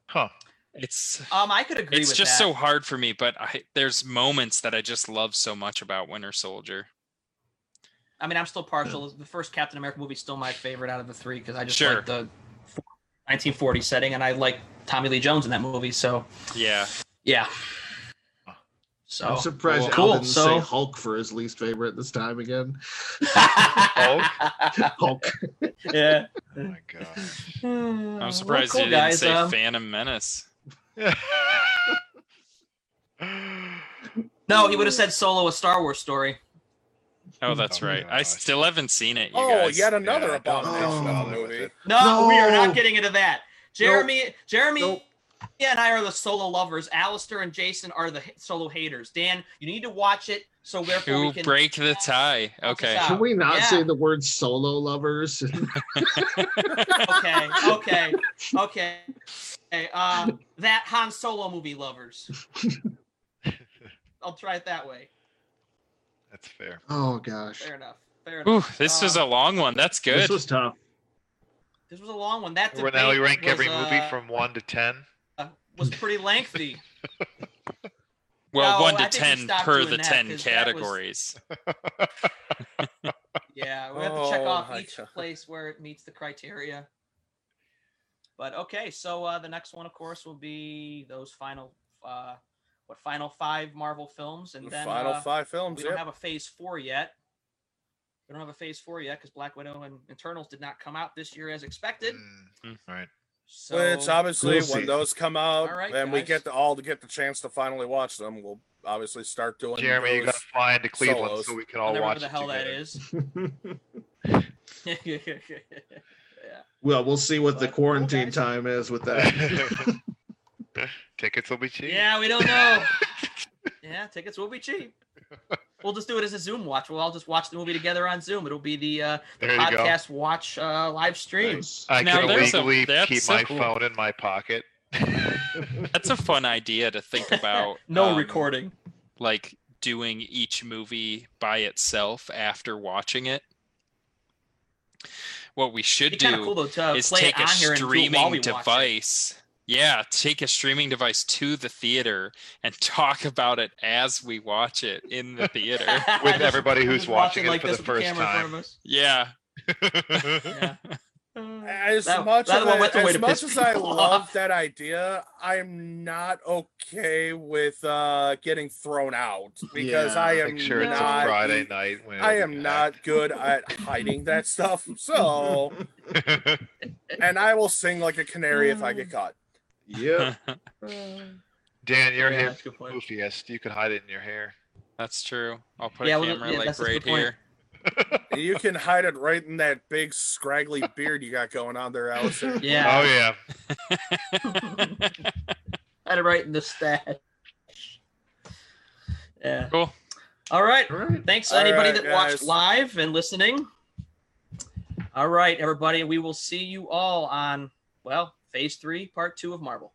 huh. It's Um, I could agree it's with just that. so hard for me, but I, there's moments that I just love so much about Winter Soldier. I mean, I'm still partial. The first Captain America movie is still my favorite out of the three because I just Sure. like the 1940 setting, and I like Tommy Lee Jones in that movie. So Yeah, yeah. So I'm surprised Cool, Al didn't so- say Hulk for his least favorite this time again. Hulk. <laughs> yeah. Oh my gosh. <sighs> I'm surprised cool, you didn't guys, say um, Phantom Menace. No, he would have said Solo, a Star Wars story. Oh, that's Oh my right. I still haven't seen it. You Oh, guys. yet another Yeah, abomination oh. bother of a movie. it. No, we are not getting into that. Jeremy, Jeremy, Nope. yeah, and I are the solo lovers. Alistair and Jason are the solo haters. Dan, you need to watch it so therefore we can break the tie. Okay. Can we not Yeah. say the word solo lovers? <laughs> okay, okay, okay. Okay, uh, that Han Solo movie lovers. <laughs> I'll try it that way. That's fair. oh gosh. Fair enough. Fair enough. Ooh, enough. this was Uh, a long one. That's good. This was tough. this was a long one. That Well, now we debate rank every was, movie uh, from one to ten. uh, was pretty lengthy. <laughs> well, No, one to ten per the that ten 'cause that was- categories. <laughs> Yeah, we have to check Oh off my each God. place where it meets the criteria. But okay, so uh, the next one, of course, will be those final, uh, what final five Marvel films, and The then final uh, five films. we don't have a Phase Four yet. We don't have a Phase Four yet because Black Widow and Eternals did not come out this year as expected. Mm, right. So it's obviously, we'll when those come out, All right, and we get the, all to get the chance to finally watch them, we'll obviously start doing. Jeremy, you those- got to fly into Cleveland solos. so we can all whatever watch the hell that together. <laughs> <laughs> <laughs> is. well, we'll see what the But, cool, quarantine guys. time is with that. <laughs> Tickets will be cheap. yeah, we don't know. <laughs> yeah, tickets will be cheap. We'll just do it as a Zoom watch. We'll all just watch the movie together on Zoom. It'll be the uh, the There go. podcast watch uh, live stream. Nice. I Now can there's a- that's keep so my cool. phone in my pocket. <laughs> That's a fun idea to think about. no um, recording. Like doing each movie by itself after watching it. What we should It'd be kind of do cool though is take a on here and do it while we streaming device. Yeah, take a streaming device to the theater and <laughs> talk about it as we watch it in the theater. <laughs> With everybody who's just watching it like for the first camera in front time. yeah. Yeah. <laughs> Mm. As That- much that as, one I, went the way as, much as I <laughs> love off. that idea, I'm not okay with uh, getting thrown out because Yeah, I am Make sure it's not. a Friday night. When I it'll am not good at hiding that stuff. <laughs> So, and I will sing like a canary if I get mm. caught. Yep. <laughs> Mm. Dan, your Yeah, hair that's a good goofiest. You can hide it in your hair. That's true. I'll put Yeah, a well, camera yeah, like that's a right point. here. And you can hide it right in that big scraggly beard you got going on there, Allison. <laughs> Yeah. Oh Yeah. yeah. <laughs> Had it right in the stash. Yeah. Cool. All right. All right. Thanks to All anybody right, that watched live and listening. All right, everybody. We will see you all on, well, phase three, part two of Marvel.